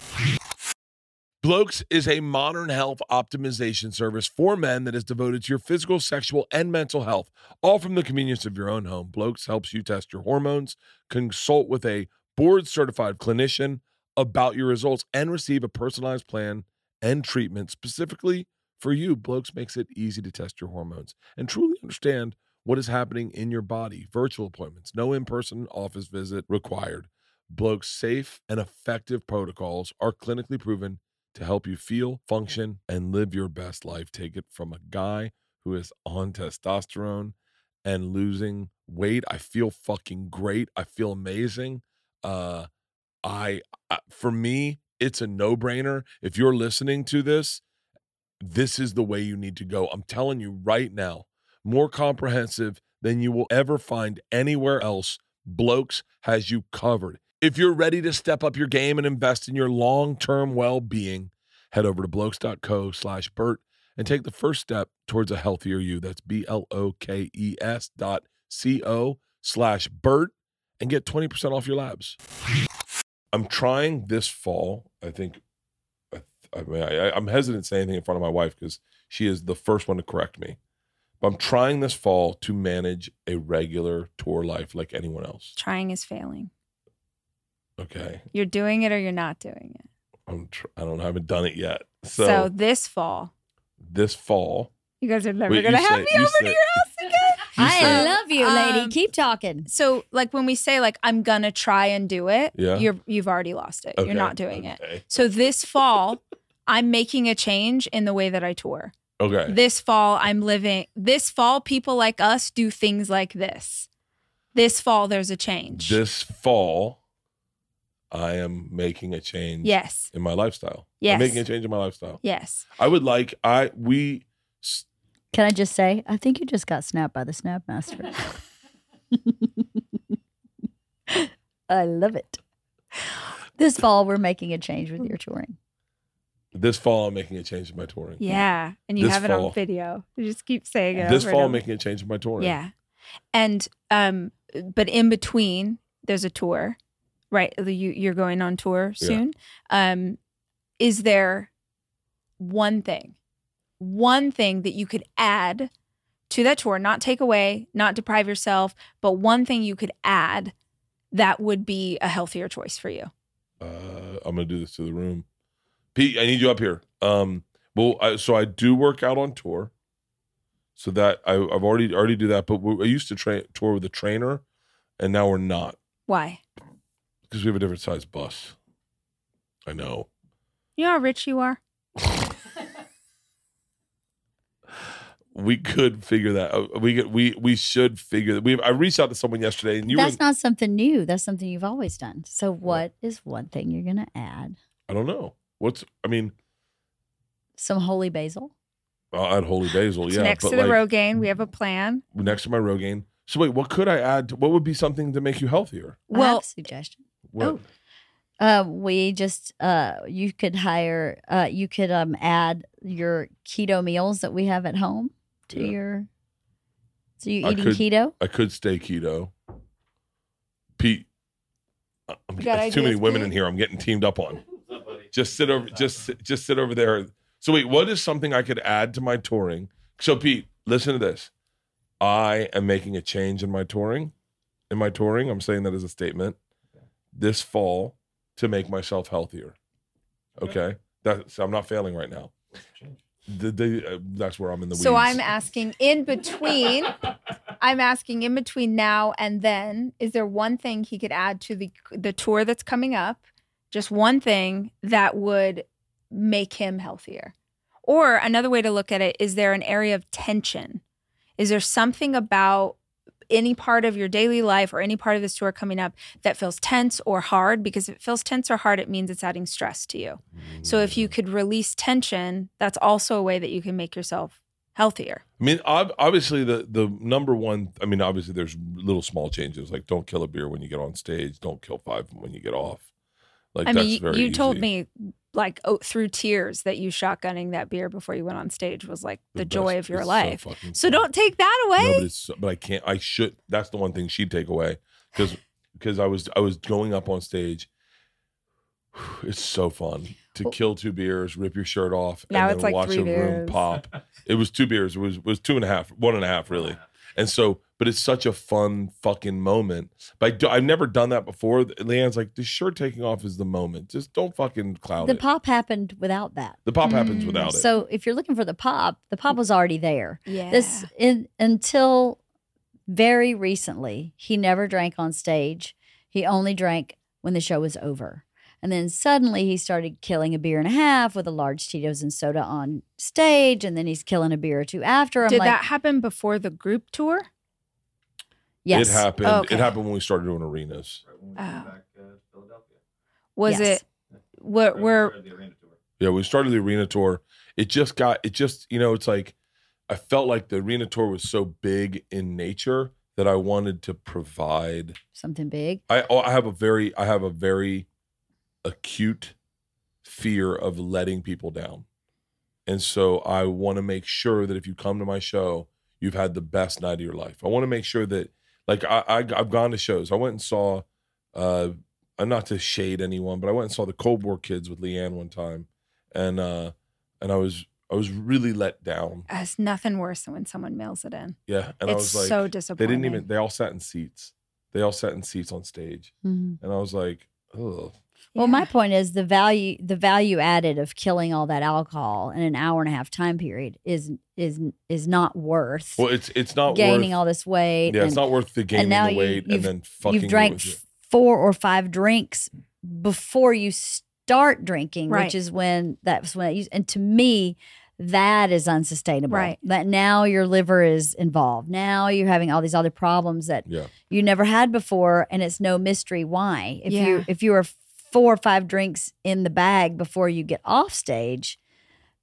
Blokes is a modern health optimization service for men that is devoted to your physical, sexual, and mental health, all from the convenience of your own home. Blokes helps you test your hormones, consult with a board certified clinician about your results, and receive a personalized plan and treatment specifically for you. Blokes makes it easy to test your hormones and truly understand what is happening in your body. Virtual appointments, no in person office visit required. Blokes' safe and effective protocols are clinically proven to help you feel, function, and live your best life. Take it from a guy who is on testosterone and losing weight. I feel fucking great. I feel amazing. Uh I, I for me, it's a no-brainer. If you're listening to this, this is the way you need to go. I'm telling you right now, more comprehensive than you will ever find anywhere else. Blokes has you covered. If you're ready to step up your game and invest in your long-term well-being, head over to blokes.co slash Bert and take the first step towards a healthier you. That's B-L-O-K-E-S dot C-O slash Bert and get 20% off your labs. I'm trying this fall. I think I, I mean, I, I'm hesitant to say anything in front of my wife because she is the first one to correct me. But I'm trying this fall to manage a regular tour life like anyone else. Trying is failing. Okay. You're doing it or you're not doing it. I'm. Tr- I don't. I haven't done it yet. So, So, this fall, this fall. you guys are never Wait, gonna have say- me over say- to your house again. I say- love you, lady. Um, Keep talking. So, like when we say like I'm gonna try and do it, Yeah. you're you've already lost it. Okay, You're not doing it. So this fall, I'm making a change in the way that I tour. Okay. This fall, I'm living. This fall, people like us do things like this. This fall, there's a change. This fall, I am making a change. yes, In my lifestyle. Yes. I'm making a change in my lifestyle. yes. I would like. I we. Can I just say, I think you just got snapped by the Snapmaster. I love it. This fall, we're making a change with your touring. This fall, I'm making a change in my touring. Yeah, and you This have it fall. on video. You just keep saying it. This over fall, I'm making a change in my touring. Yeah. And um but in between there's a tour, right? You you're going on tour Yeah. soon. Um is there one thing, one thing that you could add to that tour, not take away, not deprive yourself, but one thing you could add that would be a healthier choice for you? Uh, I'm gonna do this to the room. Pete, I need you up here. Um, well, I, so I do work out on tour, so that I, I've already already do that. But we, I used to train tour with a trainer, and now we're not Why? because we have a different size bus. I know. You know how rich you are? We could figure that. out. We could, we we should figure that. We I reached out to someone yesterday, and you That's were. not something new. That's something you've always done. So, what is one thing you're going to add? I don't know what's. I mean, Some holy basil. I'll add holy basil. It's yeah, next but to the like, Rogaine. We have a plan. next to my Rogaine. So wait, what could I add? To, what would be something to make you healthier? I have Well, a suggestion. What? Oh. Uh, we just uh, you could hire uh, you could um add your keto meals that we have at home to Yeah. your. So you I eating could- keto? I could stay keto. Pete, I- I'm, You got there's too many women Pete? in here. I'm getting teamed up on. Just sit over. Just just sit over there. So wait, what is something I could add to my touring? So Pete, listen to this. I am making a change in my touring. In my touring, I'm saying that as a statement. This fall to make myself healthier. Okay, that's I'm not failing right now. The, the, uh, that's where I'm in the weeds. So I'm asking in between. I'm asking in between now and then. Is there one thing he could add to the the tour that's coming up? Just one thing that would make him healthier. Or another way to look at it is there an area of tension? Is there something about any part of your daily life or any part of this tour coming up that feels tense or hard? Because if it feels tense or hard, it means it's adding stress to you. So if you mm. could release tension, that's also a way that you can make yourself healthier. I mean, obviously the the number one. I mean, obviously there's little small changes like don't kill a beer when you get on stage, don't kill five when you get off. Like I that's mean, you, very you told me like oh, through tears that you shotgunning that beer before you went on stage was like the, joy of your It's life. fucking So, don't take that No, away. but, it's, so- but I can't. I should. That's the one thing she'd take away because because I was I was going up on stage. It's so fun to Well- kill two beers, rip your shirt off, Now and it's then like watch three a room beers. pop. It was two beers. It was was two and a half, one and a half, really. And so, but it's such a fun fucking moment. But I do, I've never done that before. LeeAnn's like, the shirt taking off is the moment. Just don't fucking cloud The it. pop happened without that. the pop happens Mm, without it. So if you're looking for the pop, the pop was already there. yeah. This in, until very recently, he never drank on stage. He only drank when the show was over. And then suddenly he started killing a beer and a half with a large Tito's and soda on stage. And then he's killing a beer or two after. I'm Did like, that happen before the group tour? Yes. It happened. Okay. It happened when we started doing arenas. Oh. Was Yes. it where where Yeah, we started the arena tour. It just got it just, you know, it's like I felt like the arena tour was so big in nature that I wanted to provide Something big. I oh, I have a very I have a very acute fear of letting people down. And so I want to make sure that if you come to my show, you've had the best night of your life. I want to make sure that like I, I I've gone to shows. I went and saw uh I'm not to shade anyone, but I went and saw the Cold War Kids with LeeAnn one time. And uh and I was I was really let down. It's nothing worse than when someone mails it in. Yeah. And I it's was like so they didn't even they all sat in seats. They all sat in seats on stage. Mhm. And I was like, Ugh. Well, my point is the value the value added of killing all that alcohol in an hour and a half time period is is is not worth Well, it's it's not gaining worth, all this weight. Yeah, and it's not worth the gaining now the you- weight and you've- then fucking. you've drank lose it. f- four or five drinks before you start drinking, Right. which is when that's when it used, and to me that is unsustainable. Right. That now your liver is involved. Now you're having all these other problems that Yeah. you never had before, and it's no mystery why. If Yeah. you if you are four or five drinks in the bag before you get off stage,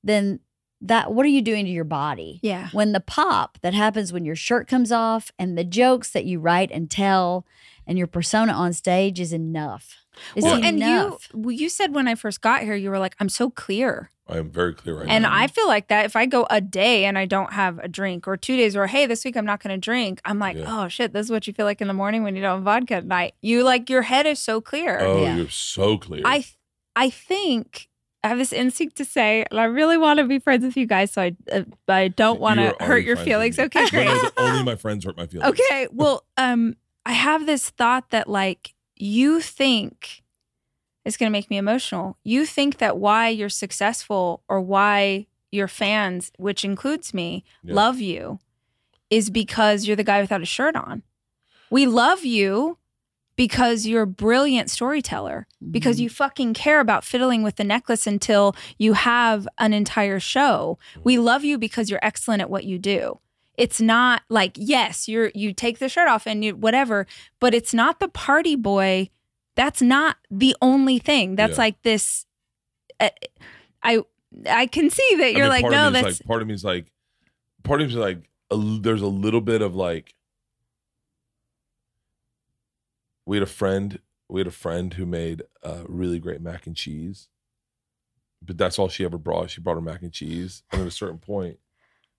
then that what are you doing to your body? Yeah. when the pop that happens when your shirt comes off and the jokes that you write and tell and your persona on stage is enough. It's Well, and enough. you you said when I first got here, you were like, I'm so clear. I am very clear right And now. And I feel like that if I go a day and I don't have a drink, or two days, or hey, this week I'm not going to drink, I'm like, Yeah. oh shit, this is what you feel like in the morning when you don't have vodka at night. You like your head is so clear. oh, Yeah. you're so clear. I th- I think I have this instinct to say, and I really want to be friends with you guys, so I uh, I don't want to hurt your feelings. Okay, great. no, the- only my friends hurt my feelings. Okay, well, um, I have this thought that like you think it's going to make me emotional. You think that why you're successful or why your fans, which includes me, Yeah. love you, is because you're the guy without a shirt on. We love you because you're a brilliant storyteller because Mm-hmm. you fucking care about fiddling with the necklace until you have an entire show. We love you because you're excellent at what you do. It's not like yes, you're you take the shirt off and you whatever, but it's not the party boy. That's not the only thing. That's Yeah. like this. uh, I I can see that you're mean, like no, of me is that's like part of me is like part of me is like a, there's a little bit of like we had a friend we had a friend who made uh, really great mac and cheese but that's all she ever brought she brought her mac and cheese and at a certain point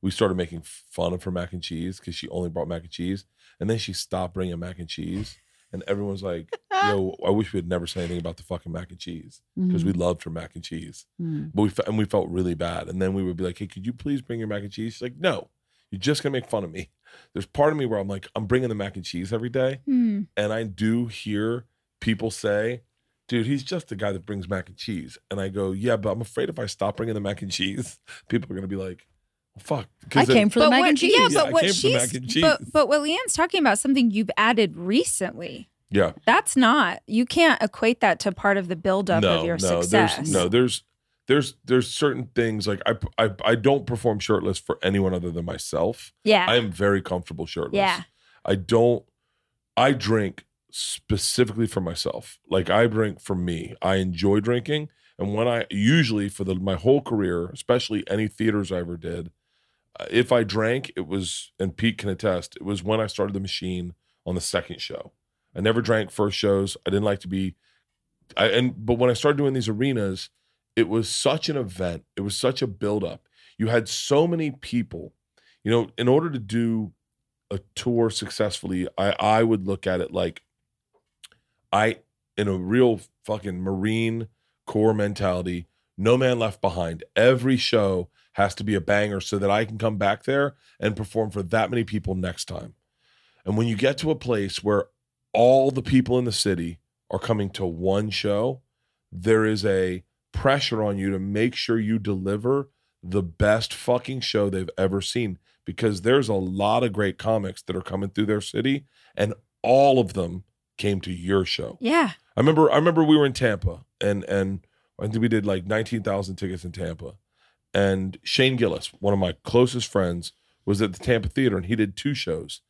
we started making fun of her mac and cheese because she only brought mac and cheese and then she stopped bringing mac and cheese and everyone's like yo i wish we had never said anything about the fucking mac and cheese because we loved her mac and cheese Mhm. but we fe- and we felt really bad. And then we would be like, "Hey, could you please bring your mac and cheese?" She's like, "No, you're just gonna make fun of me." There's part of me where I'm like, I'm bringing the mac and cheese every day, Hmm. and I do hear people say, "Dude, he's just the guy that brings mac and cheese." And I go, "Yeah, but I'm afraid if I stop bringing the mac and cheese, people are gonna be like, fuck." I 'Cause then- came for the mac what, and cheese. Yeah, Yeah, but what came for the she's mac and cheese. but but what LeeAnn's talking about something you've added recently. yeah, That's not you can't equate that to part of the buildup no, of your no, success. there's no, there's. There's there's certain things like I, I I don't perform shirtless for anyone other than myself. yeah, I am very comfortable shirtless. yeah, I don't I drink specifically for myself. Like I drink for me. I enjoy drinking and when I usually for the my whole career, especially any theaters I ever did, if I drank, it was and Pete can attest, it was when I started the machine on the second show. I never drank first shows. I didn't like to be I and but when I started doing these arenas, it was such an event. It was such a buildup. You had so many people. You know, in order to do a tour successfully, I I would look at it like I in a real fucking Marine Corps mentality, no man left behind. Every show has to be a banger so that I can come back there and perform for that many people next time. And when you get to a place where all the people in the city are coming to one show, there is a pressure on you to make sure you deliver the best fucking show they've ever seen because there's a lot of great comics that are coming through their city and all of them came to your show. yeah. I remember I remember we were in Tampa and and I think we did like 19,000 tickets in Tampa. And Shane Gillis, one of my closest friends, was at the Tampa Theater and he did two shows.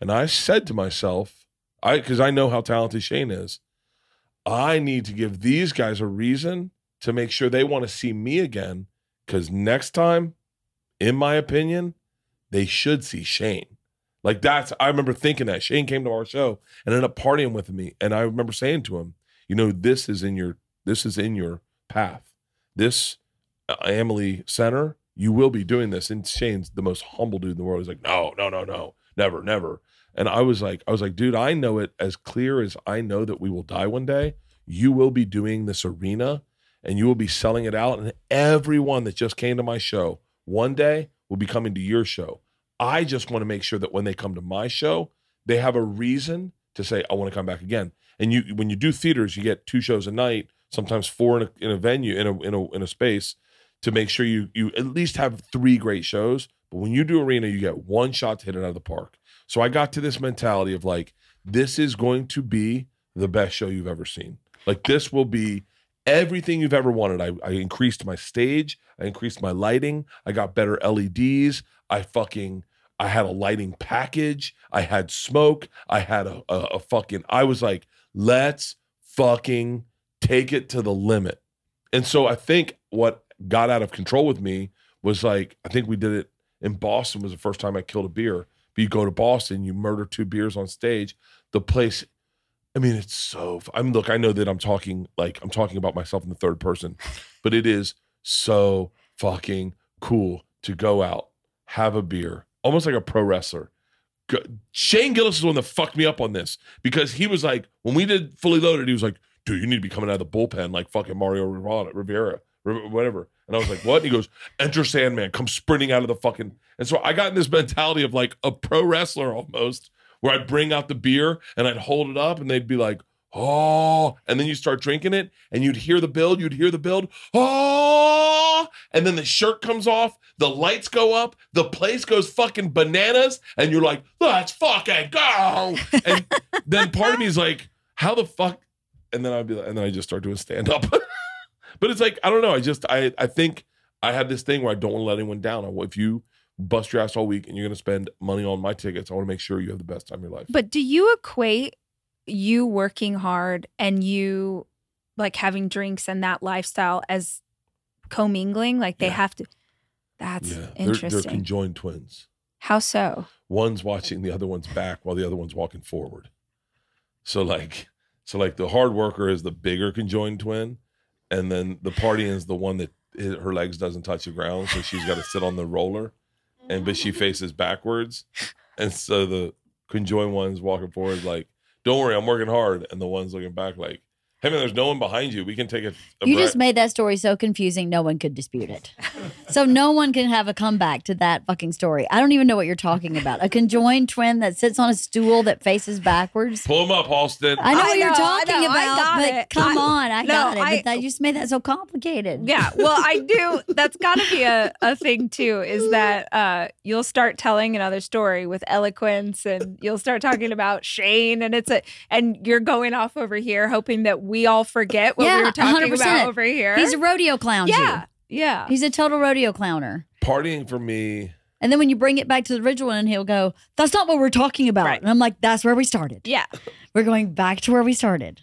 And I said to myself, I cuz I know how talented Shane is, I need to give these guys a reason to make sure they want to see me again cuz next time in my opinion, they should see Shane. Like that's I remember thinking that Shane came to our show and ended up partying with me. And I remember saying to him, you know, this is in your this is in your path. This Uh, Amalie Center, you will be doing this. And Shane's the most humble dude in the world. He's like, no, no, no, no, never, never. And I was like, I was like, dude, I know it as clear as I know that we will die one day. You will be doing this arena and you will be selling it out. And everyone that just came to my show one day will be coming to your show. I just want to make sure that when they come to my show, they have a reason to say, I want to come back again. and you when you do theaters, you get two shows a night, sometimes four in a, in a venue in a, in a in a space to make sure you you at least have three great shows. But when you do arena, you get one shot to hit it out of the park. So I got to this mentality of like, this is going to be the best show you've ever seen. Like this will be everything you've ever wanted. I, I increased my stage, I increased my lighting, I got better LEDs, I fucking I had a lighting package, I had smoke, I had a, a, a fucking I was like, let's fucking take it to the limit. And so I think what got out of control with me was like, I think we did it in Boston was the first time I killed a beer. But you go to Boston, you murder two beers on stage. The place, I mean, it's so. I'm look. I know that I'm talking like I'm talking about myself in the third person, but it is so fucking cool to go out, have a beer, almost like a pro wrestler. Go- Shane Gillis is the one that fucked me up on this because he was like, when we did fully loaded, he was like, dude, you need to be coming out of the bullpen like fucking Mario Rivera, Rivera, Riv- whatever. And I was like, what? And he goes, enter Sandman, come sprinting out of the fucking. And so I got in this mentality of like a pro wrestler almost, where I'd bring out the beer and I'd hold it up and they'd be like, oh, and then you start drinking it and you'd hear the build, you'd hear the build, oh, and then the shirt comes off, the lights go up, the place goes fucking bananas, and you're like, let's fucking go. And then part of me is like, how the fuck? And then I'd be like, and then I just start doing stand up. but it's like, I don't know. I just, I, I think I had this thing where I don't want to let anyone down. I- If you bust your ass all week and you're going to spend money on my tickets, I want to make sure you have the best time of your life. But do you equate you working hard and you like having drinks and that lifestyle as commingling? Like they Yeah. have to. That's yeah, they're, interesting. they're conjoined twins. How so? One's watching the other one's back while the other one's walking forward. So like, so like the hard worker is the bigger conjoined twin, and then the partying is the one that her legs doesn't touch the ground, so she's got to sit on the roller, and but she faces backwards, and so the conjoined one's walking forward like, "Don't worry, I'm working hard," and the one's looking back like, "Hey man, there's no one behind you. We can take a." a You breath." just made that story so confusing, no one could dispute it. So no one can have a comeback to that fucking story. I don't even know what you're talking about. A conjoined twin that sits on a stool that faces backwards. pull him up, Halston. I know I what you're know, I talking know, I about, got but it. come I- on, I no, got it. I- but that, you just made that so complicated. Yeah, well, I do. That's got to be a, a thing too. Is that uh, you'll start telling another story with eloquence, and you'll start talking about Shane, and it's a, and you're going off over here, hoping that we all forget what we were talking 100%. about over here. He's a rodeo clown. yeah, yeah. He's a total rodeo clowner. Partying for me. And then when you bring it back to the original one, he'll go, That's not what we're talking about. Right. And I'm like, That's where we started. yeah, We're going back to where we started.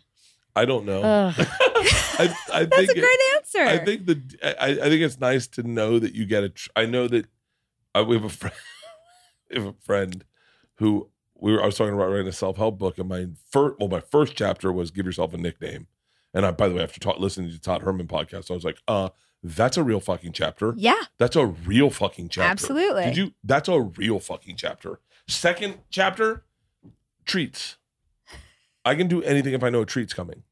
I don't know. Ugh. I, I that's think a great answer. I think the I, I think it's nice to know that you get a. Tr- I know that uh, we have a friend. we have a friend who we were. I was talking about writing a self help book, and my first well, my first chapter was give yourself a nickname. And I, by the way, after ta- listening to Todd Herman podcast, I was like, uh, that's a real fucking chapter. yeah, That's a real fucking chapter. Absolutely. Did you? That's a real fucking chapter. Second chapter, treats. I can do anything if I know a treat's coming.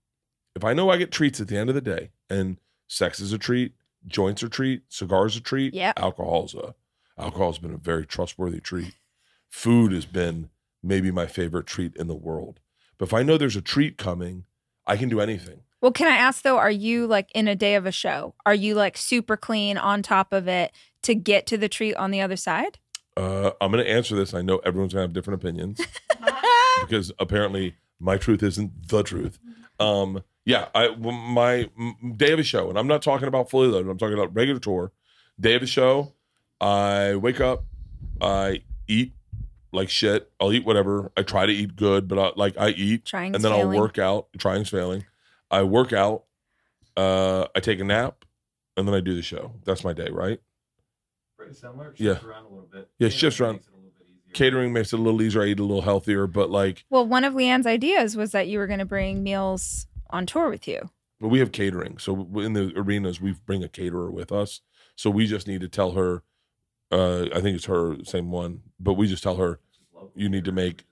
If I know I get treats at the end of the day, and sex is a treat, joints are treat, cigars a treat, Yep. alcohol's a alcohol's been a very trustworthy treat. Food has been maybe my favorite treat in the world. But if I know there's a treat coming, I can do anything. Well, can I ask though, are you like in a day of a show? Are you like super clean on top of it to get to the treat on the other side? Uh, I'm going to answer this. I know everyone's going to have different opinions. because apparently my truth isn't the truth. Um, yeah, I w- my day of a show, and I'm not talking about fully loaded. I'm talking about regular tour. Day of a show, I wake up, I eat like shit. I'll eat whatever. I try to eat good, but I, like I eat, Trying and then I'll work out. Trying's failing. I work out. Uh, I take a nap, and then I do the show. That's my day, right? Pretty similar. Yeah. Shifts around a little bit. Yeah, Catering shifts around. makes it a little bit easier. Catering makes it a little easier. I eat a little healthier, but like, Well, one of LeeAnn's ideas was that you were going to bring meals on tour with you. But we have catering. So in the arenas, we bring a caterer with us. So we just need to tell her, uh, I think it's her, same one, but we just tell her, you need to make-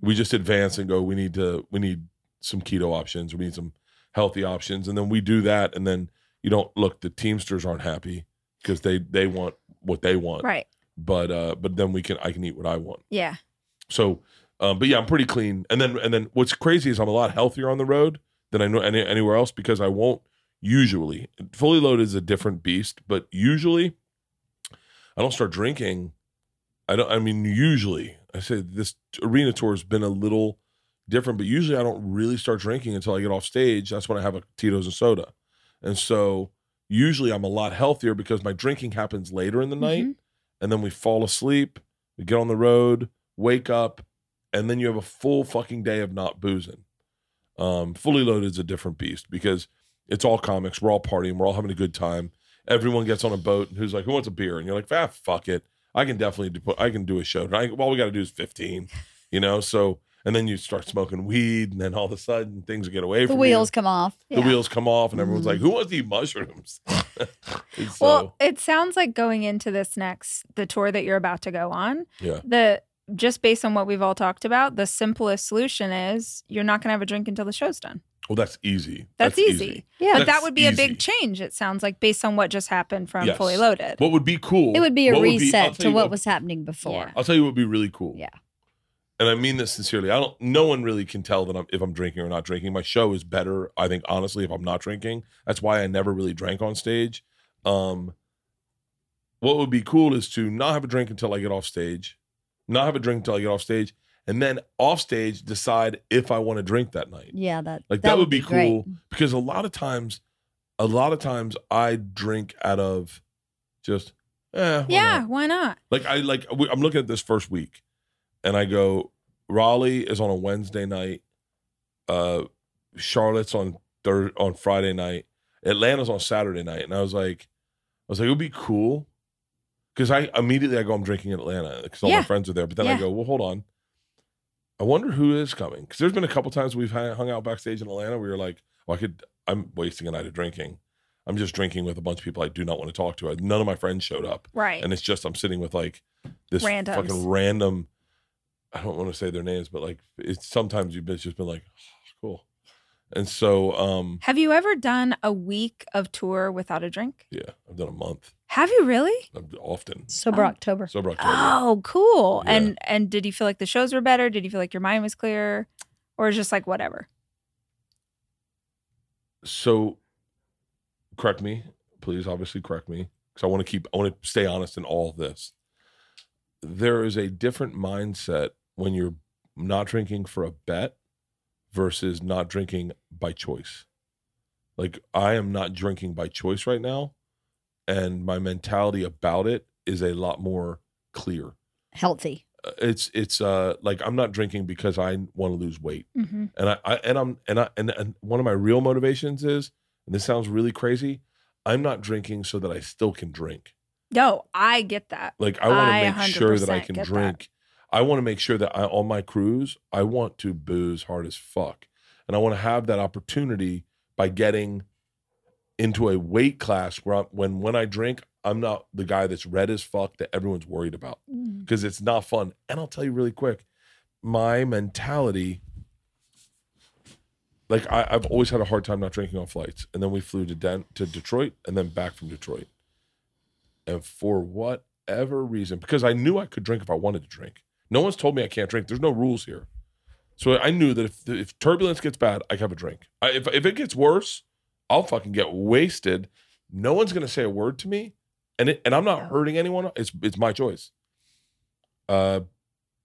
we just advance and go, we need to, we need some keto options. We need some healthy options. And then we do that. And then you don't look, the Teamsters aren't happy because they, they want what they want. Right. But, uh, but then we can, I can eat what I want. Yeah. So, Um, but yeah, I'm pretty clean. And then and then what's crazy is I'm a lot healthier on the road than I know any, anywhere else because I won't usually fully loaded is a different beast, but usually I don't start drinking. I don't. I mean, usually I say this arena tour has been a little different, but usually I don't really start drinking until I get off stage. That's when I have a Tito's and soda, and so usually I'm a lot healthier because my drinking happens later in the night, and then we fall asleep, we get on the road, wake up, and then you have a full fucking day of not boozing. Um, fully loaded is a different beast because it's all comics. We're all partying. We're all having a good time. Everyone gets on a boat and who's like, "Who wants a beer?" And you're like, "Ah, fuck it. I can definitely do. I can do a show. I, all we got to do is 15, you know." So and then you start smoking weed, and then all of a sudden things get away. The from wheels you. come off. The Yeah. wheels come off, and everyone's Mhm. like, "Who wants to eat mushrooms?" So, Well, it sounds like going into this next the tour that you're about to go on. Yeah. The just based on what we've all talked about, the simplest solution is you're not going to have a drink until the show's done. Well, that's easy. That's, easy. Yeah. But That's that would be a big change. It sounds like based on what just happened from Yes. Fully Loaded. What would be cool? It would be a what I'll reset tell to you what was happening before. Yeah. I'll tell you what would be really cool. Yeah. And I mean this sincerely. I don't. No one really can tell that I'm if I'm drinking or not drinking. My show is better. I think honestly, if I'm not drinking, that's why I never really drank on stage. Um, what would be cool is to not have a drink until I get off stage, not have a drink until I get off stage, and then off stage decide if I want to drink that night. Yeah, that Like that, would be, great. cool because a lot of times, a lot of times I drink out of just eh, why yeah, not? why not? Like I like I'm looking at this first week, and I go Raleigh is on a Wednesday night, uh, Charlotte's on third on Friday night, Atlanta's on Saturday night, and I was like, I was like it would be cool, because I immediately I go I'm drinking in Atlanta because all Yeah. my friends are there, but then I go well hold on, I wonder who is coming because there's been a couple times we've hung hung out backstage in Atlanta where you're like, well I could I'm wasting a night of drinking. I'm just drinking with a bunch of people I do not want to talk to. None of my friends showed up Right. and it's just I'm sitting with like this Randoms. fucking random. I don't want to say their names, but like it's sometimes you've been- just been like, cool, and so um Have you ever done a week of tour without a drink? yeah, I've done a month Have you really? Uh, often Sober Oh. October. sober October. Oh, cool. Yeah. And and did you feel like the shows were better? Did you feel like your mind was clear? Or is just like whatever? So correct me, please. Obviously, correct me because I want to keep I want to stay honest in all of this. There is a different mindset when you're not drinking for a bet versus not drinking by choice. Like I am not drinking by choice right now, and my mentality about it is a lot more clear. Healthy. Uh, It's it's uh like I'm not drinking because I want to lose weight Mm-hmm. and I, I and I'm and I and, and one of my real motivations is, and this sounds really crazy, I'm not drinking so that I still can drink. No, I get that. Like I want to make sure that I can get that. drink. I want to make sure that I on my cruise, I want to booze hard as fuck, and I want to have that opportunity by getting into a weight class where I'm, when when I drink, I'm not the guy that's red as fuck that everyone's worried about mm. because it's not fun. And I'll tell you really quick, my mentality, like I, I've always had a hard time not drinking on flights. And then we flew to Den- to Detroit and then back from Detroit. And for whatever reason, because I knew I could drink if I wanted to drink. No one's told me I can't drink. There's no rules here. So I knew that if if turbulence gets bad, I can have a drink. I, if if it gets worse, I'll fucking get wasted. No one's gonna say a word to me, and it, and I'm not hurting anyone. It's it's my choice. Uh,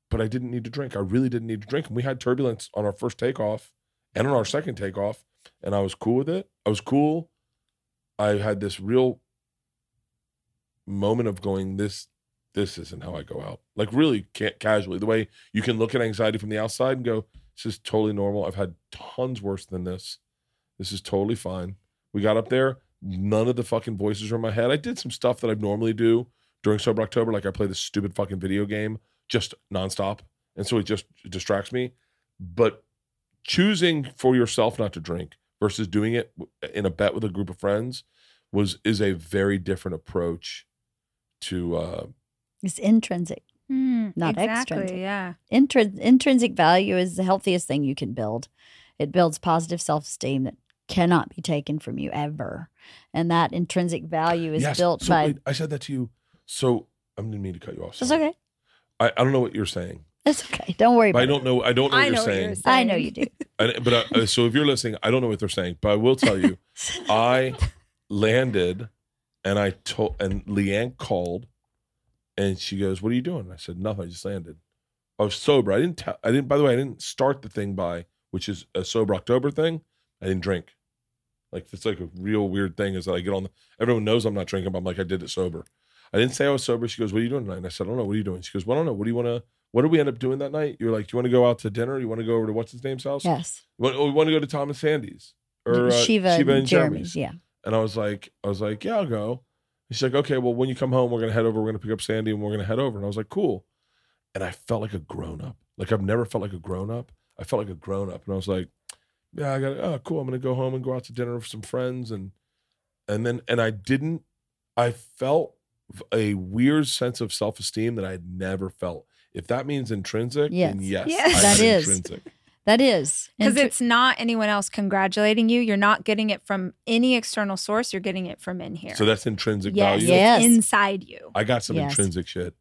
but I didn't need to drink. I really didn't need to drink. And we had turbulence on our first takeoff and on our second takeoff, and I was cool with it. I was cool. I had this real moment of going, this this isn't how I go out. Like really ca- casually, the way you can look at anxiety from the outside and go, this is totally normal. I've had tons worse than this. This is totally fine. We got up there. None of the fucking voices are in my head. I did some stuff that I normally do during Sober October, like I play this stupid fucking video game just nonstop, and so it just distracts me. But choosing for yourself not to drink versus doing it in a bet with a group of friends was is a very different approach to uh, It's intrinsic. Mm, Not exactly, extrinsic. Yeah. Intrin- intrinsic value is the healthiest thing you can build. It builds positive self esteem that cannot be taken from you ever. And that intrinsic value is Yes, built so by. wait, I said that to you. So I didn't mean to cut you off. It's okay. I, I don't know what you're saying. That's okay. Don't worry But about I don't know. I don't know what I you're know what saying. you're saying. I know you do. I, but uh, so if you're listening, I don't know what they're saying, but I will tell you, I landed, and I told, and LeeAnn called, and she goes, "What are you doing?" I said, "Nothing. I just landed. I was sober. I didn't tell. I didn't. By the way, I didn't start the thing by which is a sober October thing. I didn't drink. Like it's like a real weird thing is that I get on. The, everyone knows I'm not drinking, but I'm like I did it sober. I didn't say I was sober. She goes, "What are you doing tonight?" And I said, "I don't know. What are you doing?" She goes, "Well, I don't know. What do you want to?" What did we end up doing that night? You're like, do you want to go out to dinner? You want to go over to what's his name's house? Yes. We want, oh, we want to go to Tom and Sandy's or uh, Shiva, Shiva and and Jeremy's. Jeremy's. Yeah. And I was like, I was like, yeah, I'll go. And she's like, okay, well, when you come home, we're gonna head over. We're gonna pick up Sandy, and we're gonna head over. And I was like, cool. And I felt like a grown up. Like I've never felt like a grown up. I felt like a grown up, and I was like, yeah, I got. it. Oh, cool. I'm gonna go home and go out to dinner with some friends, and and then and I didn't. I felt a weird sense of self esteem that I had never felt. If that means intrinsic, then Yes. yes, Yes. I That had is. intrinsic. That is. Because And tr- it's not anyone else congratulating you. You're not getting it from any external source. You're getting it from in here. So that's intrinsic yes, value. Yes. it's inside you. I got some Yes. intrinsic shit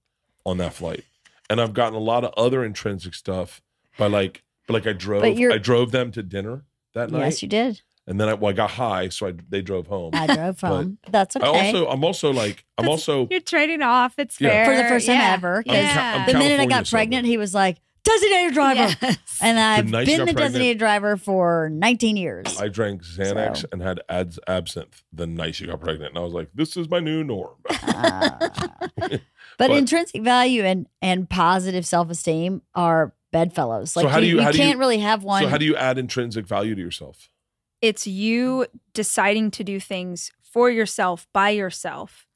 on that flight, and I've gotten a lot of other intrinsic stuff by like, but like I drove, But you're- I drove them to dinner that night, yes, you did. and then I, well, I got high, so I, they drove home. I drove home. but that's okay. I also, I'm also like, I'm That's- also, You're trading off. It's Yeah. fair For the first time Yeah. ever, 'cause I'm, Yeah. ca- I'm the minute I California got sober. pregnant, he was like, designated driver. Yes. And I've night you been got the pregnant- designated driver for 19 years. I drank Xanax So. and had ads absinthe the night she got pregnant, and I was like, this is my new norm. Ah. but, But- intrinsic value and and positive self esteem are bedfellows. So Like how do you- you, how do you- can't really have one. so how do you add intrinsic value to yourself? it's you deciding to do things for yourself by yourself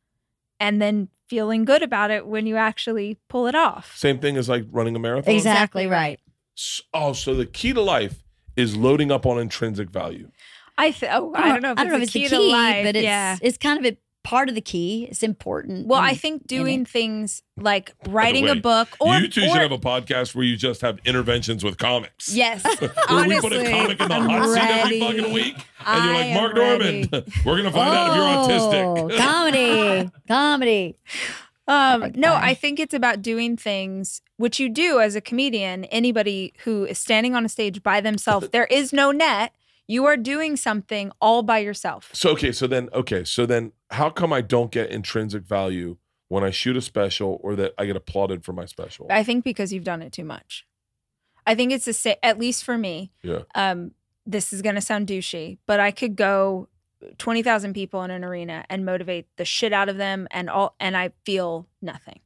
and then feeling good about it when you actually pull it off. Same thing as like running a marathon. exactly Exactly right. S- Oh, so the key to life is loading up on intrinsic value. I th- oh, I oh, don't know if I don't know if it's it's the the key, key, to life. but it's yeah. it's kind of a part of the key. It's important. Well, in- I think doing things like writing a book or you two or- should have a podcast where you just have interventions with comics. yes, honestly, we put a comic in the I'm hot seat every ready. fucking week, and you're like, Mark ready. Normand, we're gonna find out if Oh, you're autistic. comedy, comedy. Um, Like no. I think it's about doing things which you do as a comedian. Anybody who is standing on a stage by themselves, there is no net. You are doing something all by yourself. so okay, so then okay, so then how come I don't get intrinsic value when I shoot a special or that I get applauded for my special? I think because you've done it too much. I think it's the same. At least for me. Yeah. Um, this is gonna sound douchey, but I could go twenty thousand people in an arena and motivate the shit out of them, and all, and I feel nothing.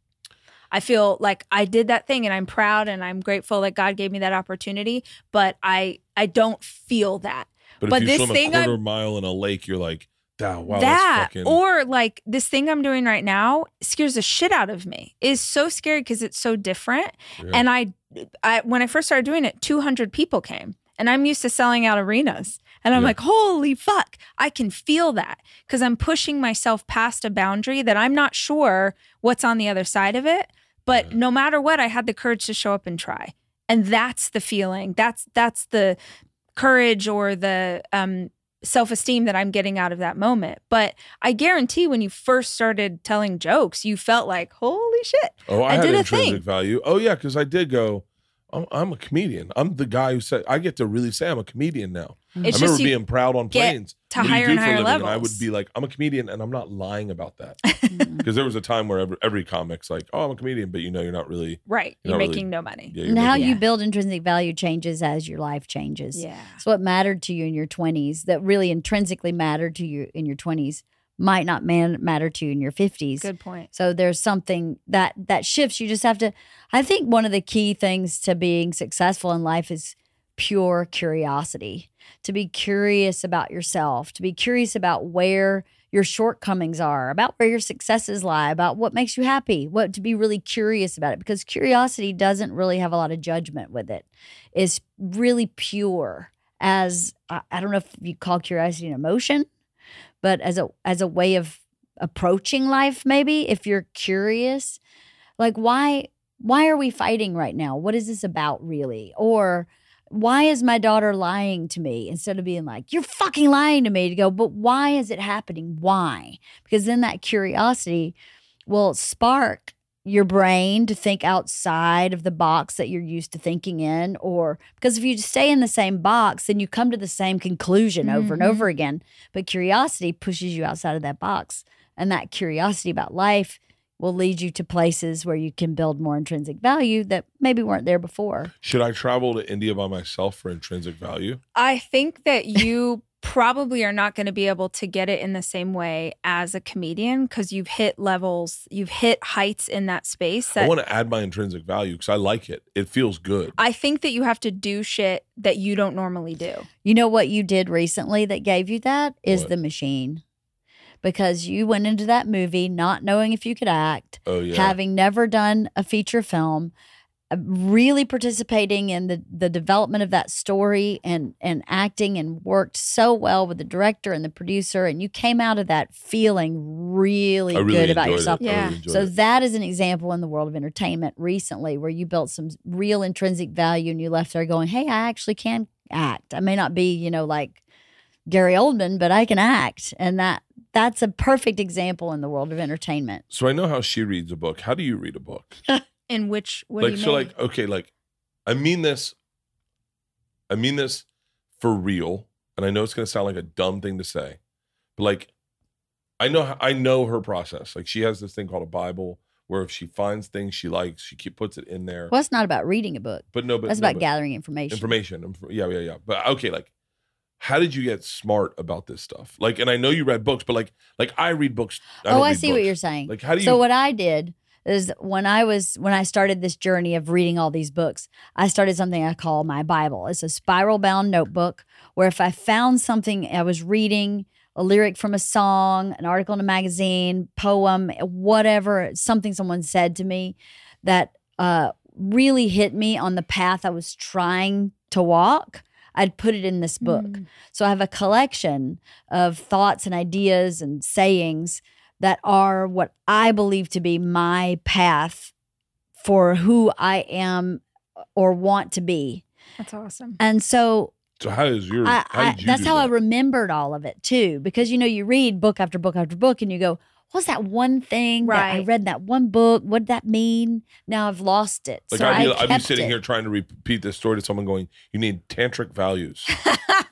I feel like I did that thing, and I'm proud, and I'm grateful that God gave me that opportunity. But I, I don't feel that. But, but if you this swim a quarter I'm- mile in a lake, you're like, wow, wow, that fucking. or like this thing I'm doing right now scares the shit out of me. Is so scary because it's so different. Yeah. And I, I when I first started doing it, 200 people came, and I'm used to selling out arenas. And I'm Yeah. like, holy fuck, I can feel that because I'm pushing myself past a boundary that I'm not sure what's on the other side of it. But Yeah. no matter what, I had the courage to show up and try. And that's the feeling. That's that's the courage or the um, self-esteem that I'm getting out of that moment. But I guarantee when you first started telling jokes, you felt like, holy shit. Oh, I, I had did a intrinsic thing. value. Oh yeah, because I did go. I'm, I'm a comedian. I'm the guy who said I get to really say I'm a comedian now. It's I remember just you being proud on get planes. to What do you higher do and for a higher living? And I levels. would be like, I'm a comedian, and I'm not lying about that Mm. because there was a time where every, every comic's like, oh, I'm a comedian, but you know, you're not really. right. You're You're not really- making no money. Yeah, you're and how making- you Yeah. build intrinsic value changes as your life changes. Yeah. So what mattered to you in your 20s that really intrinsically mattered to you in your 20s might not man- matter to you in your 50s. Good point. So there's something that that shifts. You just have to. I think one of the key things to being successful in life is pure curiosity. To be curious about yourself. To be curious about where your shortcomings are, about where your successes lie, about what makes you happy. What to be really curious about it because curiosity doesn't really have a lot of judgment with it. It's really pure. As I, I don't know if you call curiosity an emotion, but as a as a way of approaching life maybe if you're curious like why why are we fighting right now? What is this about really? Or why is my daughter lying to me instead of being like you're fucking lying to me to go but why is it happening? Why? Because then that curiosity will spark your brain to think outside of the box that you're used to thinking in or because if you stay in the same box then you come to the same conclusion over and over mm-hmm. again. But curiosity pushes you outside of that box and that curiosity about life will lead you to places where you can build more intrinsic value that maybe weren't there before. Should I travel to India by myself for intrinsic value? I think that you probably are not going to be able to get it in the same way as a comedian because you've hit levels, you've hit heights in that space I want to add my intrinsic value because I like it. It feels good. I think that you have to do shit that you don't normally do. You know what you did recently that gave you that is What? the machine. Because you went into that movie not knowing if you could act, Oh yeah. having never done a feature film, Uh, really participating in the the development of that story and and acting and worked so well with the director and the producer and you came out of that feeling really, really good about yourself. It. Yeah. really So it. that is an example in the world of entertainment recently where you built some real intrinsic value and you left there going, "Hey, I actually can act. I may not be, you know, like Gary Oldman, but I can act." And that that's a perfect example in the world of entertainment. So I know how she reads a book. How do you read a book? In which, what like do so mean? like okay, like I mean this I mean this for real. And I know it's gonna sound like a dumb thing to say, but like I know I know her process. Like she has this thing called a Bible where if she finds things she likes, she keep puts it in there. Well, it's not about reading a book. But no, but That's no, about but- gathering information. information. Inf- Yeah, yeah, yeah. But okay, like, how did you get smart about this stuff? Like, and I know you read books, but like, like I read books. I oh, don't I read see what you're saying. Like, how do you? So what I did is when I was when I started this journey of reading all these books, I started something I call my Bible. It's a spiral bound notebook where if I found something I was reading, a lyric from a song, an article in a magazine, poem, whatever, something someone said to me that uh, really hit me on the path I was trying to walk, I'd put it in this book. Mm. So I have a collection of thoughts and ideas and sayings that are what I believe to be my path for who I am or want to be. That's awesome. And so so how is your? I, how I, did you that's do how I remembered all of it too. Because you know, you read book after book after book and you go, What's that one thing that I read in that one book? What did that mean? Now I've lost it. Like so I'd be, I I'd be sitting it. here trying to repeat this story to someone, going, "You need tantric values,"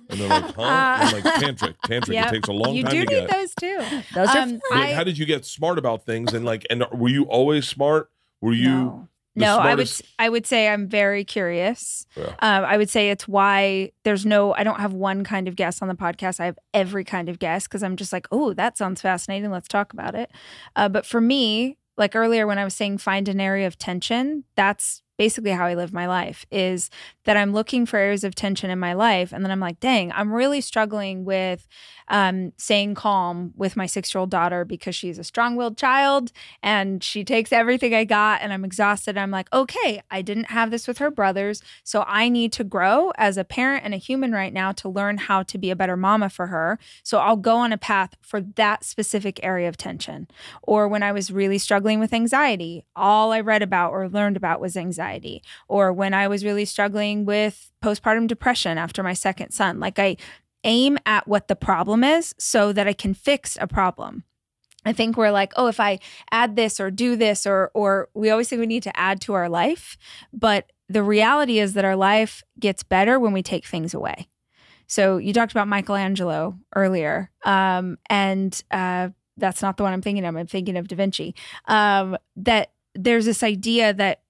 and they're like, "Huh?" And I'm like, "Tantric, tantric. Yep. It takes a long time. you time do to need get." those too. Those are Um, Like, I- how did you get smart about things? And like, and were you always smart? Were you? no, no I would I would say I'm very curious. Yeah. Um, I would say it's why there's no I don't have one kind of guest on the podcast. I have every kind of guest because I'm just like, oh, that sounds fascinating. Let's talk about it. Uh, but for me, like earlier when I was saying find an area of tension, that's basically how I live my life is that I'm looking for areas of tension in my life. And then I'm like, dang, I'm really struggling with um, staying calm with my six year old daughter because she's a strong willed child and she takes everything I got and I'm exhausted. I'm like, okay, I didn't have this with her brothers. So I need to grow as a parent and a human right now to learn how to be a better mama for her. So I'll go on a path for that specific area of tension. Or when I was really struggling with anxiety, all I read about or learned about was anxiety. Or when I was really struggling with postpartum depression after my second son, like I aim at what the problem is so that I can fix a problem. I think we're like, oh, if I add this or do this, or or we always think we need to add to our life, but the reality is that our life gets better when we take things away. So you talked about Michelangelo earlier, um, and uh, that's not the one I'm thinking of. I'm thinking of Da Vinci. Um, that there's this idea that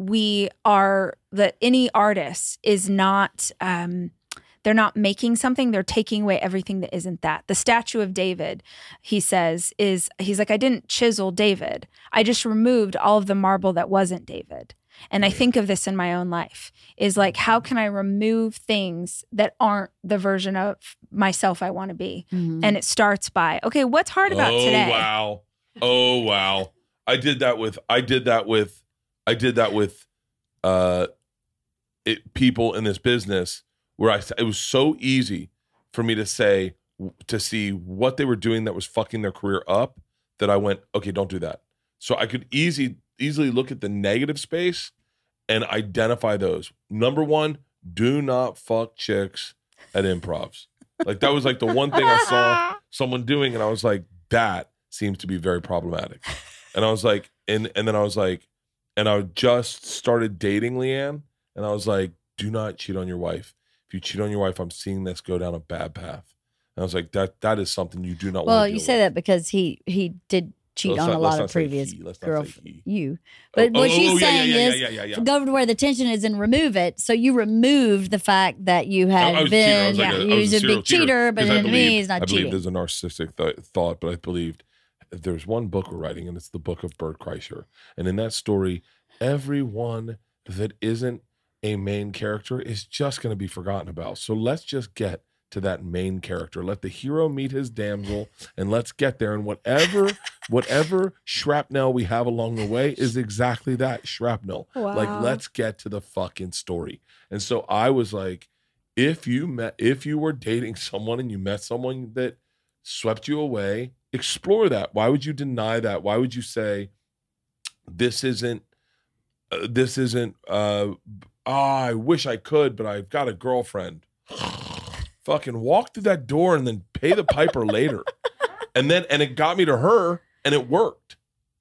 we are that any artist is not. Um, they're not making something they're taking away everything that isn't that the statue of david he says is he's like i didn't chisel david i just removed all of the marble that wasn't david and i think of this in my own life is like how can i remove things that aren't the version of myself i want to be Mhm. and it starts by okay what's hard about today? oh, today wow. Oh wow. I did that with I did that with I did that with uh it, people in this business where I it was so easy for me to say to see what they were doing that was fucking their career up that I went, okay, don't do that. So I could easy easily look at the negative space and identify those. Number one, do not fuck chicks at improvs. Like that was like the one thing I saw someone doing, and I was like, that seems to be very problematic. And I was like, and and then I was like, and I just started dating LeeAnn, and I was like, do not cheat on your wife. If you cheat on your wife, I'm seeing this go down a bad path. And I was like, that that is something you do not. Well, you say that because he he did cheat Let's on not- a lot of previous he. Let's not girl. You, Oh, but what oh, she's oh, oh saying yeah, yeah, is yeah, go to where the tension is and remove it. So you removed the fact that you had I cheater. I been yeah, like a- you was was a big cheater, but then to me, he's not I believe cheating. there's a narcissistic th- thought, but I believed there's one book we're writing, and it's the book of Bert Kreischer. And in that story, everyone that isn't a main character is just going to be forgotten about. So let's just get to that main character. Let the hero meet his damsel, and let's get there. And whatever, whatever shrapnel we have along the way is exactly that shrapnel. Like, let's get to the fucking story. And so I was like, if you met, if you were dating someone and you met someone that swept you away, explore that. Why would you deny that? Why would you say, this isn't, uh, this isn't, uh, ah, I wish I could, but I've got a girlfriend. Fucking walk through that door and then pay the piper later. And then, and it got me to her and it worked.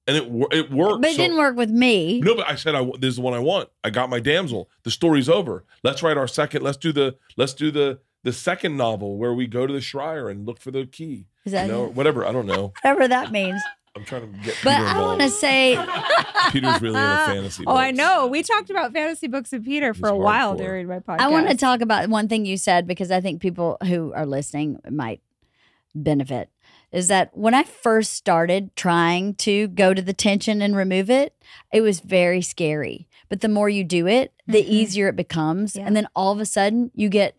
And it, it worked. but it So- didn't work with me. no, but I said I this is the one I want. I got my damsel. The story's over. Let's write our second. Let's do the let's do the the second novel where we go to the Shire and look for the key. Is You that know, whatever. I don't know. whatever that means? I'm trying to get But Peter I want to say, Peter's really into fantasy. Book. Oh, I know. We talked about fantasy books with Peter for He's a while hardcore. during my podcast. I want to talk about one thing you said because I think people who are listening might benefit. Is that when I first started trying to go to the tension and remove it, it was very scary. But the more you do it, the Mhm. easier it becomes. Yeah. And then all of a sudden, you get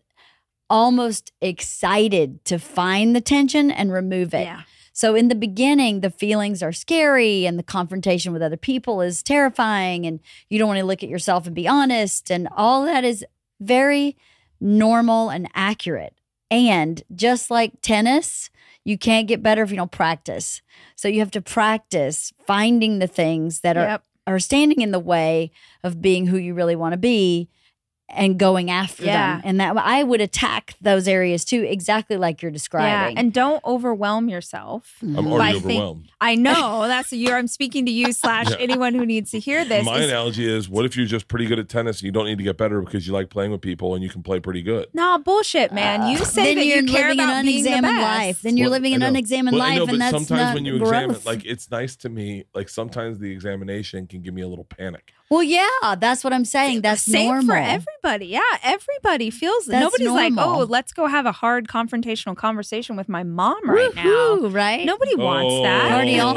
almost excited to find the tension and remove it. Yeah. So in the beginning, the feelings are scary and the confrontation with other people is terrifying and you don't want to look at yourself and be honest and all that is very normal and accurate. And just like tennis, you can't get better if you don't practice. So you have to practice finding the things that are Yep. are standing in the way of being who you really want to be and going after Yeah. them. And that I would attack those areas too, exactly like you're Yeah. describing. And don't overwhelm yourself. I'm Mhm. already I think- overwhelmed. I know that's you. I'm speaking to you slash Yeah. anyone who needs to hear this. My is- analogy is: What if you're just pretty good at tennis and you don't need to get better because you like playing with people and you can play pretty good? no bullshit, man. You say Uh, that you're you care living about an being the unexamined best. life. Then you're Well, living I an know. unexamined Well, I life, know, but and that's sometimes not when you growth. examine, like it's nice to me. Like sometimes the examination can give me a little panic. Well, yeah, that's what I'm saying. That's Same normal. for everybody. Yeah, everybody feels it. That's Nobody's like, oh, let's go have a hard confrontational conversation with my mom right now. Right? Nobody wants that. Party on.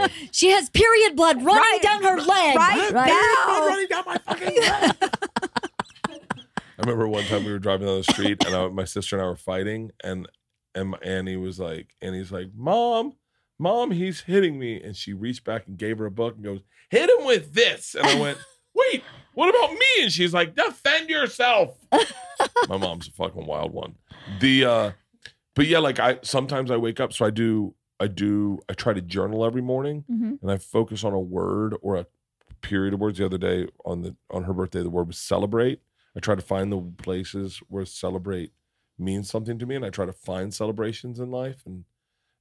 Oh. She has period blood running Right. down her leg. Right now. running down my fucking leg. I remember one time we were driving down the street and I, my sister and I were fighting and and Annie was like Annie's like mom mom he's hitting me and she reached back and gave her a book and goes hit him with this and I went wait what about me and she's like defend yourself my mom's a fucking wild one the uh but yeah like I sometimes I wake up so I do I do I try to journal every morning Mhm. and I focus on a word or a period of words. The other day on the on her birthday, the word was celebrate. I try to find the places where celebrate means something to me, and I try to find celebrations in life. And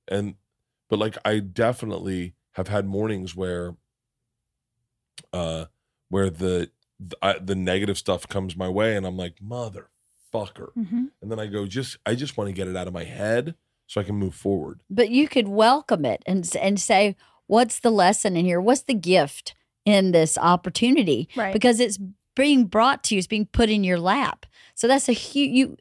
and but like I definitely have had mornings where uh where the the, I, the negative stuff comes my way, and I'm like motherfucker, Mhm. and then I go just I just want to get it out of my head so I can move forward. But you could welcome it and and say, "What's the lesson in here? What's the gift in this opportunity?" Right. Because it's being brought to you, it's being put in your lap. So that's a huge. You,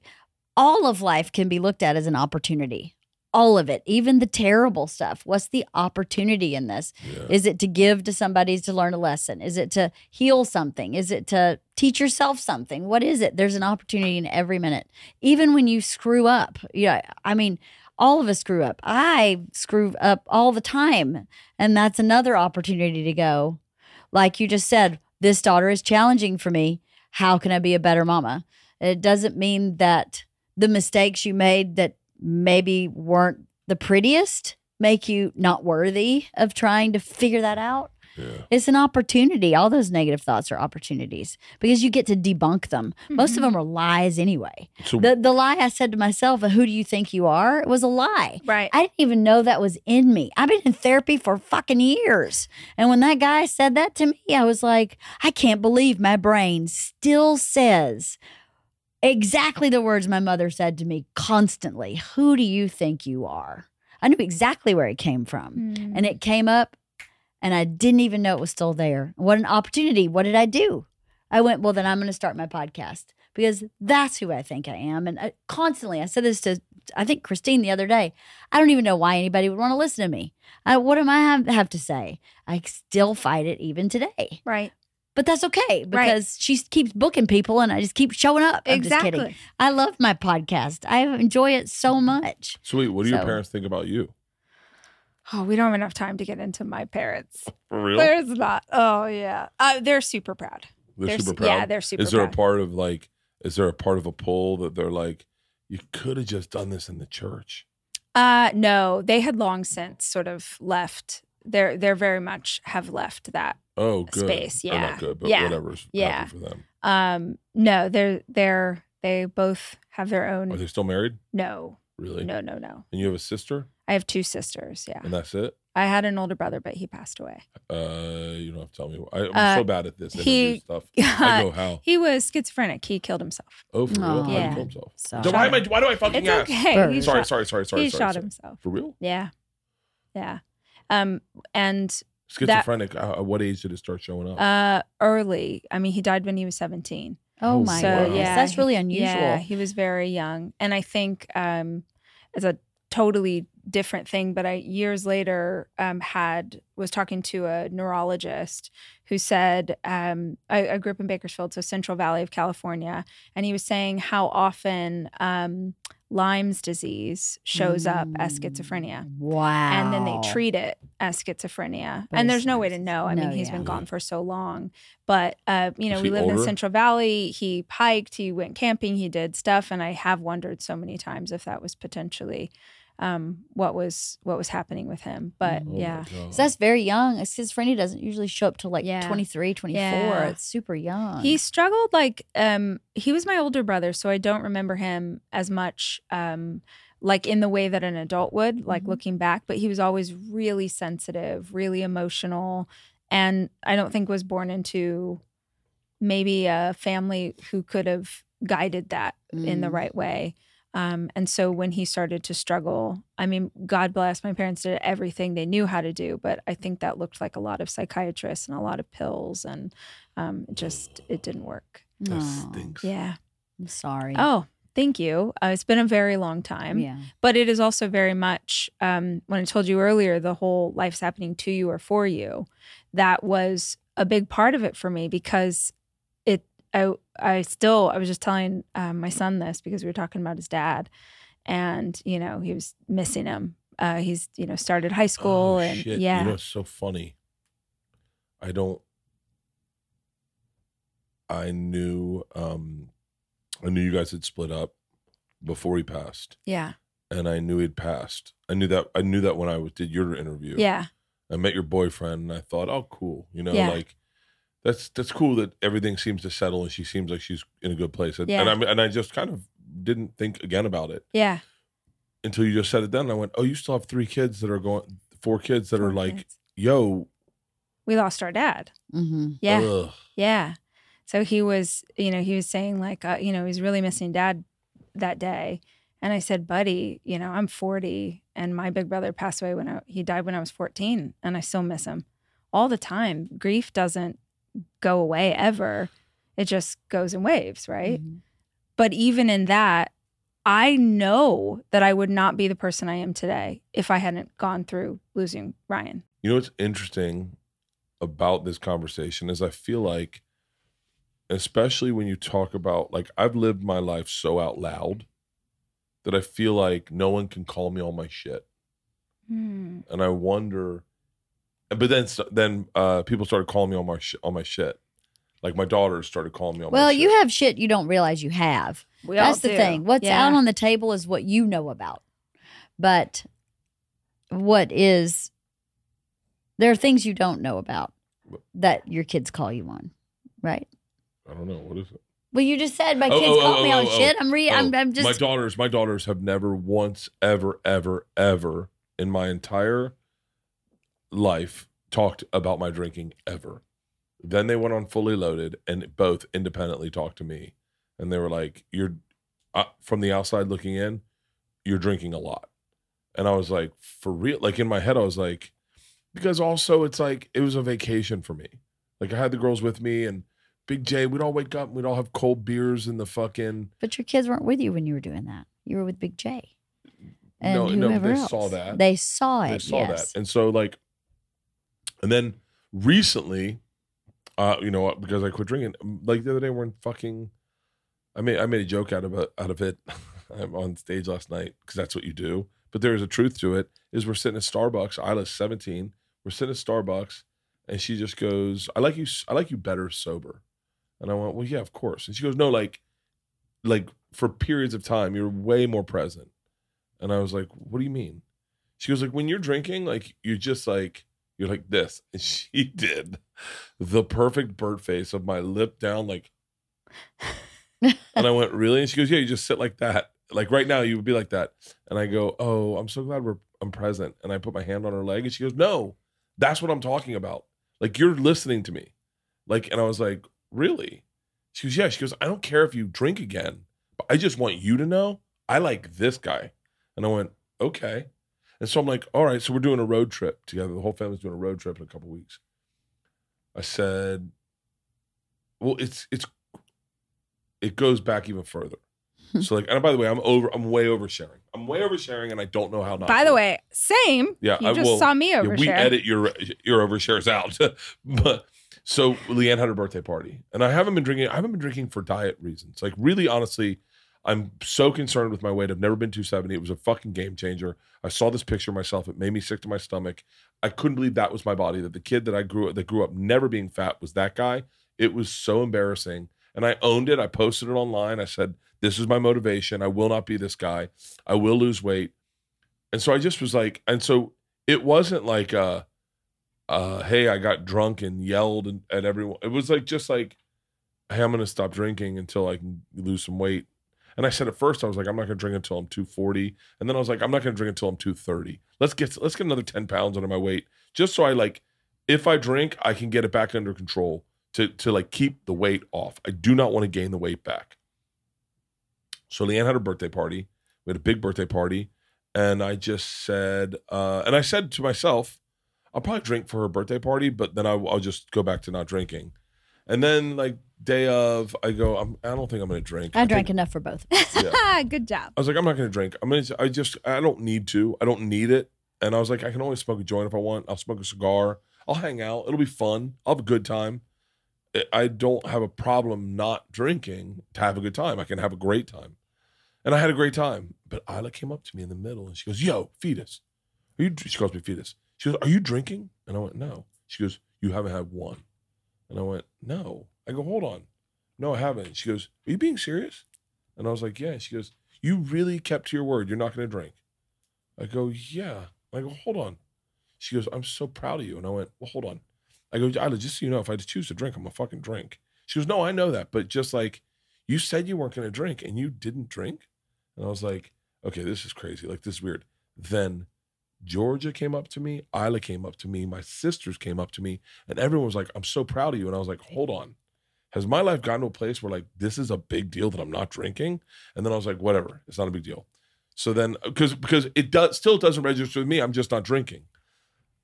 all of life can be looked at as an opportunity. All of it, even the terrible stuff. What's the opportunity in this? Yeah. Is it to give to somebody to learn a lesson? Is it to heal something? Is it to teach yourself something? What is it? There's an opportunity in every minute. Even when you screw up. Yeah, I mean, all of us screw up. I screw up all the time. And that's another opportunity to go. Like you just said, this daughter is challenging for me. How can I be a better mama? It doesn't mean that the mistakes you made that maybe weren't the prettiest make you not worthy of trying to figure that out. Yeah. It's an opportunity. All those negative thoughts are opportunities because you get to debunk them. Most of Mhm. them are lies anyway. So The the lie I said to myself, "Who do you think you are?" It was a lie. Right. I didn't even know that was in me. I've been in therapy for fucking years. And when that guy said that to me, I was like, I can't believe my brain still says exactly the words my mother said to me constantly. Who do you think you are? I knew exactly where it came from. Mm. And it came up and I didn't even know it was still there. What an opportunity. What did I do? I went, well, then I'm going to start my podcast because that's who I think I am. And I, constantly, I said this to, I think, Christine the other day. I don't even know why anybody would want to listen to me. I, what am I have, have to say? I still fight it even today. right. But that's okay because she keeps booking people and I just keep showing up. I'm just exactly. kidding. I love my podcast. I enjoy it so much. sweet. What do your parents think about you? Oh, we don't have enough time to get into my parents. For real? There's not. Oh yeah. Uh, they're super proud. They're, s- super proud. Yeah, they're super is there proud. a part of like? Is there a part of a poll that they're like, you could have just done this in the church? Uh no, they had long since sort of left. They're they're very much have left that. Oh, good. Space, Or yeah. not good, but Yeah. whatever's Yeah. happy for them. Um no, they're they're they both have their own. Are they still married? No. Really? No, no, no. And you have a sister, I have two sisters, yeah. and that's it. I had an older brother but he passed away. Uh, you don't have to tell me. I, I'm Uh, so bad at this he- stuff. I go how? he was schizophrenic. He killed himself. Oh, for real? Aw. How he Yeah. kill himself? So So why am I? Why do I fucking It's ask? okay. Sorry, shot, sorry, sorry, sorry. he sorry, shot sorry. himself. For real? Yeah. Yeah. Um and Schizophrenic. uh, at what age did it start showing up? uh early. I mean, he died when he was 17. Oh, Oh, my so goodness. yeah, That's really unusual. Yeah, he was very young, and I think um, it's a totally different thing. But I years later um, had was talking to a neurologist who said um, I, I grew up in Bakersfield, so Central Valley of California, and he was saying how often um, Lyme's disease shows up as schizophrenia. Wow. And then they treat it as schizophrenia, But and there's no way to know. I No, mean, he's yeah. been gone for so long, but uh, you know, Is we he lived in? Central Valley. He hiked, he went camping, he did stuff, and I have wondered so many times if that was potentially um, what was what was happening with him. But Oh yeah, So that's very young. Schizophrenia doesn't usually show up till like Yeah. 23, 24. Yeah. It's super young. he struggled like um, he was my older brother, so I don't remember him as much. Um, like in the way that an adult would, like Mhm. looking back, but he was always really sensitive, really emotional, and I don't think was born into maybe a family who could have guided that in the Mm. right way. Um, and so when he started to struggle, I mean, God bless, my parents did everything they knew how to do, but I think that looked like a lot of psychiatrists and a lot of pills, and um, just it didn't work. That stinks. Yeah. I'm sorry. Oh, thank you. Uh, it's been a very long time, yeah. but it is also very much um, when I told you earlier, the whole life's happening to you or for you. That was a big part of it for me because it. I I still I was just telling um, my son this because we were talking about his dad, and you know he was missing him. Uh, he's you know started high school Oh, and shit. yeah You know, it's so funny. I don't. I knew, um, I knew you guys had split up before he passed, yeah and I knew he'd passed. I knew that. I knew that when I did your interview. yeah I met your boyfriend, and I thought, oh, cool. You know, Yeah. like that's that's cool that everything seems to settle, and she seems like she's in a good place. And, Yeah. and I and I just kind of didn't think again about it yeah until you just said it. Then I went, oh, you still have three kids that are going, four kids that are Four like, kids. yo, we lost our dad Mm-hmm. yeah ugh. Yeah. So he was, you know, he was saying like, uh, you know, he's really missing dad that day. And I said, buddy, you know, I'm 40 and my big brother passed away when I, he died when I was 14 and I still miss him all the time. Grief doesn't go away ever. It just goes in waves, right? Mm-hmm. But even in that, I know that I would not be the person I am today if I hadn't gone through losing Ryan. You know what's interesting about this conversation is I feel like, especially when you talk about like I've lived my life so out loud that I feel like no one can call me on my shit, Hmm. and I wonder. But then then uh, people started calling me on my sh- on my shit. Like my daughters started calling me on. My Well, my you shit. have shit you don't realize you have. We all That's the do. thing. What's Yeah. out on the table is what you know about. But what is there are things you don't know about. that your kids call you on, right? I don't know what is it. Well, you just said my Oh, kids oh, call oh, me oh, on oh, shit. I'm re. I'm, Oh, I'm just. my daughters. My daughters have never once, ever, ever, ever in my entire life talked about my drinking ever. Then they went on fully loaded and both independently talked to me, and they were like, "You're uh, from the outside looking in, you're drinking a lot," and I was like, "For real?" Like in my head, I was like, because also it's like it was a vacation for me. Like I had the girls with me and. Big J, we'd all wake up and we'd all have cold beers in the fucking but your kids weren't with you when you were doing that. You were with Big J. And No, no, they else. saw that. They saw it. they saw yes. that and so like and then recently uh you know because i quit drinking like the other day we're in fucking i made i made a joke out of it out of it i'm on stage last night because that's what you do. But there's a truth to it is we're sitting at starbucks Ila's 17 we're sitting at starbucks and she just goes i like you I like you better sober. And i went well yeah of course. And she goes no like like for periods of time you're way more present. And i was like what do you mean? She goes like when you're drinking, like you're just like you're like this. And she did the perfect bird face of my lip down, like and I went, Really? And she goes, Yeah, you just sit like that. Like right now you would be like that. And I go, Oh, I'm so glad we're I'm present. And I put my hand on her leg and she goes, No, that's what I'm talking about. Like you're listening to me. Like, and I was like, Really? She goes, Yeah. She goes, I don't care if you drink again, but I just want you to know I like this guy. And I went, Okay. And so I'm like, all right, so we're doing a road trip together. The whole family's doing a road trip in a couple weeks. I said, well, it's it's it goes back even further. Hmm. so like, and by the way, I'm over, I'm way oversharing. I'm way oversharing, and I don't know how not. By to. the way, same. Yeah, you I just will- saw me Yeah, overshare. we edit your your overshares out. but so LeeAnn had her birthday party, and I haven't been drinking. I haven't been drinking for diet reasons. Like really, honestly, I'm so concerned with my weight. I've never been 270. It was a fucking game changer. I saw this picture myself. It made me sick to my stomach. I couldn't believe that was my body. That the kid that I grew that grew up never being fat was that guy. It was so embarrassing, and I owned it. I posted it online. I said, "This is my motivation. I will not be this guy. I will lose weight." And so I just was like, and so it wasn't like uh uh hey i got drunk and yelled at everyone it was like just like hey i'm gonna stop drinking until i can lose some weight and i said at first i was like i'm not gonna drink until i'm 240 and then i was like i'm not gonna drink until i'm 230 let's get let's get another 10 pounds under my weight just so i like if i drink i can get it back under control to to like keep the weight off. I do not want to gain the weight back. So LeeAnn had her birthday party. We had a big birthday party. And i just said uh and i said to myself I'll probably drink for her birthday party, but then I'll, I'll just go back to not drinking. And then like day of, I go, I'm, I don't think I'm gonna drink. I think- drank enough for both. of us. Yeah. Good job. I was like, I'm not gonna drink. I'm gonna. I just, I don't need to. I don't need it. And I was like, I can always smoke a joint if I want. I'll smoke a cigar. I'll hang out. It'll be fun. I'll have a good time. I- I don't have a problem not drinking to have a good time. I can have a great time. And I had a great time. But Ila came up to me in the middle and she goes, Yo, fetus. Are you she calls me fetus. She goes, Are you drinking? And I went, No. She goes, You haven't had one. And I went, No. I go, Hold on. No, I haven't. She goes, Are you being serious? And I was like, Yeah. She goes, You really kept to your word. You're not gonna drink. I go, Yeah. I go, Hold on. She goes, I'm so proud of you. And I went, Well, hold on. I go, Ila, just so you know, if I choose to drink, I'm gonna fucking drink. She goes, No, I know that. But just like you said you weren't gonna drink and you didn't drink. And I was like, Okay, this is crazy. Like this is weird. Then Georgia came up to me, Ila came up to me, my sisters came up to me, and everyone was like, I'm so proud of you. And I was like, hold on. Has my life gotten to a place where like this is a big deal that I'm not drinking? And then I was like, whatever, it's not a big deal. So then uh, because because it does still doesn't register with me, I'm just not drinking.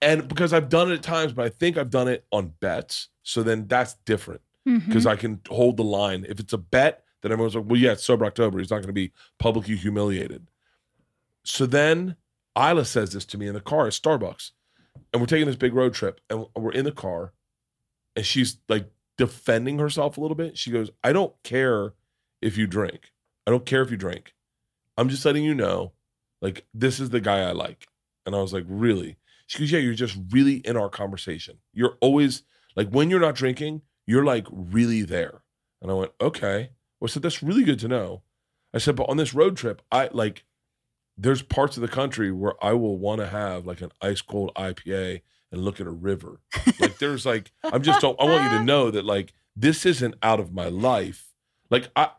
And because I've done it at times, but I think I've done it on bets. So then that's different mm-hmm. because I can hold the line. If it's a bet, then everyone's like, well, yeah, it's sober October. He's not going to be publicly humiliated. So then Ila says this to me in the car at Starbucks. And we're taking this big road trip and we're in the car and she's like defending herself a little bit. She goes, I don't care if you drink. I don't care if you drink. I'm just letting you know, like, this is the guy I like. And I was like, really? She goes, yeah, you're just really in our conversation. You're always like, when you're not drinking, you're like really there. And I went, okay. Well, I said, that's really good to know. I said, but on this road trip, I like, there's parts of the country where I will want to have like an ice cold IPA and look at a river. Like there's like I'm just I want you to know that like this isn't out of my life. Like I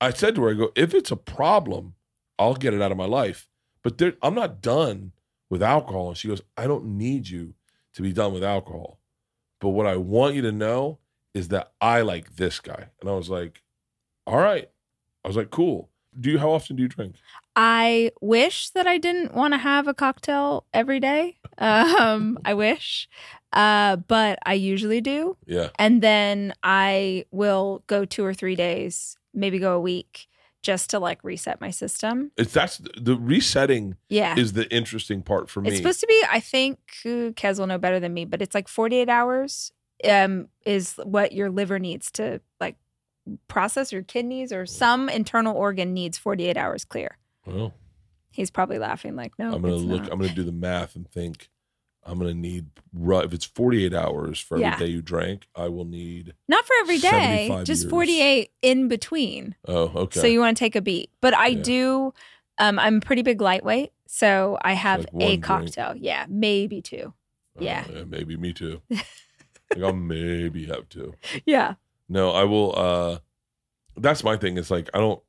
I said to her, I go, if it's a problem, I'll get it out of my life. But there, I'm not done with alcohol. And she goes, I don't need you to be done with alcohol. But what I want you to know is that I like this guy. And I was like, all right. I was like, cool. Do you how often do you drink? I wish that I didn't want to have a cocktail every day. Um, I wish, uh, but I usually do. Yeah. And then I will go two or three days, maybe go a week, just to like reset my system. It's that's the resetting Yeah. is the interesting part for me. It's supposed to be, I think, uh, Kez will know better than me, but it's like 48 hours um, is what your liver needs to like process your kidneys or some internal organ needs 48 hours clear. Well, He's probably laughing like, no, I'm gonna look. not. I'm gonna do the math and think. I'm gonna need if it's 48 hours for every Yeah. day you drank. I will need. Not for every day, just years. 48 in between. Oh, okay. So you want to take a beat. But I Yeah. do, um, I'm pretty big lightweight. So I have like a drink. cocktail. Yeah, maybe two. Oh, yeah. maybe me too. like I'll maybe have two. Yeah. No, I will. uh That's my thing. It's like I don't.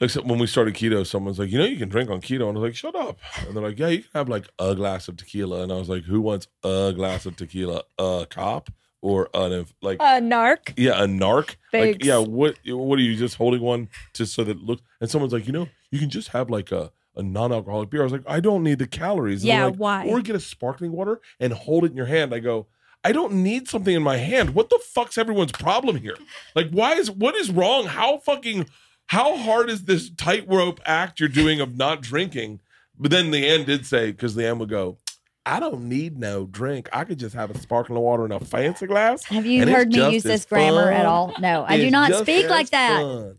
Like so when we started keto, someone's like, you know, you can drink on keto, and I was like, shut up. And they're like, yeah, you can have like a glass of tequila, and I was like, who wants a glass of tequila? A cop or an like a narc. yeah, a narc? Like yeah, what what are you just holding one just so that it looks? And someone's like, you know, you can just have like a a non-alcoholic beer. I was like, I don't need the calories. And Yeah, like, why? Or get a sparkling water and hold it in your hand. I go, I don't need something in my hand. What the fuck's everyone's problem here? Like, why is what is wrong? How fucking how hard is this tightrope act you're doing of not drinking? But then LeeAnn did say, because LeeAnn would go, I don't need no drink. I could just have a sparkling water in a fancy glass. Have you heard me use this grammar at all? No, I do not speak like that. fun.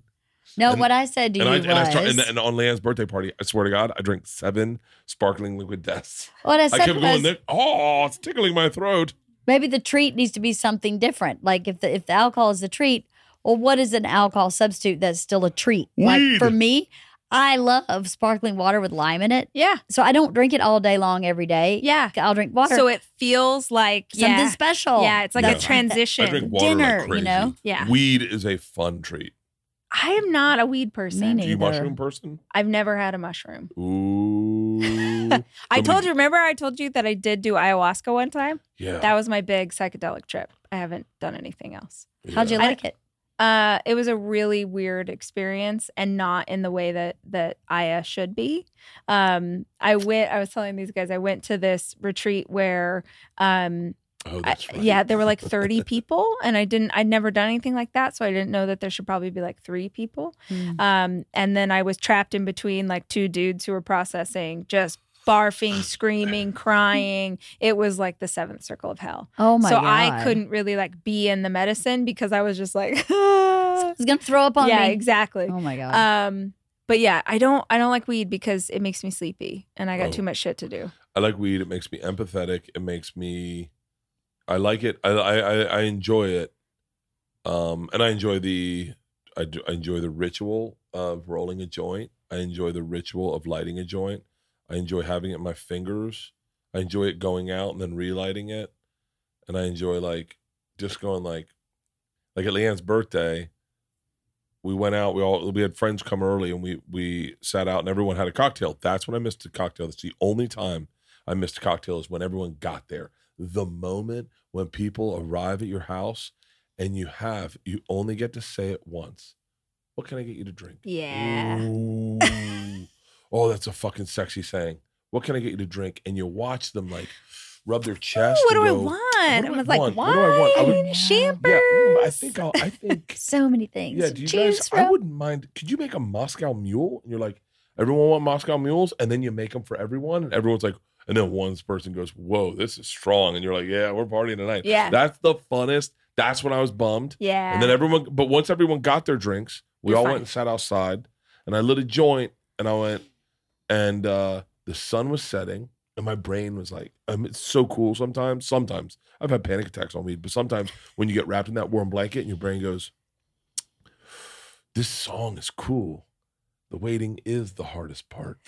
No, And- what I said to you I, was and I start, and, and on LeeAnn's birthday party, I swear to God, I drank seven sparkling liquid deaths. what I I kept was going, there, oh, it's tickling my throat. maybe the treat needs to be something different. Like if the if the alcohol is the treat, well, what is an alcohol substitute that's still a treat? Like Weed. for me, I love sparkling water with lime in it. Yeah. So I don't drink it all day long every day. Yeah. I'll drink water. So it feels like something yeah. special. Yeah, it's like Yeah. a transition. I drink water Dinner, like you crazy. know? Yeah. Weed is a fun treat. I am not a weed person. Me Do you Neither. mushroom person? I've never had a mushroom. Ooh. I Somebody- told you, remember I told you that I did do ayahuasca one time? Yeah. That was my big psychedelic trip. I haven't done anything else. How'd you yeah. I- like it? Uh, it was a really weird experience and not in the way that that Aya should be. Um, I went. I was telling these guys I went to this retreat where, um, Oh, I- that's right. yeah, there were like thirty people, and I didn't. I'd never done anything like that, so I didn't know that there should probably be like three people. Hmm. Um, and then I was trapped in between like two dudes who were processing, just barfing, screaming, crying. It was like the seventh circle of hell. Oh my so god! I couldn't really like be in the medicine because I was just like, I was gonna throw up on yeah, me. exactly. Oh my god! Um, but yeah, I don't I don't like weed because it makes me sleepy and I got Oh. too much shit to do. I like weed. It makes me empathetic. It makes me. I like it. I I I- I enjoy it. Um, and I enjoy the. I, do, I enjoy the ritual of rolling a joint. I enjoy the ritual of lighting a joint. I enjoy having it in my fingers. I enjoy it going out and then relighting it, and I enjoy like just going like, like at LeeAnn's birthday. We went out. We all we had friends come early, and we we sat out, and everyone had a cocktail. That's when I missed a cocktail. That's the only time I missed a cocktail is when everyone got there. The moment when people arrive at your house and you have, you only get to say it once. What can I get you to drink? Yeah. Oh, that's a fucking sexy saying. What can I get you to drink? And you watch them like rub their oh, chest. what do go, want? what do I I was like, wine, What do I want? I champers. Yeah, I think I'll, I think so many things. yeah, do you choose guys? from. I wouldn't mind. Could you make a Moscow Mule? And you're like, everyone want Moscow Mules, and then you make them for everyone, and everyone's like, and then one person goes, "Whoa, this is strong," and you're like, "Yeah, we're partying tonight." Yeah. that's the funnest. That's when I was bummed, Yeah. and then everyone. But once everyone got their drinks, we You're all fine. went and sat outside, and I lit a joint, and I went, and uh the sun was setting. And my brain was like, um, it's so cool sometimes. Sometimes I've had panic attacks on weed, but sometimes when you get wrapped in that warm blanket and your brain goes, this song is cool. the waiting is the hardest part.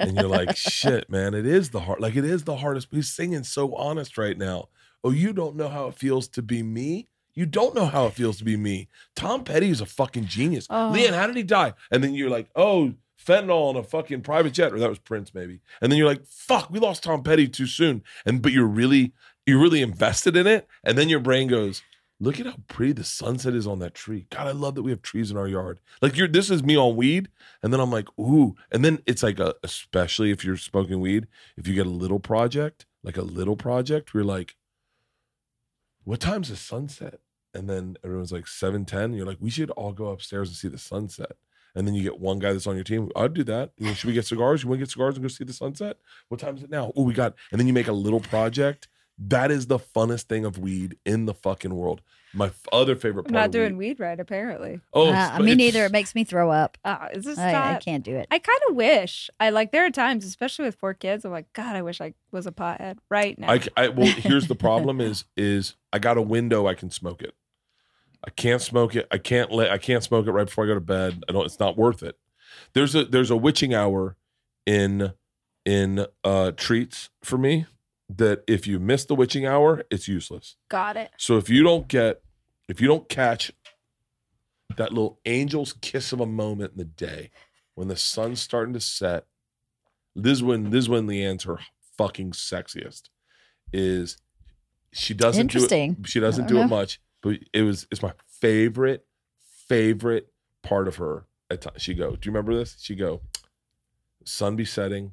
and you're like, shit, man, it is the hard, like it is the hardest. He's singing so honest right now. Oh, you don't know how it feels to be me. You don't know how it feels to be me. Tom Petty is a fucking genius. Oh. LeeAnn, how did he die? And then you're like, oh, fentanyl on a fucking private jet, or that was Prince maybe. And then you're like, fuck, we lost Tom Petty too soon. And but you're really, you're really invested in it. And then your brain goes, look at how pretty the sunset is on that tree. God, I love that we have trees in our yard. Like you're this is me on weed. And then I'm like, ooh. And then it's like a especially if you're smoking weed, if you get a little project, like a little project, we're like, what time's the sunset? And then everyone's like 710. You're like, we should all go upstairs and see the sunset. And then you get one guy that's on your team. I'd do that. You know, should we get cigars? You want to get cigars and go see the sunset? What time is it now? Oh, we got. And then you make a little project. That is the funnest thing of weed in the fucking world. My f- other favorite part. I'm not of doing weed. weed right, apparently. Oh, Uh, me it's- neither. It makes me throw up. Oh, is this I, I can't do it. I kind of wish. I like. There are times, especially with four kids, I'm like, God, I wish I was a pothead right now. I well, here's the problem: is is I got a window I can smoke it. I can't smoke it. I can't let. I can't smoke it right before I go to bed. I don't. It's not worth it. There's a there's a witching hour in in uh treats for me that if you miss the witching hour, it's useless. Got it. So if you don't get if you don't catch that little angel's kiss of a moment in the day when the sun's starting to set, this is when this is when LeeAnn's her fucking sexiest. Is she doesn't do Interesting. it she doesn't do don't it much, but it was it's my favorite, favorite part of her at times. She go, Do you remember this? She go, sun be setting,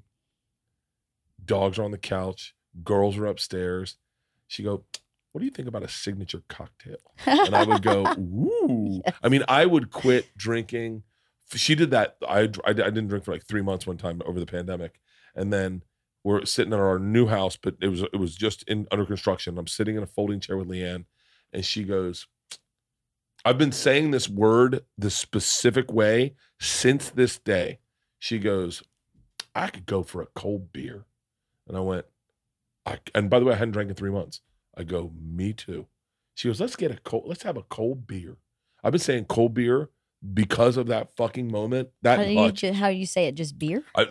dogs are on the couch, girls are upstairs. She go, What do you think about a signature cocktail? And I would go, Ooh. I mean, I would quit drinking. She did that. I, I, I didn't drink for like three months one time over the pandemic. And then we're sitting in our new house, but it was it was just in under construction. I'm sitting in a folding chair with LeeAnn, and she goes, I've been saying this word the specific way since this day. She goes, I could go for a cold beer. And I went, I, and by the way, I hadn't drank in three months. I go, me too. She goes, let's get a cold, let's have a cold beer. I've been saying cold beer because of that fucking moment. That how do you how you say it? Just beer? I,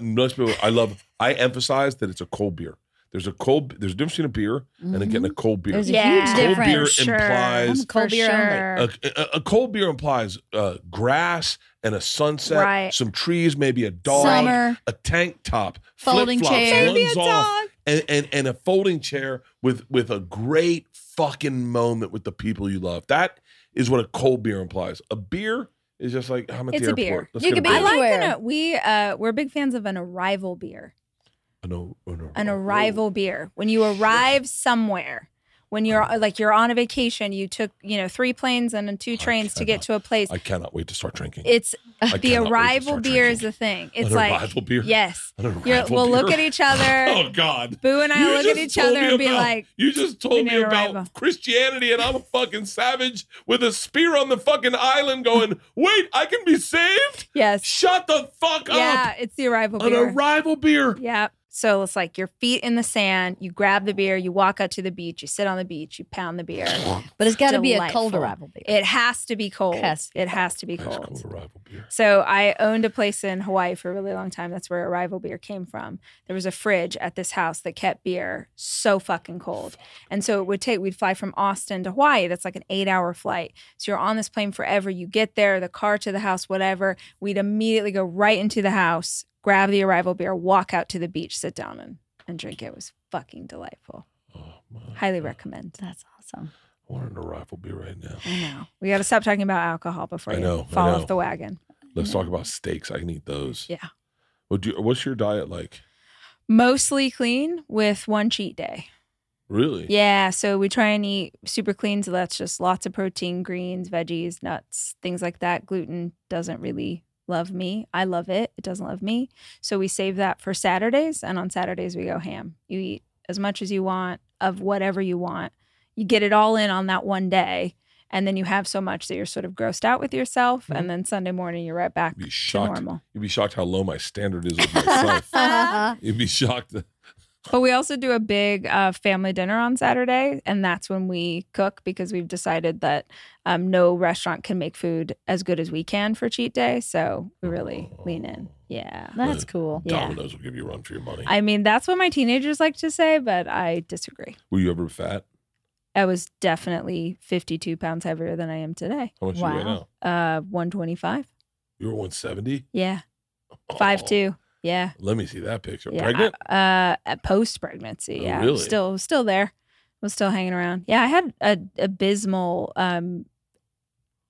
I love. I emphasize that it's a cold beer. There's a cold. There's a difference between a beer and then getting a cold beer. There's a Yeah. huge Cold difference. beer Sure. implies I'm cold beer sure. a, a, a cold beer implies uh, grass and a sunset, Right. some trees, maybe a dog, Summer. a tank top, Folding flip-flops, chair. Maybe a one's off, dog. and, and and a folding chair with with a great fucking moment with the people you love. That is what a cold beer implies. A beer is just like I'm at It's the a beer. Let's You get a could be beer. I like Anywhere. an, we uh we're big fans of an arrival beer. Oh, an, o- an, An ar- arrival beer. When you arrive somewhere, when you're uh, like you're on a vacation, you took, you know, three planes and two trains to get to a place. I cannot wait to start drinking. It's I the cannot arrival beer is the thing. It's An like arrival beer? Yes. An arrival we'll look at each other. Oh God. Boo and I You look at each other and be like, you just told me about rival." Christianity, and I'm a fucking savage with a spear on the fucking island, going, "Wait, I can be saved? yes. Shut the fuck Yeah, up!" Yeah, it's the arrival beer. An beer. arrival beer. Yeah. So it's like your feet in the sand, you grab the beer, you walk out to the beach, you sit on the beach, you pound the beer. But it's got to be a cold arrival beer. It has to be cold. Has it has to be Nice cold. cold arrival beer. So I owned a place in Hawaii for a really long time. That's where Arrival beer came from. There was a fridge at this house that kept beer so fucking cold. And so it would take we'd fly from Austin to Hawaii. That's like an 8-hour flight. So you're on this plane forever. You get there, the car to the house, whatever. We'd immediately go right into the house, grab the Arrival beer, walk out to the beach, sit down and and drink it. It was fucking delightful. Oh, Highly God. recommend. That's awesome. I want an arrival beer right now. I know. We got to stop talking about alcohol before I you know, I fall know. off the wagon. Let's talk about steaks. I can eat those. Yeah. What do you, what's your diet like? Mostly clean with one cheat day. Really? Yeah, so we try and eat super clean. So that's just lots of protein, greens, veggies, nuts, things like that. Gluten doesn't really love me. I love it. It doesn't love me. So we save that for Saturdays. And on Saturdays, we go ham. You eat as much as you want of whatever you want. You get it all in on that one day. And then you have so much that you're sort of grossed out with yourself. Mhm. And then Sunday morning, you're right back You'd be to shocked. normal. You'd be shocked how low my standard is with myself. You'd be shocked. But we also do a big uh, family dinner on Saturday, and that's when we cook because we've decided that um, no restaurant can make food as good as we can for cheat day. So we really lean in. Yeah. That's cool. Yeah. Will give you a run for your money. I mean, that's what my teenagers like to say, but I disagree. Were you ever fat? I was definitely 52 pounds heavier than I am today. How much you weigh Wow. now? Uh, 125. You were 170? Yeah. Five two. Yeah. Let me see that picture. Yeah. Pregnant? Uh, post pregnancy. Oh, Yeah. really? Still, still there. Was still hanging around. Yeah. I had a abysmal um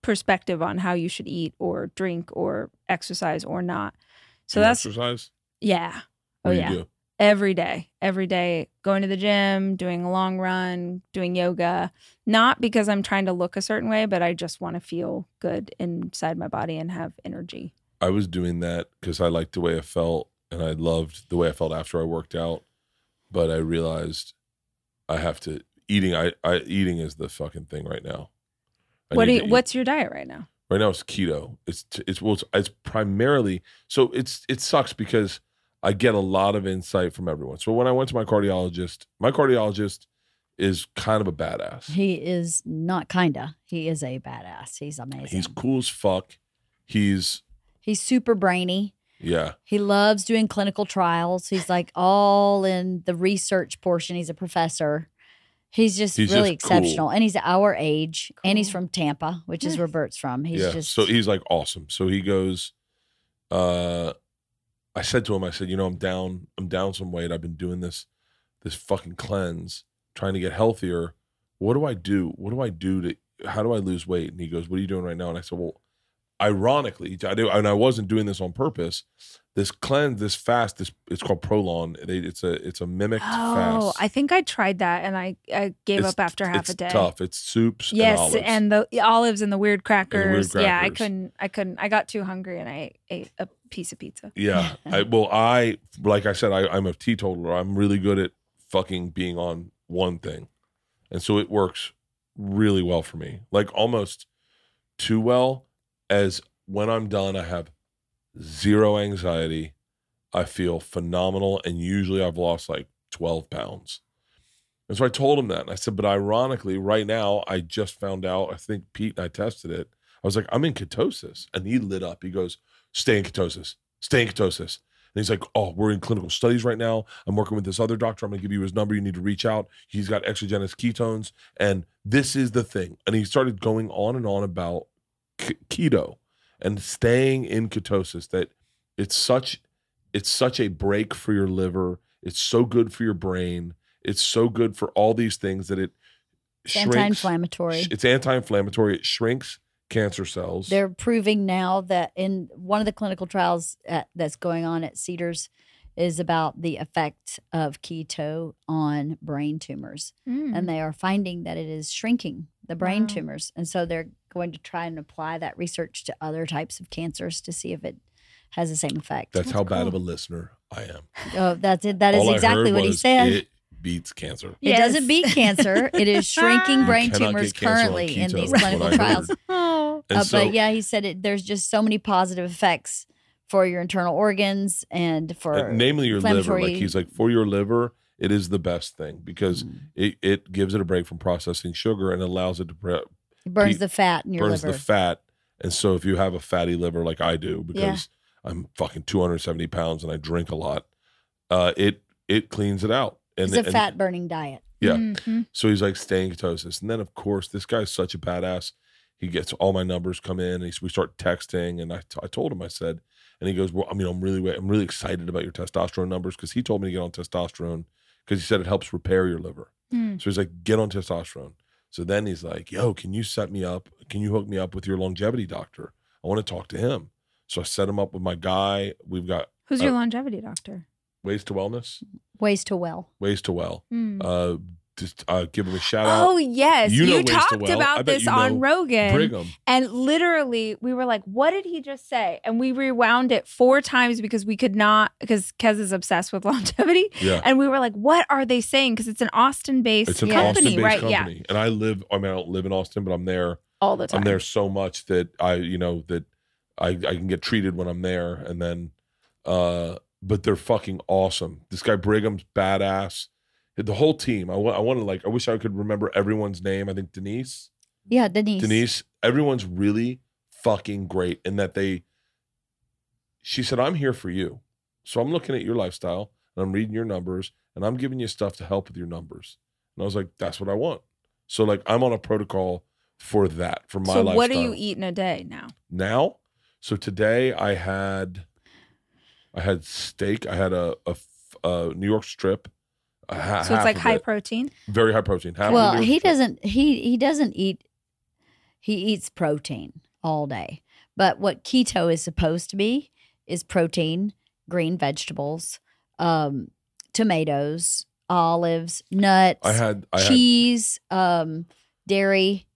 perspective on how you should eat or drink or exercise or not. So You that's exercise? yeah. Oh yeah. do? Every day, every day, going to the gym, doing a long run, doing yoga. Not because I'm trying to look a certain way, but I just want to feel good inside my body and have energy. I was doing that because I liked the way I felt and I loved the way I felt after I worked out. But I realized I have to eating. I, I eating is the fucking thing right now. I what do you, what's your diet right now? right now? It's keto. It's it's well, it's, it's primarily so it's it sucks because I get a lot of insight from everyone. So when I went to my cardiologist, my cardiologist is kind of a badass. He is not kinda. He is a badass. He's amazing. He's cool as fuck. He's He's super brainy. yeah. He loves doing clinical trials. He's like all in the research portion. He's a professor. He's just He's really just cool. exceptional. And he's our age. And he's from Tampa, which is where Bert's from. He's yeah. just so he's like awesome. So he goes, uh I said to him, I said, you know, I'm down, I'm down some weight. I've been doing this this fucking cleanse, trying to get healthier. What do I do? What do I do to how do I lose weight? And he goes, What are you doing right now? And I said, Well, ironically, I do and I wasn't doing this on purpose. This cleanse, this fast, this it's called Prolon. It, it's a it's a mimicked Oh, fast. I think I tried that and I, I gave It's- up after half a day. tough. It's soups Yes, and olives. and the olives and the weird crackers. weird Yeah, I couldn't. I couldn't. I got too hungry and I ate a piece of pizza. Yeah. I, well, I like I said, I, I'm a teetotaler. I'm really good at fucking being on one thing, and so it works really well for me. Like almost too well. As when I'm done, I have zero anxiety. I feel phenomenal, and usually I've lost like 12 pounds. And so I told him that, and I said, but ironically, right now I just found out. I think Pete and I tested it. I was like, I'm in ketosis, and he lit up. He goes, stay in ketosis, stay in ketosis. And he's like, oh, we're in clinical studies right now. I'm working with this other doctor. I'm going to give you his number. You need to reach out. He's got exogenous ketones. And this is the thing. And he started going on and on about k- keto and staying in ketosis that it's such it's such a break for your liver. It's so good for your brain. It's so good for all these things that it it's shrinks. anti-inflammatory. It's anti-inflammatory. It shrinks cancer cells. They're proving now that in one of the clinical trials at, that's going on at Cedars is about the effect of keto on brain tumors. Mm. And they are finding that it is shrinking the brain Wow. tumors. And so they're going to try and apply that research to other types of cancers to see if it has the same effect. That's, That's how bad of a listener I am. oh, that's it. That is All exactly what he was, said. It beats cancer. It doesn't beat cancer. It is shrinking brain tumors get cancer on currently in these clinical trials. Oh. Uh, so, but yeah, he said it, there's just so many positive effects for your internal organs and for uh, namely your liver. Like he's like, for your liver, it is the best thing because Mm. it, it gives it a break from processing sugar and allows it to pre- it burns Pe- the fat in your burns liver. the fat. And so if you have a fatty liver like I do, because Yeah. I'm fucking 270 pounds and I drink a lot, uh, it it cleans it out. And, it's a and fat burning diet. Yeah. Mhm. so he's like staying ketosis. And then of course this guy's such a badass. He gets all my numbers come in. And he's, we start texting, and I, t- I told him I said, and he goes, well, I mean, I'm really I'm really excited about your testosterone numbers because he told me to get on testosterone because he said it helps repair your liver. Mm. So he's like, get on testosterone. So then he's like, yo, can you set me up? Can you hook me up with your longevity doctor? I want to talk to him. So I set him up with my guy. We've got Who's Uh, your longevity doctor? Ways to Wellness, Ways to well. Ways to Well. Mm. Uh, just uh, give him a shout out. Oh yes, You you, know to talked Well. About this you on Rogan, Brigham. and literally we were like, "What did he just say?" And we rewound it four times because we could not because Kez is obsessed with longevity, Yeah. and we were like, "What are they saying?" Because it's an Austin-based It's an company, Austin-based right? company, and I live. I mean, I don't live in Austin, but I'm there. All the time. I'm there so much that I, you know, that I I can get treated when I'm there, and then, uh, but they're fucking awesome. This guy Brigham's badass. The whole team. I want. I want to like. I wish I could remember everyone's name. I think Denise. Yeah, Denise. Denise. Everyone's really fucking great in that they. She said, "I'm here for you, so I'm looking at your lifestyle and I'm reading your numbers and I'm giving you stuff to help with your numbers." And I was like, "That's what I want." So like, I'm on a protocol for that for my so lifestyle. what do you eat in a day now? now? So today I had, I had steak. I had a a New York strip. A ha- So it's like high it. protein. very high protein. Half well, he doesn't. He he doesn't eat. He eats protein all day. But what keto is supposed to be is protein, green vegetables, um, tomatoes, olives, nuts, I had I had cheese, um, dairy,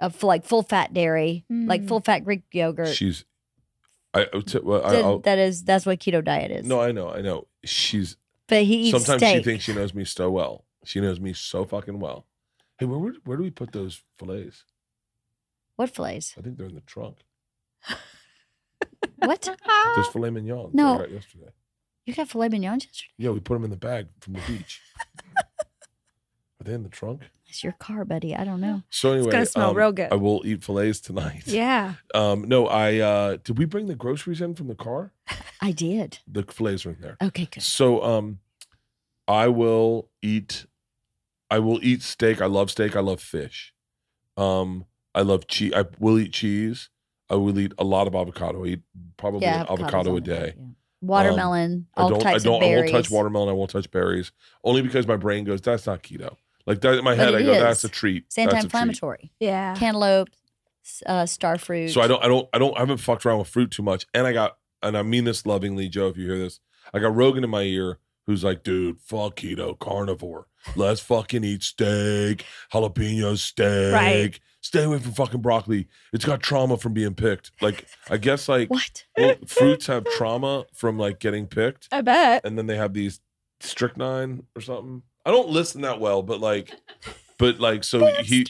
uh, like full fat dairy, like Mm. full fat Greek yogurt. she's. I, I- t- well, I that is that's what keto diet is. no, I know, I know. She's but he eats sometimes steak. she thinks she knows me so well. She knows me so fucking well. Hey, where where, where do we put those fillets? what fillets? I think they're in the trunk. What? Those filet mignons No. I got yesterday. You got filet mignons yesterday? Yeah, we put them in the bag from the beach. Are they in the trunk? It's your car, buddy. I don't know. So anyway, gonna smell um, real good. I will eat fillets tonight. Yeah. Um, no, I uh did we bring the groceries in from the car? I did. The fillets are in there. Okay, good. So um I will eat I will eat steak. I love steak. I love fish. Um I love cheese. I will eat cheese. I will eat a lot of avocado. I eat probably an avocado a day. plate, yeah. Watermelon, I all don't types I don't of I berries. won't touch watermelon, I won't touch berries. Only because my brain goes, that's not keto. Like that in my head, I go, is. that's a treat. It's That's a treat. anti-inflammatory. Yeah. Cantaloupe, s- uh, star fruit. So I don't, I don't, I don't, I haven't fucked around with fruit too much. And I got, and I mean this lovingly, Joe, if you hear this, I got Rogan in my ear who's like, dude, fuck keto, carnivore. Let's fucking eat steak, jalapeno steak. Right. Stay away from fucking broccoli. It's got trauma from being picked. Like, I guess like What? well, fruits have trauma from like getting picked. I bet. And then they have these strychnine or something. I don't listen that well, but like, but like, so he,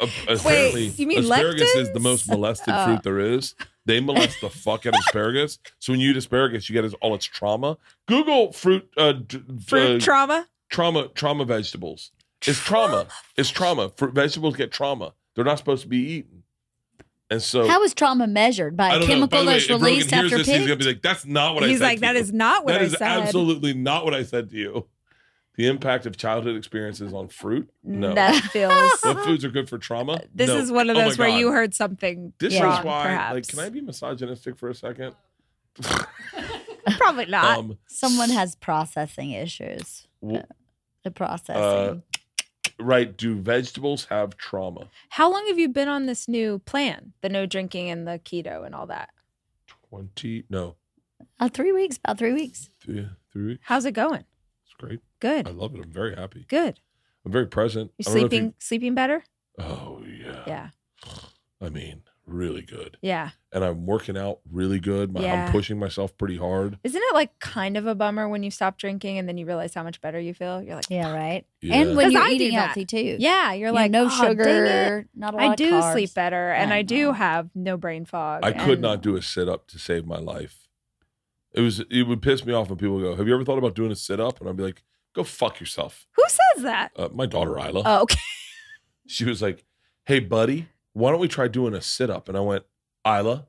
uh, apparently, you mean asparagus is the most molested Oh. fruit there is. They molest the fuck out of asparagus. So when you eat asparagus, you get all its trauma. Google fruit, uh, d- Fruit uh, trauma. trauma, trauma vegetables. It's trauma. It's trauma. Fruit vegetables get trauma. They're not supposed to be eaten. And so How is trauma measured by a. By chemical way, that's Rogan released after this, he's gonna be like, "That's not what I He's like, that you." is not what That I is said. absolutely not what I said to you. The impact of childhood experiences on fruit. No. That feels. what foods are good for trauma? This No. is one of Oh those where God. you heard something. This Yeah. is why, perhaps. like, can I be misogynistic for a second? Probably not. Um, Someone has processing issues. w- The processing. uh, right? Do vegetables have trauma? How long have you been on this new plan? The no drinking and the keto and all that. Twenty? No, uh, three weeks. About three weeks. three, three weeks. How's it going? It's Good. I love it. I'm very happy. Good. I'm very present. You I don't sleeping sleeping better? oh yeah. Yeah. I mean, really good. Yeah. And I'm working out really good. My, Yeah. I'm pushing myself pretty hard. Isn't it like kind of a bummer when you stop drinking and then you realize how much better you feel? You're like, Yeah, right. Yeah. And when 'Cause you're I do eating healthy too. yeah, you're You know, like, no "Oh, dang it." sugar, not a lot of things. I of do carbs. sleep better and I I do have no brain fog. I could and- not do a sit up to save my life. It was it would piss me off when people go, "Have you ever thought about doing a sit up?" And I'd be like, "Go fuck yourself." Who says that? Uh, my daughter Ila, Oh, okay. she was like, "Hey, buddy, why don't we try doing a sit up?" And I went, "Ila,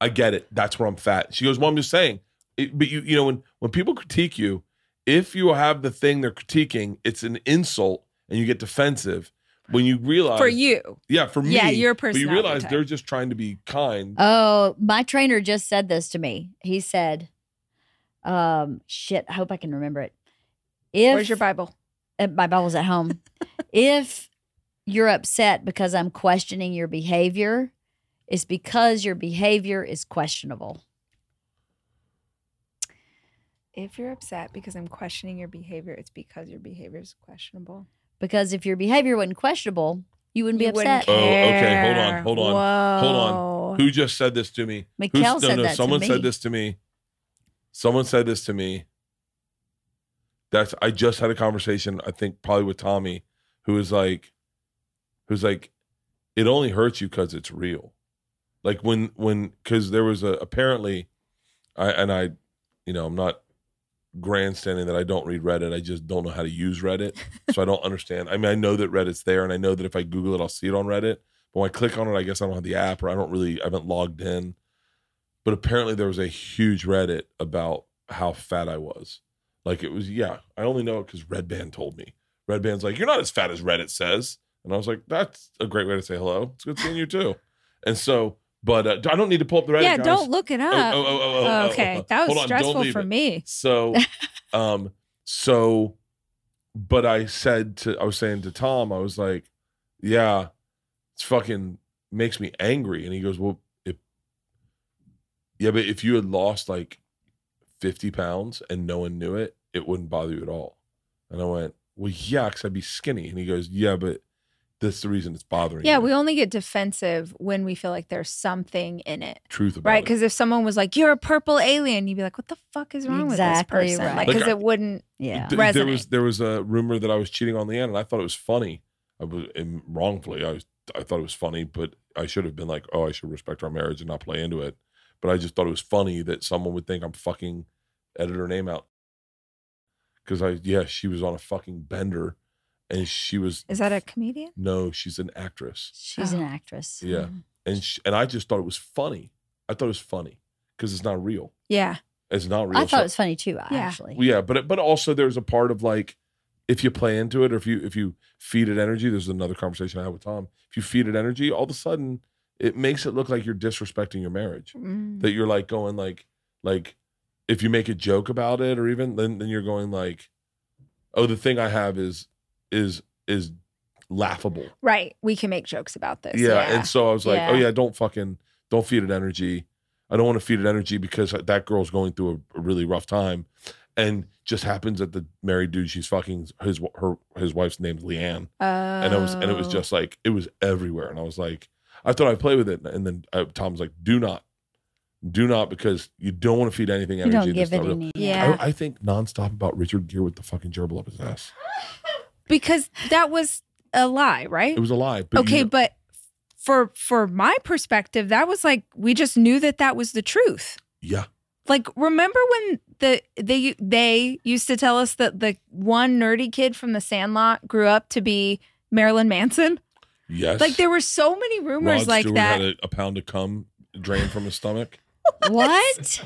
I get it. That's where I'm fat." She goes, "Well, I'm just saying." It, but you you know when when people critique you, if you have the thing they're critiquing, it's an insult and you get defensive. When you realize For you. yeah, for me, Yeah, your But you realize type. they're just trying to be kind. Oh, my trainer just said this to me. He said, um, shit, I hope I can remember it. If Where's your Bible? uh, my Bible's at home. if you're upset because I'm questioning your behavior, it's because your behavior is questionable. If you're upset because I'm questioning your behavior, it's because your behavior is questionable. Because if your behavior wasn't questionable, you wouldn't be You wouldn't upset. Oh, okay, hold on, hold on, hold on. Who just said this to me? Who's- Mikkel said no, no, that to someone me. said this to me. Someone said this to me. That's I just had a conversation, I think probably with Tommy, who was like, who's like, it only hurts you because it's real. Like when when because there was a apparently I and I, you know, I'm not grandstanding that I don't read Reddit. I just don't know how to use Reddit, so I don't understand. I mean, I know that Reddit's there, and I know that if I Google it, I'll see it on Reddit. But when I click on it, I guess I don't have the app, or I don't really, I haven't logged in. But apparently, there was a huge Reddit about how fat I was. Like it was, yeah. I only know it because Redban told me. Redban's like, "You're not as fat as Reddit says," and I was like, "That's a great way to say hello. It's good seeing you too." And so, but uh, I don't need to pull up the Reddit. yeah, guys. don't look it Oh, up. oh, oh, oh, oh, oh, okay, that was on, stressful for it. me. So, um, so, but I said to, I was saying to Tom, I was like, yeah, it's fucking makes me angry. And he goes, well, if, yeah, but if you had lost like 50 pounds and no one knew it, it wouldn't bother you at all. And I went, well, yeah, because I'd be skinny. And he goes, yeah, but that's the reason it's bothering Yeah, you. we only get defensive when we feel like there's something in it. Truth about Right, because if someone was like, "You're a purple alien," you'd be like, "What the fuck is wrong Exactly with this person?" right. Like, Like, because I- it uh, wouldn't. Yeah. Th- there was there was a rumor that I was cheating on LeeAnn, and I thought it was funny. I was and wrongfully. I was I thought it was funny, but I should have been like, oh, I should respect our marriage and not play into it. But I just thought it was funny that someone would think I'm fucking edit her name out because I yeah she was on a fucking bender, and she was Is that a comedian? no she's an actress She's Oh. an actress. yeah and she, and I just thought it was funny. I thought it was funny because it's not real. Yeah, It's not real. I thought So- it was funny too, Yeah. actually. Well, yeah, but but also there's a part of like if you play into it or if you if you feed it energy, there's another conversation I had with Tom. If you feed it energy, all of a sudden it makes it look like you're disrespecting your marriage. Mm. That you're like going like like if you make a joke about it or even then then you're going like oh the thing I have is is is laughable. right. We can make jokes about this. Yeah, Yeah, and so I was like, oh Yeah. yeah, don't fucking don't feed it energy. I don't want to feed it energy because that girl's going through a, a really rough time, and just happens that the married dude she's fucking his her his wife's name's LeeAnn, and it was and it was Oh. just like it was everywhere, and I was like, I thought I'd play with it, and then uh, Tom's like, do not, do not because you don't want to feed anything You energy. don't give it not real. any. Yeah. I, I think nonstop about Richard Gere with the fucking gerbil up his ass. because that was a lie, right? It was a lie. But okay, you, but for for my perspective, that was like we just knew that that was the truth. yeah, Like, remember when the they they used to tell us that the one nerdy kid from The Sandlot grew up to be Marilyn Manson? yes. Like, there were so many rumors Rod like Stewart that. had a, a pound of cum drained from his stomach. What?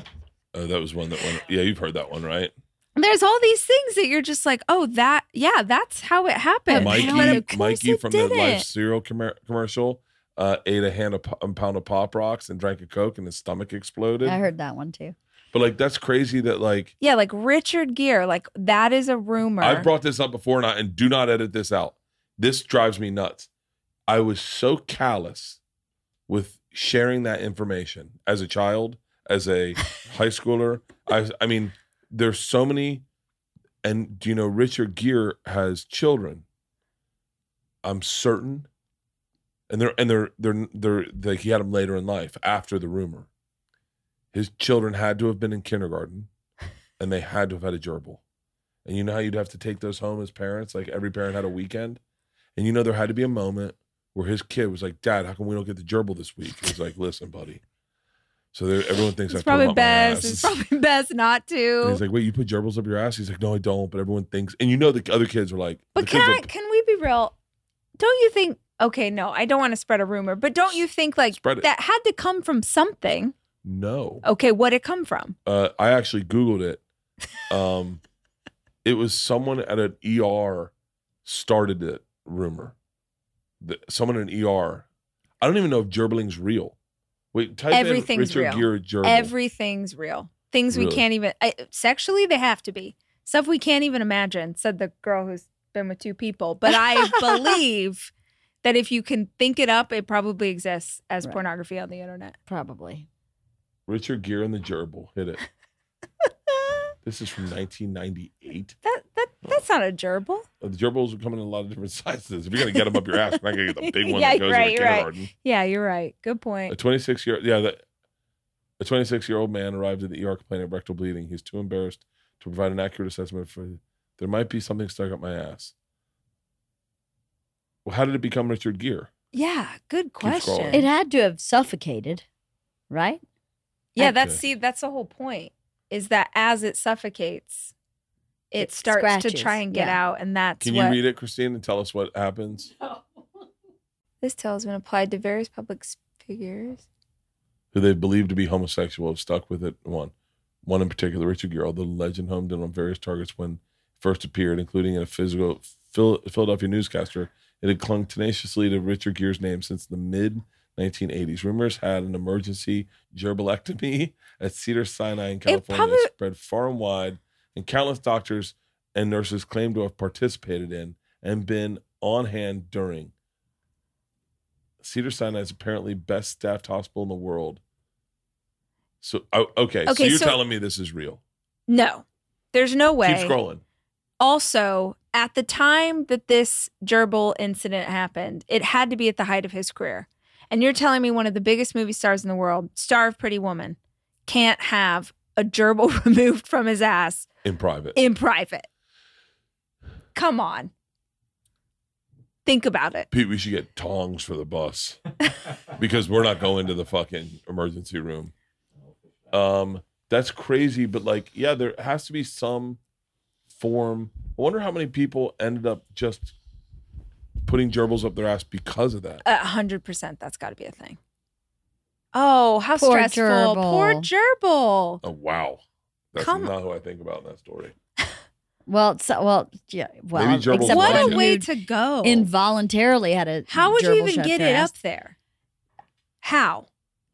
Oh, that was one that one. Yeah, you've heard that one, right? There's all these things that you're just like, oh, that yeah, that's how it happened. Mikey- But Mikey, Mikey from the. Life cereal commer- commercial uh, ate a hand of a pound of pop rocks and drank a coke, and his stomach exploded. I heard that one too. But like, that's crazy. That like, Yeah, like Richard Gere, like that is a rumor. I've brought this up before, and I and do not edit this out. This drives me nuts. I was so callous with sharing that information as a child, as a high schooler. I I mean, there's so many, and do you know Richard Gere has children? I'm certain, and they're and they're they're they're like he had them later in life after the rumor. His children had to have been in kindergarten, and they had to have had a gerbil. And you know how you'd have to take those home as parents? Like every parent had a weekend. And you know there had to be a moment where his kid was like, Dad, how come we don't get the gerbil this week? He's like, Listen, buddy. So everyone thinks it's I probably best. It's probably best not And to. he's like, Wait, you put gerbils up your ass? He's like, No, I don't. But everyone thinks, and you know the other kids are like, But can I, are- can we be real? Don't you think? Okay, no, I don't want to spread a rumor, but don't you think like that had to come from something? no. Okay, what it come from? Uh, I actually Googled it. Um, it was someone at an ER started it rumor. The, someone in an ER. I don't even know if gerbiling's real. Wait, type Everything's in Richard real. Gere. Everything's real. Things we can't even I, sexually they have to be stuff we can't even imagine. Said the girl who's been with two people, but I believe that if you can think it up, it probably exists as Right. pornography on the internet. Probably. Richard Gere and the gerbil. Hit it. This is from 1998. That that that's not a gerbil. Uh, The gerbils are coming in a lot of different sizes. If you're gonna get them up your ass, you're not gonna get the big one Yeah, that goes right, in the right. Yeah, you're right. Good point. A point. 26 year yeah, that a 26 year old man arrived at the ER complaining of rectal bleeding. He's too embarrassed to provide an accurate assessment for there might be something stuck up my ass. Well, how did it become Richard Gere? Yeah, good question. It had to have suffocated, right? yeah, Okay. that's see, that's the whole point. Is that as it suffocates, it It starts to try and get yeah. out, and that's Can what you read it, Christine, and tell us what happens? this tale has been applied to various public figures. Who they believe to be homosexual have stuck with it. One, one in particular, Richard Gere. Although the legend homed in on various targets when first appeared, including in a physical Phil, Philadelphia newscaster, it had clung tenaciously to Richard Gere's name since the mid 1980s. Rumors had an emergency gerbilectomy at Cedars-Sinai in California probably- spread far and wide, and countless doctors and nurses claimed to have participated in and been on hand during. Cedars-Sinai is apparently best staffed hospital in the world. So oh, okay, so you're so- telling me this is real. No, there's no way. Keep scrolling. Also, at the time that this gerbil incident happened, it had to be at the height of his career. And you're telling me one of the biggest movie stars in the world, star of Pretty Woman, can't have a gerbil removed from his ass In private. in private. Come on. Think about it. Pete, we should get tongs for the bus because we're not going to the fucking emergency room. Um, that's crazy, but like, yeah, there has to be some form. I wonder how many people ended up just putting gerbils up their ass because of that. A hundred percent, that's got to be a thing. Oh, how Poor stressful! Poor gerbil. gerbil. Oh wow, that's Come- not who I think about in that story. Well, so, well, yeah. Well, Maybe gerbils except What a it. way to go! involuntarily had a. How would you gerbil even shoved get their it ass. up there? How?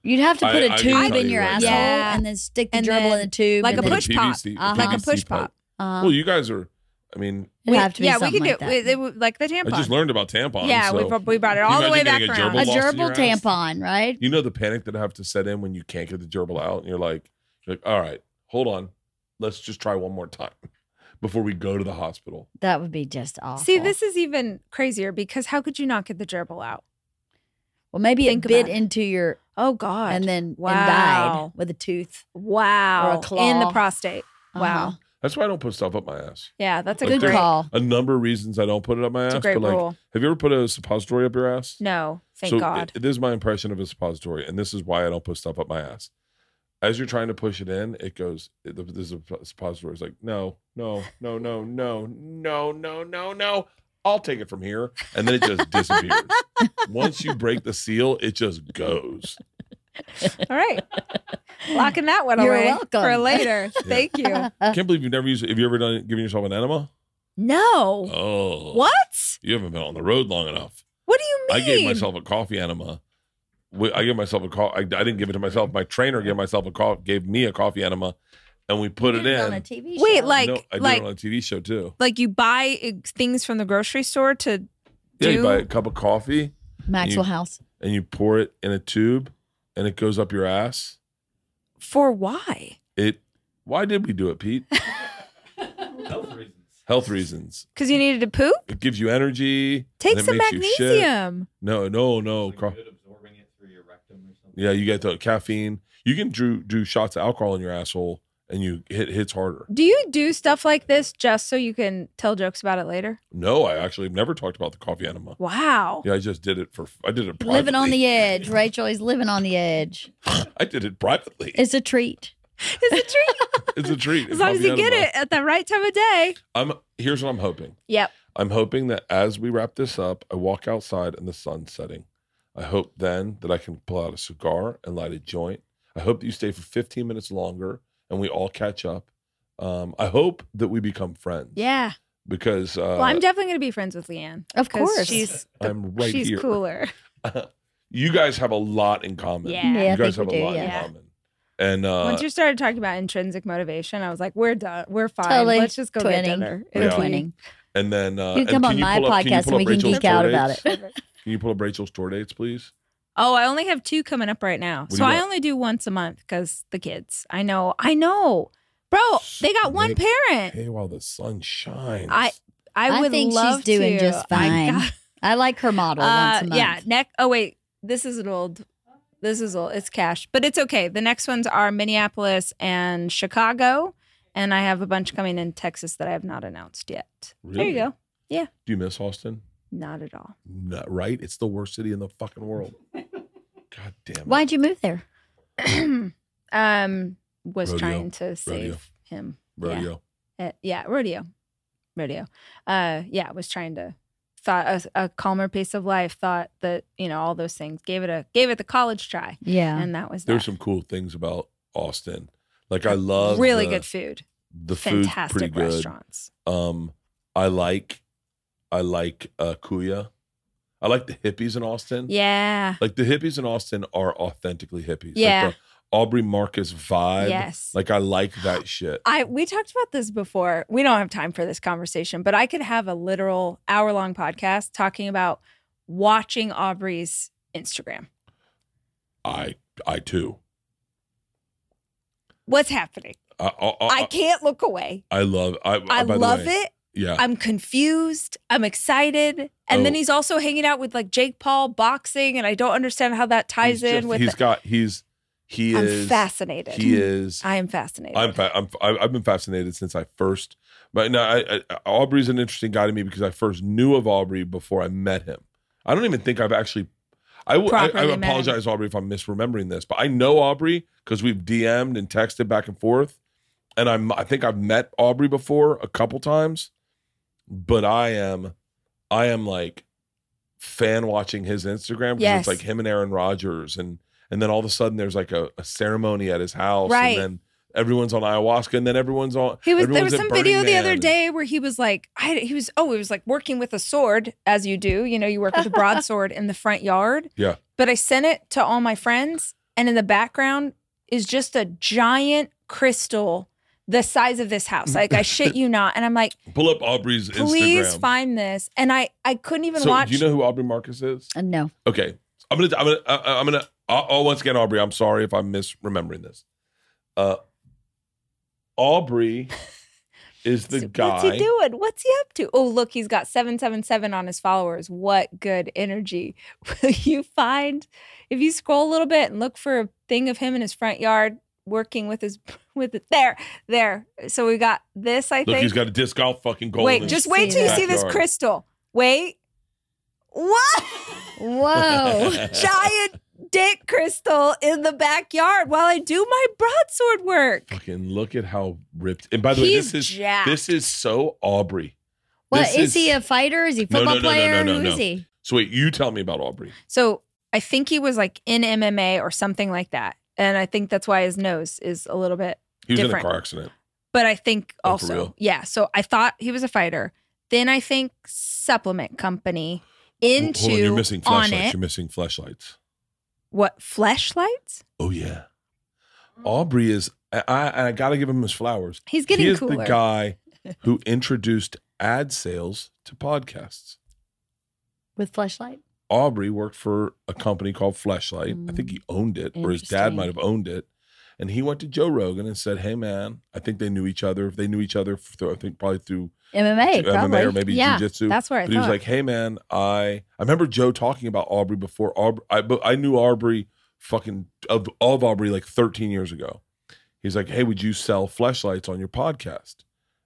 You'd have to I- put I a can tube in you your right asshole now. and then stick the And gerbil then- in the tube. like and a then- push pop. PVC, Uh-huh. Like a PVC push pipe. pop. Uh, Well, you guys are. I mean, it'd have to be yeah, we something can do like it. that. It- it like the tampon. I just learned about tampons. yeah, so. we, brought- we brought it all the way back getting a around. gerbil a gerbil tampon, right? You know the panic that I have to set in when you can't get the gerbil out, and you're like, you're like, all right, hold on, let's just try one more time before we go to the hospital. That would be just awful. See, this is even crazier because how could you not get the gerbil out? Well, maybe Think it bit it. into your Oh God! and then and died with a tooth. wow, Or a claw. in the prostate. Wow. Uh-huh. That's why I don't put stuff up my ass. Yeah, that's a Like Good call. A number of reasons I don't put it up my It's ass. great but like, rule. have you ever put a suppository up your ass? No, thank so God. It, this is my impression of a suppository, and this is why I don't put stuff up my ass. As you're trying to push it in, it goes. It, this is a suppository. It's like no, no, no, no, no, no, no, no, no. I'll take it from here, and then it just disappears. Once you break the seal, it just goes. All right, locking that one You're away welcome. for later. Thank you. I can't believe you've never used. Have you ever done giving yourself an enema? No. Oh, What? You haven't been on the road long enough. What do you mean? I gave myself a coffee enema. We- I gave myself a call. I, I didn't give it to myself. My trainer gave myself a call. Gave me a coffee enema, and we put it You did in. on a TV Wait, show. like- no, I did like- it on a TV show too. like you buy uh, things from the grocery store to Yeah, you do- buy a cup of coffee Maxwell House. and you pour it in a tube, and it goes up your ass. for why? It. Why did we do it, Pete? Health reasons. Health reasons. Because you needed to poop. It gives you energy. Take some makes you shit. magnesium. No, no, no. Like co- good absorbing it through your rectum or something. Yeah, you get the caffeine. You can do do shots of alcohol in your asshole, and you hit hits harder. Do you do stuff like this just so you can tell jokes about it later? No, I actually never talked about the coffee enema. Wow. Yeah, I just did it for. I did it privately. Living on the edge, Rachel. He's living on the edge. I did it privately. It's a treat. It's a treat. It's a treat. as long as Coffee you get it at the right time of day. I'm. Here's what I'm hoping. Yep. I'm hoping that as we wrap this up, I walk outside and the sun's setting. I hope then that I can pull out a cigar and light a joint. I hope that you stay for 15 minutes longer and we all catch up. Um, I hope that we become friends. Yeah. Because uh, well, I'm definitely going to be friends with LeeAnn. Of course. She's the, I'm right she's here. cooler. you guys have a lot in common. Yeah. Yeah, I you guys think have we a do, lot in yeah. common. And uh, Once you started talking about intrinsic motivation, I was like, we're done. We're fine. Totally. Let's just go Twinning. get dinner. We're Yeah. twinning. and then uh, You can and come on you my up- podcast pull and we can Rachel's geek out tour about it. Can you pull up Rachel's tour dates, please? Oh, I only have two coming up right now. do So you I got? only do once a month because the kids. I know. I know. Bro, they got one Make parent. Hey, while the sun shines. I I I would think she's love doing to. just I fine. got- I like her model once uh, a month. yeah, neck. Oh wait, this is an old. This is old. It's cash, but it's okay. The next ones are Minneapolis and Chicago, and I have a bunch coming in Texas that I have not announced yet. There you Really? go. Do you miss Austin? Not at all. No, right? It's the worst city in the fucking world. God damn it. Why'd you move there? um, was Rodeo. trying to save Rodeo. him. Rodeo. Uh, yeah, rodeo, rodeo. Uh, yeah, was trying to thought a, a calmer pace of life. Thought that you know all those things. Gave it a gave it the college try, Yeah. and that was There's that. some cool things about Austin. Like I love really the- good food, The food's pretty fantastic good. restaurants. Um, I like, I like uh, Kuya. I like the hippies in Austin. Yeah. Like the hippies in Austin are authentically hippies. Yeah. Like the Aubrey Marcus vibe. Yes. Like I like that shit. I we talked about this before. We don't have time for this conversation, but I could have a literal hour long podcast talking about watching Aubrey's Instagram. I I too. What's happening? I I, I, I can't look away. I love. I, I love way, it. Yeah. I'm confused. I'm excited. And then Oh. he's also hanging out with like Jake Paul boxing, and I don't understand how that ties He's in just- with. He's the- got. He's. He I'm is. fascinated. He is. I am fascinated. I'm, fa- I'm I've been fascinated since I first. But no, I, I, Aubrey's an interesting guy to me because I first knew of Aubrey before I met him. I don't even think I've actually. I, w- I, I Properly met him. apologize, Aubrey, if I'm misremembering this, but I know Aubrey because we've DM'd and texted back and forth, and I'm I think I've met Aubrey before a couple times, but I am, I am like fan watching his Instagram because Yes. it's like him and Aaron Rodgers, and and then all of a sudden there's like a, a ceremony at his house, Right. and then everyone's on ayahuasca, and then everyone's on. He was. There was some video the other day where he was like, I, he was. Oh, he was like working with a sword, as you do. You know, you work with a broadsword in the front yard. Yeah. But I sent it to all my friends, and in the background is just a giant crystal the size of this house. Like I shit you not. And I'm like, Pull up Aubrey's Instagram. please Instagram. find this. And I I couldn't even so, watch. do you know who Aubrey Marcus is? Uh, no. Okay, I'm gonna, I'm gonna, uh, I'm gonna. Uh, oh, once again, Aubrey, I'm sorry if I'm misremembering this. Uh, Aubrey is the guy. What's he doing? What's he up to? Oh, look, he's got 777 on his followers. What good energy. Will you find if you scroll a little bit and look for a thing of him in his front yard working with his with it there, there. So we got this, I Look, think. he's got a disc golf fucking goal. Wait, just wait till you see this backyard. crystal. Wait. What? Whoa. Giant dick crystal in the backyard while I do my broadsword work. Fucking look at how ripped. And by the way, He's this is jacked. this is so Aubrey. What This is, he a fighter? Is he a No, no, football no, no, player? no, Who no, is no. he? So wait, you tell me about Aubrey. So I think he was like in MMA or something like that. And I think that's why his nose is a little bit, He was Different. in a car accident. but I think Oh, also, yeah. So I thought he was a fighter. Then I think supplement company into Hold on, you're missing flashlights. it. You're missing flashlights. What fleshlights? Oh yeah, Aubrey is. I I, I got to give him his flowers. He's getting he is cooler. the guy who introduced ad sales to podcasts. With flashlight? Aubrey worked for a company called Fleshlight. I think he mm. owned it, or his dad might have owned it. And he went to Joe Rogan and said, "Hey, man, I think they knew each other. They knew each other through, I think probably through MMA, MMA probably. or maybe yeah, jujitsu. that's where I But he was like, "Hey, man, I I remember Joe talking about Aubrey before. Aubrey, I but I knew Aubrey fucking of of Aubrey like 13 years ago. He's like, "Hey, would you sell fleshlights on your podcast?"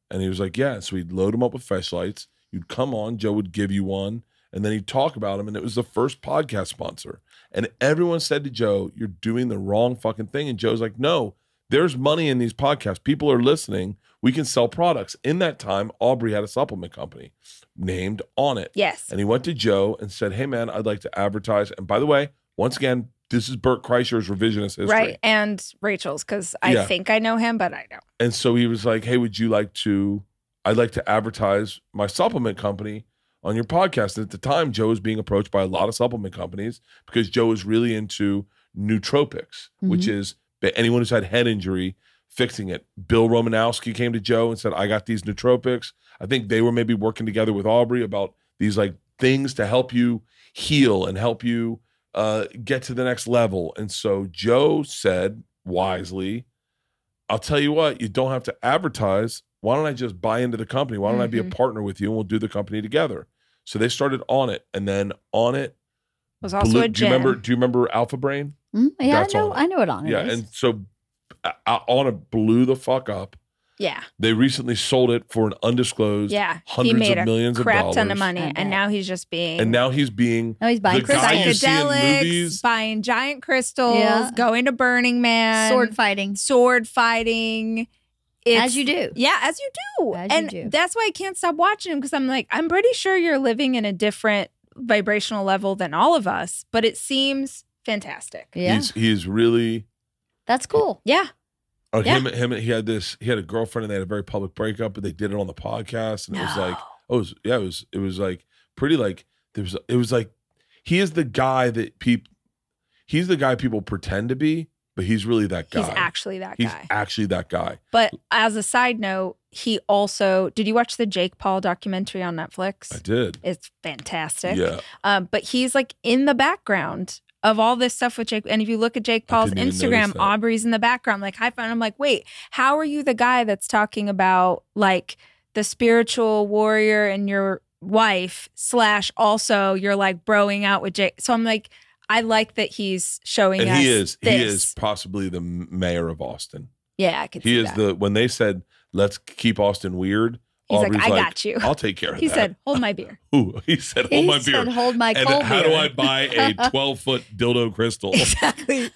And he was like, "Yeah." So we'd load him up with fleshlights. You'd come on. Joe would give you one, and then he'd talk about him. And it was the first podcast sponsor. And everyone said to Joe, "You're doing the wrong fucking thing." And Joe's like, "No, there's money in these podcasts. People are listening. We can sell products." In that time, Aubrey had a supplement company named Onnit. yes. And he went to Joe and said, Hey, man, I'd like to advertise. And by the way, once again, this is Bert Kreischer's revisionist history. Right. And Rachel's, because I Yeah. think I know him, but I don't. And so he was like, Hey, would you like to? I'd like to advertise my supplement company on your podcast. And at the time, Joe was being approached by a lot of supplement companies because Joe was really into nootropics, which is anyone who's had head injury, fixing it. Bill Romanowski came to Joe and said, I got these nootropics. I think they were maybe working together with Aubrey about these like things to help you heal and help you uh, get to the next level. And so Joe said wisely, I'll tell you what, you don't have to advertise. Why don't I just buy into the company? Why don't I be a Mhm. partner with you and we'll do the company together? So they started Onnit. And then Onnit, Was also Blue- a do you remember do you remember Alpha Brain? Mm, yeah, That's I know. Onnit. I know what Onnit yeah. is. And so uh, uh, Onnit blew the fuck up. Yeah. They recently sold it for an undisclosed Yeah. He hundreds made of a millions of crap dollars. ton of money. And now he's just being And now he's being no, he's buying the guy you see in psychedelics, buying giant crystals, Yeah. going to Burning Man, sword fighting. sword fighting. It's, As you do. Yeah, as you do. As you and do. that's why I can't stop watching him because I'm like, I'm pretty sure you're living in a different vibrational level than all of us, but it seems fantastic. Yeah. He's he's really That's cool. Yeah. uh, Yeah. him him he had this he had a girlfriend and they had a very public breakup, but they did it on the podcast and it was like oh it was, yeah, it was it was like pretty like there was it was like he is the guy that people he's the guy people pretend to be, but he's really that guy. he's actually that He's guy. He's actually that guy. But as a side note, he also did you watch the Jake Paul documentary on Netflix? I did. It's fantastic. Yeah. Um, but he's like in the background of all this stuff with Jake. And if you look at Jake Paul's didn't even notice Instagram. Aubrey's in the background, like high five. I'm like, wait, how are you the guy that's talking about like the spiritual warrior and your wife slash also you're like broing out with Jake? So I'm like, I like that he's showing And us. he is this. he is possibly the mayor of Austin. Yeah, I could. He is that. the when they said let's keep Austin weird. He's like, Aubrey's I got you. I'll take care of He that. said, "Hold my beer." Ooh, he said, He hold my said, beer. hold my and how beer. do I buy a 12 foot dildo crystal? exactly.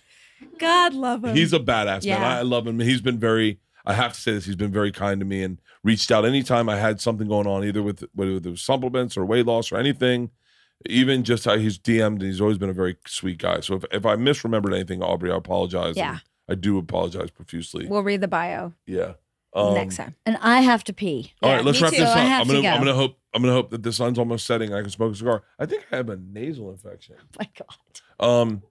God love him. He's a badass man. I love him. He's been very, I have to say this, he's been very kind to me and reached out anytime I had something going on, either with whether it was supplements or weight loss or anything. Even just how he's DM'd, and he's always been a very sweet guy. So if, if I misremembered anything, Aubrey, I apologize. Yeah. I do apologize profusely. We'll read the bio yeah. Um, next time. and I have to pee. All right, let's wrap too. this up. I have I'm gonna, go. I'm gonna hope, I'm gonna hope that the sun's almost setting I can smoke a cigar. I think I have a nasal infection. my God. Um,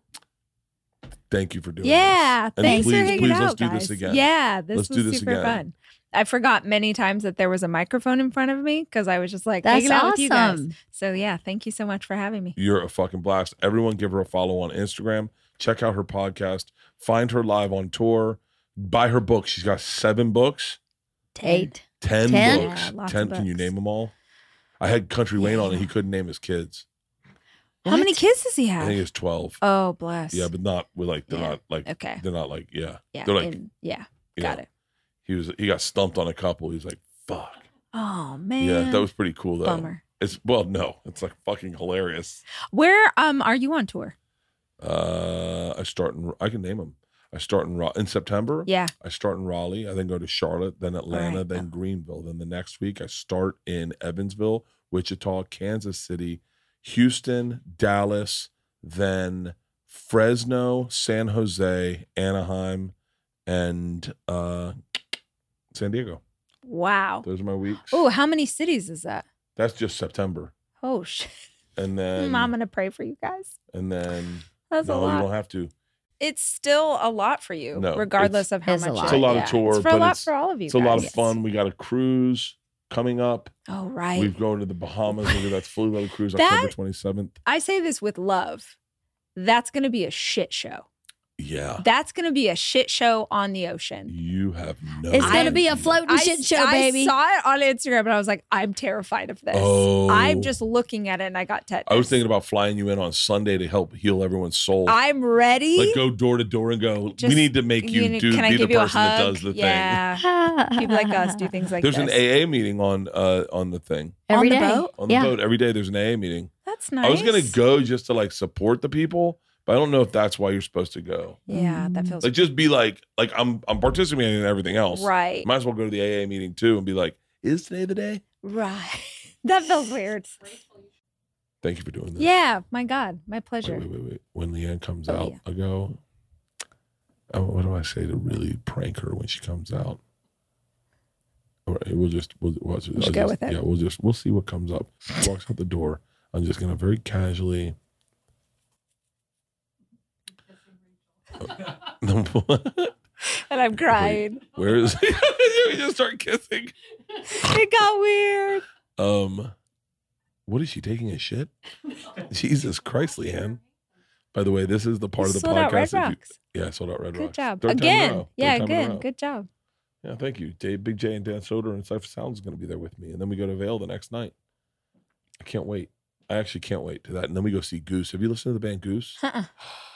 thank you for doing Yeah, this. And thanks please, for hanging please, out, let's do guys. this again. Yeah, this Let's was do this super again. fun. I forgot many times that there was a microphone in front of me because I was just like That's hanging out with you guys. awesome. So yeah, thank you so much for having me. You're a fucking blast. Everyone give her a follow on Instagram. Check out her podcast. Find her live on tour. Buy her book. She's got seven books, Eight. 10, books. Yeah, 10. of Can you name them all? I had Country Wayne on and he couldn't name his kids. How many kids does he have? I think it's 12. oh, bless. Yeah, but not with like, they're Yeah. not like, okay. they're not like, yeah. Yeah. They're like, and- yeah. Got know, it. He was, he got stumped on a couple. He was like, fuck. Oh man. Yeah, that was pretty cool though. bummer. It's, well, no, it's like fucking hilarious. Where um are you on tour? Uh, I start in, I can name them. I start in, in September. Yeah. I start in Raleigh. I then go to Charlotte, then Atlanta, right. then Greenville. Then the next week, I start in Evansville, Wichita, Kansas City, Houston, Dallas, then Fresno, San Jose, Anaheim, and uh, San Diego. Wow. Those are my weeks. Oh, how many cities is that? That's just September. Oh shit. And then, I'm gonna pray for you guys. and then, That's a no, you don't have to. It's still a lot for you, No, regardless of how it's a much. lot. you- It's a lot of yeah. tour, It's for a but lot it's- for all of you. It's a lot of guys. fun. We got a cruise coming up. Oh right. We've gone to the Bahamas. We'll do that fully loaded cruise That- October 27th. I say this with love. That's going to be a shit show. Yeah. That's going to be a shit show on the ocean. You have no It's gonna be a floating I, shit s- show, baby. I saw it on Instagram and I was like, I'm terrified of this. Oh. I'm just looking at it and I got tetanus. I was thinking about flying you in on Sunday to help heal everyone's soul. I'm ready. like go door to door and go. Just- we need to make you, know, do can I be the give you a person that hug? does the thing. yeah. People like us do things like that. There's this. an AA meeting on uh on the thing Every On the day. boat? on the yeah. boat every day. There's an AA meeting. That's nice. I was gonna go just to like support the people, but I don't know if that's why you're supposed to go. Yeah, that mm-hmm. feels Like just be like like I'm I'm participating in everything else. right. Might as well go to the AA meeting too and be like, is today the day? Right. that feels weird. Thank you for doing this. Yeah. My God. My pleasure. Wait, wait, wait, wait. When LeeAnn comes Oh, out, yeah. I go. Oh, what do I say to really prank her when she comes out? All right, we'll just we'll, we'll just, You should I'll go just- with it. Yeah, we'll just we'll see what comes up. She walks out the door. I'm just gonna very casually. And I'm crying. Where is? we just start kissing. it got weird. Um, what is she taking a shit? Jesus Christ, LeeAnn. By the way, this is the part You of the sold out podcast. Red you- yeah, I sold out Red Good Rocks. job. Third time in a Again. Yeah, Third time in a again. row. Good job. Yeah, thank you. Jay, Big Jay and Dan Soder and Cipha Sounds is going to be there with me. And then we go to Vail the next night. I can't wait. I actually can't wait to that. And then we go see Goose. Have you listened to the band Goose? Uh-uh.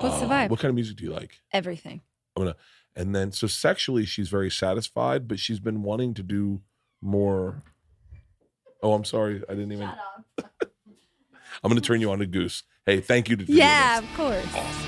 What's the Oh, vibe? What kind of music do you like? Everything. I'm gonna, And then, so sexually, she's very satisfied, but she's been wanting to do more. Oh, I'm sorry. I didn't even. I'm going to turn you on to Goose. Hey, thank you to Yeah, of course. Awesome.